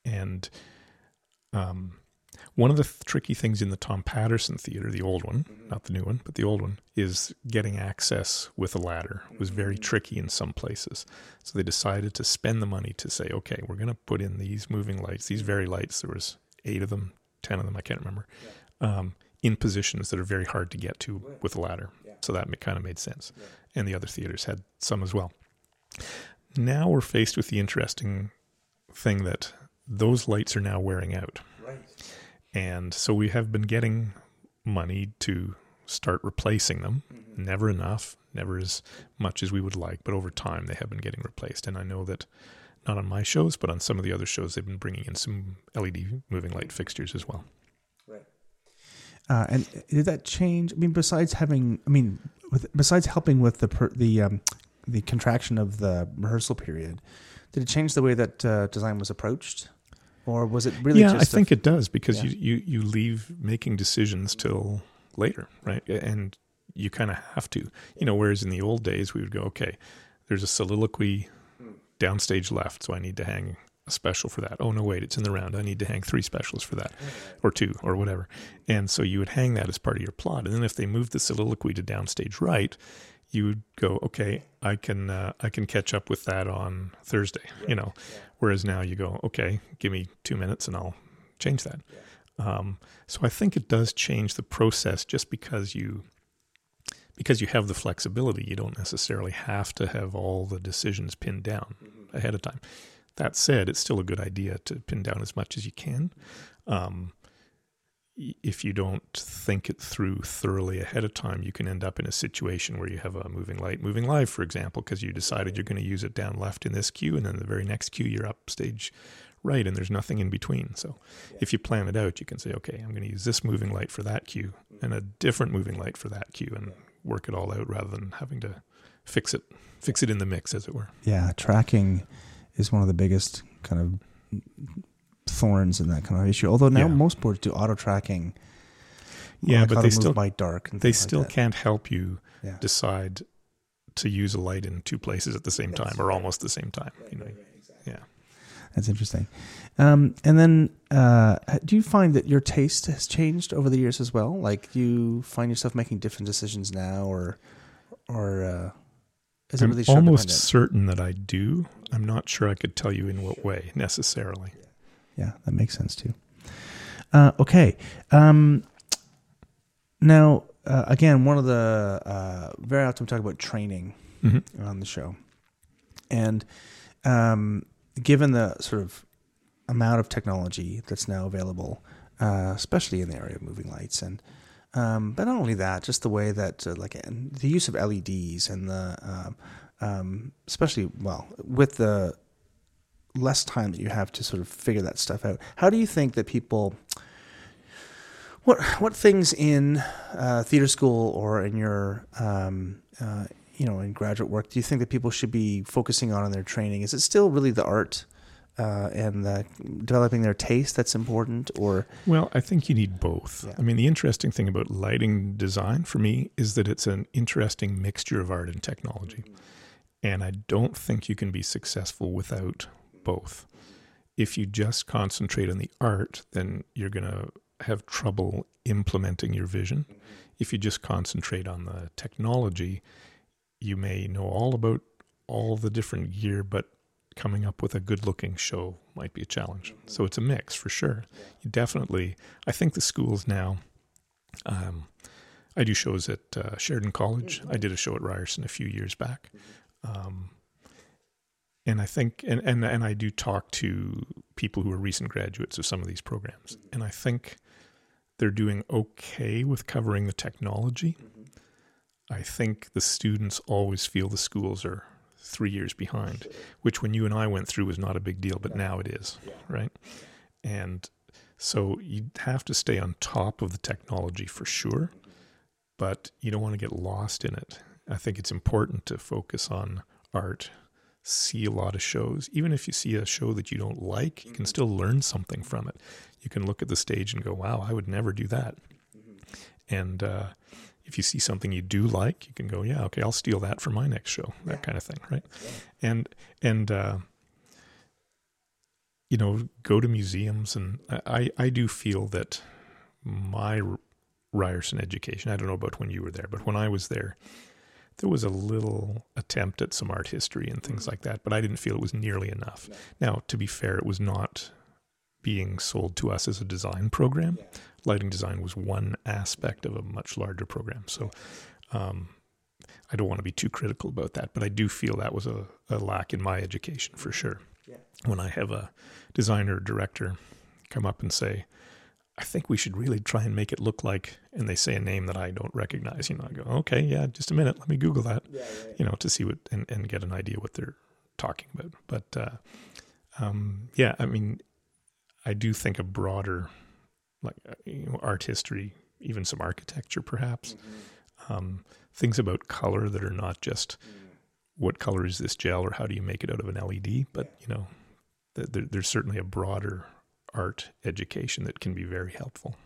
[SPEAKER 5] And um, one of the th- tricky things in the Tom Patterson Theater, the old one, not the new one, but the old one, is getting access with a ladder. It was very tricky in some places. So they decided to spend the money to say, okay, we're going to put in these moving lights, these Vari-Lites. There was eight of them, ten of them, I can't remember, um, in positions that are very hard to get to with a ladder. So that kind of made sense. And the other theaters had some as well. Now we're faced with the interesting thing that those lights are now wearing out.
[SPEAKER 1] Right.
[SPEAKER 5] And so we have been getting money to start replacing them. Never enough, never as much as we would like, but over time they have been getting replaced. And I know that not on my shows, but on some of the other shows, they've been bringing in some LED moving light fixtures as well.
[SPEAKER 1] Right. Uh, and did that change? I mean, besides having, I mean, with besides helping with the per, the um, the contraction of the rehearsal period, did it change the way that uh, design was approached, or was it really?
[SPEAKER 5] yeah,
[SPEAKER 1] just
[SPEAKER 5] I think it does because
[SPEAKER 1] Yeah.
[SPEAKER 5] you, you, you leave making decisions till later, right? And you kind of have to, you know, whereas in the old days we would go, okay, there's a soliloquy downstage left, so I need to hang a special for that. Oh, no, wait, it's in the round. I need to hang three specials for that mm. or two or whatever. And so you would hang that as part of your plot. And then if they moved the soliloquy to downstage right, you would go, okay, I can uh, I can catch up with that on Thursday, you know. Whereas now you go, okay, give me two minutes and I'll change that. Um, so I think it does change the process just because you because you have the flexibility. You don't necessarily have to have all the decisions pinned down ahead of time. That said, it's still a good idea to pin down as much as you can. Um, if you don't think it through thoroughly ahead of time, you can end up in a situation where you have a moving light, moving live, for example, because you decided you're going to use it down left in this cue, and then the very next cue you're up stage right, and there's nothing in between. So if you plan it out, you can say, okay, I'm going to use this moving light for that cue and a different moving light for that cue, and work it all out rather than having to fix it, fix it in the mix, as it were.
[SPEAKER 1] yeah, tracking is one of the biggest kind of thorns in that kind of issue. Although now
[SPEAKER 5] Yeah.
[SPEAKER 1] most boards do auto tracking.
[SPEAKER 5] Yeah,
[SPEAKER 1] like
[SPEAKER 5] but they still
[SPEAKER 1] by dark. And
[SPEAKER 5] they
[SPEAKER 1] things like
[SPEAKER 5] still can't help you
[SPEAKER 1] Yeah.
[SPEAKER 5] decide to use a light in two places at the same time or almost the same time. you know, yeah.
[SPEAKER 1] That's interesting. Um, and then, uh, do you find that your taste has changed over the years as well? Like, do you find yourself making different decisions now, or, or uh, is
[SPEAKER 5] I'm
[SPEAKER 1] really
[SPEAKER 5] almost certain that I do. I'm not sure I could tell you in what way necessarily.
[SPEAKER 1] Yeah, that makes sense too. Uh, okay. Um, now, uh, again, one of the uh, very often we talk about training
[SPEAKER 5] Mhm.
[SPEAKER 1] on the show, and um, given the sort of amount of technology that's now available, uh, especially in the area of moving lights, and um, but not only that, just the way that uh, like and the use of LEDs and the um, um, especially well with the less time that you have to sort of figure that stuff out. How do you think that people what what things in uh, theater school or in your um, uh, you know in graduate work do you think that people should be focusing on in their training? Is it still really the art uh, and the, developing their taste that's important, or
[SPEAKER 5] Well, I think you need both.
[SPEAKER 1] Yeah.
[SPEAKER 5] I mean, the interesting thing about lighting design for me is that it's an interesting mixture of art and technology. And I don't think you can be successful without both. If you just concentrate on the art, then you're going to have trouble implementing your vision. If you just concentrate on the technology, you may know all about all the different gear, but coming up with a good looking show might be a challenge. So it's a mix for sure. You definitely, I think the schools now, um, I do shows at uh, Sheridan College. I did a show at Ryerson a few years back. Um, and I think, and, and, and I do talk to people who are recent graduates of some of these programs. And I think they're doing okay with covering the technology. Mm-hmm. I think the students always feel the schools are three years behind, which when you and I went through was not a big deal, but now it is, right? And so you have to stay on top of the technology for sure, mm-hmm. but you don't want to get lost in it. I think it's important to focus on art, see a lot of shows. Even if you see a show that you don't like, you can still learn something from it. You can look at the stage and go, wow, I would never do that. And uh, if you see something you do like, you can go, yeah, okay, I'll steal that for my next show, that kind of thing, right? And and uh, you know, go to museums, and I I do feel that my Ryerson education. I don't know about when you were there, but when I was there, there was a little attempt at some art history and things like that, but I didn't feel it was nearly enough. Now, to be fair, it was not being sold to us as a design program. Lighting design was one aspect of a much larger program. So Um, I don't want to be too critical about that, but I do feel that was a, a lack in my education for sure. When I have a designer or director come up and say, I think we should really try and make it look like, and they say a name that I don't recognize. You know, I go, okay, yeah, just a minute, let me Google that. You know, to see what and, and get an idea what they're talking about. But uh, um, yeah, I mean, I do think a broader, like uh, you know, art history, even some architecture, perhaps, um, things about color that are not just what color is this gel or how do you make it out of an LED, but you know, th- there, there's certainly a broader art education that can be very helpful.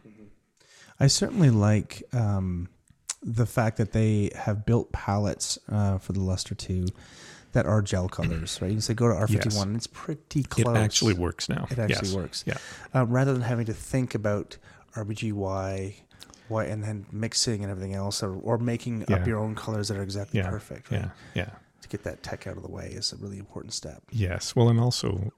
[SPEAKER 1] I certainly like um, the fact that they have built palettes uh, for the Lustr 2 that are gel colors, right? You can say go to R51
[SPEAKER 5] Yes.
[SPEAKER 1] and it's pretty close.
[SPEAKER 5] It actually works now.
[SPEAKER 1] It actually
[SPEAKER 5] Yes.
[SPEAKER 1] works.
[SPEAKER 5] Yeah.
[SPEAKER 1] Uh, rather than having to think about RBGY, why, and then mixing and everything else, or, or making up your own colors that are exactly
[SPEAKER 5] Yeah.
[SPEAKER 1] perfect. Right?
[SPEAKER 5] Yeah. Yeah.
[SPEAKER 1] To get that tech out of the way is a really important step.
[SPEAKER 5] Yes. Well, and also,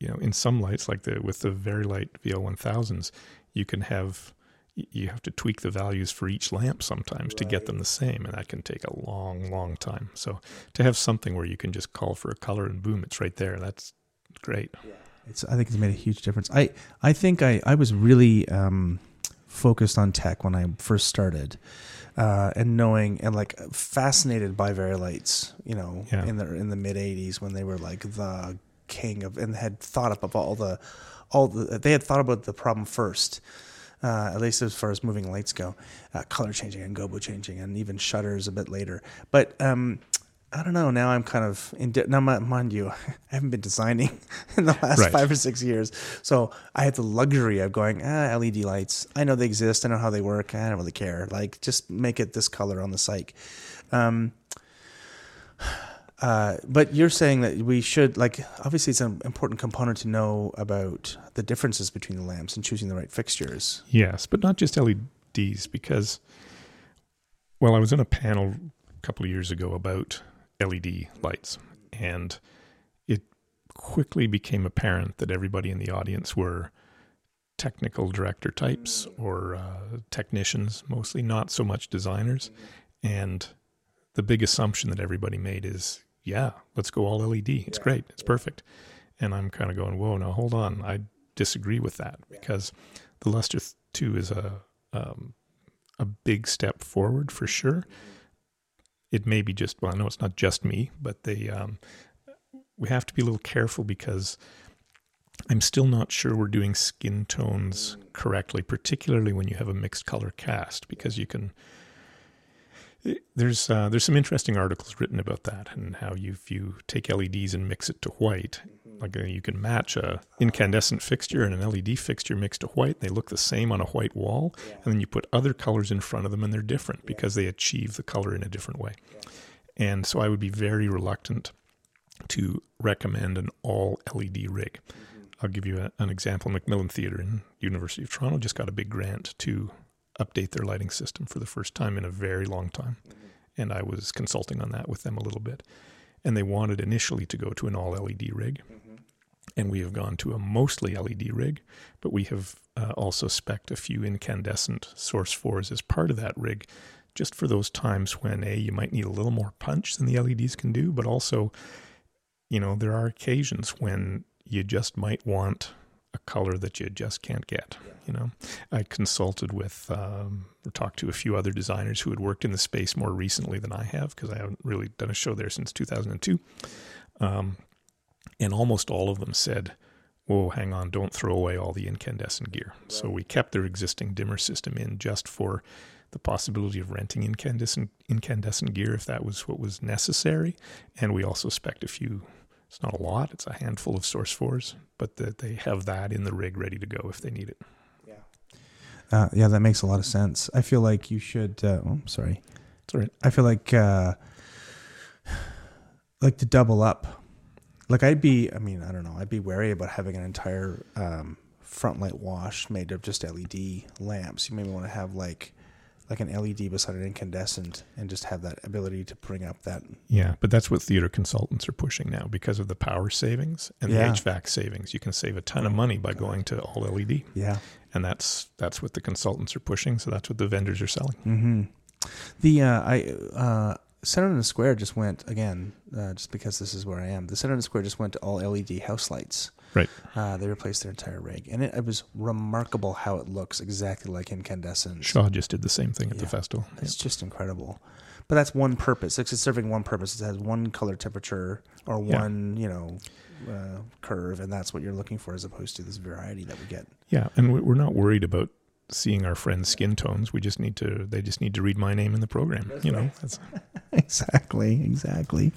[SPEAKER 5] you know, in some lights, like the with the Vari-Lite VL1000s, you can have you have to tweak the values for each lamp sometimes to get them the same, and that can take a long, long time. So to have something where you can just call for a color and boom, it's right there. That's great.
[SPEAKER 1] It's I think it's made a huge difference. I I think I I was really um, focused on tech when I first started, uh, and knowing and like fascinated by Vari-Lites. You know,
[SPEAKER 5] Yeah.
[SPEAKER 1] in the in the mid '80s when they were like the king of and had thought up of all the all the they had thought about the problem first. Uh, at least as far as moving lights go, uh, color changing and gobo changing, and even shutters a bit later. But um, I don't know. Now I'm kind of in. Now, mind you, I haven't been designing in the last
[SPEAKER 5] Right.
[SPEAKER 1] five or six years, so I had the luxury of going, ah, LED lights. I know they exist. I know how they work. I don't really care. Like, just make it this color on the site. Um, uh, but you're saying that we should, like, obviously, it's an important component to know about the differences between the lamps and choosing the right fixtures.
[SPEAKER 5] Yes, but not just LEDs because, well, I was in a panel a couple of years ago about LED lights, and it quickly became apparent that everybody in the audience were technical director types or uh, technicians, mostly not so much designers. And the big assumption that everybody made is, yeah, let's go all LED. It's great. It's perfect. And I'm kind of going, whoa, now hold on. I disagree with that because the Lustr 2 is a um, a big step forward for sure. It may be just well, I know it's not just me, but they um, we have to be a little careful because I'm still not sure we're doing skin tones correctly, particularly when you have a mixed color cast, because you can. There's uh, there's some interesting articles written about that and how you if you take LEDs and mix it to white, like uh, you can match a incandescent fixture and an LED fixture mixed to white. They look the same on a white wall, and then you put other colors in front of them, and they're different because they achieve the color in a different way. And so I would be very reluctant to recommend an all LED rig. I'll give you a, an example. Macmillan Theatre in University of Toronto just got a big grant to update their lighting system for the first time in a very long time. And I was consulting on that with them a little bit. And they wanted initially to go to an all LED rig. And we have gone to a mostly LED rig, but we have uh, also spec'd a few incandescent source fours as part of that rig, just for those times when A, you might need a little more punch than the LEDs can do, but also, you know, there are occasions when you just might want a color that you just can't get. You know, I consulted with um, or talked to a few other designers who had worked in the space more recently than I have because I haven't really done a show there since 2002. Um, and almost all of them said, "Whoa, hang on! Don't throw away all the incandescent gear." So we kept their existing dimmer system in just for the possibility of renting incandescent incandescent gear if that was what was necessary, and we also spec'd a few it's not a lot. It's a handful of source fours, but that they have that in the rig ready to go if they need it.
[SPEAKER 1] Uh, yeah, that makes a lot of sense. I feel like you should. Uh, oh, sorry.
[SPEAKER 5] It's all right.
[SPEAKER 1] I feel like uh, like to double up. Like I'd be. I mean, I don't know. I'd be wary about having an entire um, front light wash made of just LED lamps. You maybe want to have like like an LED beside an incandescent, and just have that ability to bring up that.
[SPEAKER 5] Yeah, but that's what theater consultants are pushing now because of the power savings and
[SPEAKER 1] Yeah.
[SPEAKER 5] the HVAC savings. You can save a ton of money by going to all LED,
[SPEAKER 1] Yeah.
[SPEAKER 5] and that's that's what the consultants are pushing. So that's what the vendors are selling.
[SPEAKER 1] Mm-hmm. The uh, I uh, Center in the Square just went again, uh, just because this is where I am. The Center in the Square just went to all LED house lights.
[SPEAKER 5] Right.
[SPEAKER 1] Uh, they replaced their entire rig, and it, it was remarkable how it looks exactly like incandescent.
[SPEAKER 5] Shaw just did the same thing at the festival.
[SPEAKER 1] It's just incredible. But that's one purpose. It's serving one purpose. It has one color temperature or
[SPEAKER 5] Yeah.
[SPEAKER 1] one, you know, uh, curve, and that's what you're looking for, as opposed to this variety that we get.
[SPEAKER 5] Yeah, and we're not worried about seeing our friends' skin tones. We just need to. They just need to read my name in the program. you know, that's,
[SPEAKER 1] exactly, exactly.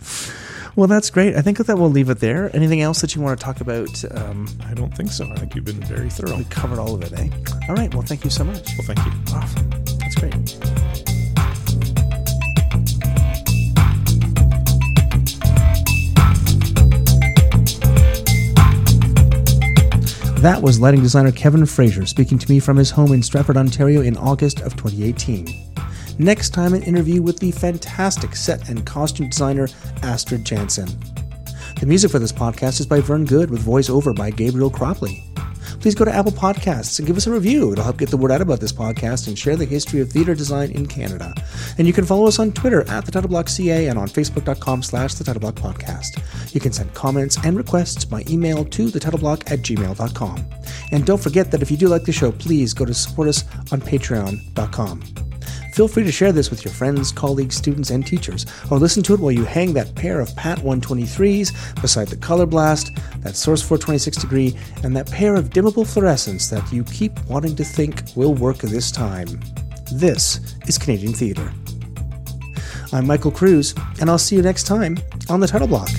[SPEAKER 1] Well, that's great. I think that we'll leave it there. Anything else that you want to talk about? Um,
[SPEAKER 5] I don't think so. I think you've been very thorough.
[SPEAKER 1] we covered all of it, eh? All right. Well, thank you so much.
[SPEAKER 5] Well, thank you.
[SPEAKER 1] Awesome. That's great. That was lighting designer Kevin Fraser speaking to me from his home in Stratford, Ontario in August of 2018. Next time, an interview with the fantastic set and costume designer Astrid Jansen. The music for this podcast is by Vern Good with voiceover by Gabriel Cropley. Please go to Apple Podcasts and give us a review. It'll help get the word out about this podcast and share the history of theater design in Canada. And you can follow us on Twitter at the Titleblock CA and on Facebook.com slash the Titleblock Podcast. You can send comments and requests by email to the Titleblock at gmail.com. And don't forget that if you do like the show, please go to support us on patreon.com. Feel free to share this with your friends, colleagues, students, and teachers, or listen to it while you hang that pair of Patt 123s beside the Color Blast, that Source 426 degree, and that pair of dimmable fluorescents that you keep wanting to think will work this time. This is Canadian Theatre. I'm Michael Kruse, and I'll see you next time on the Title Block.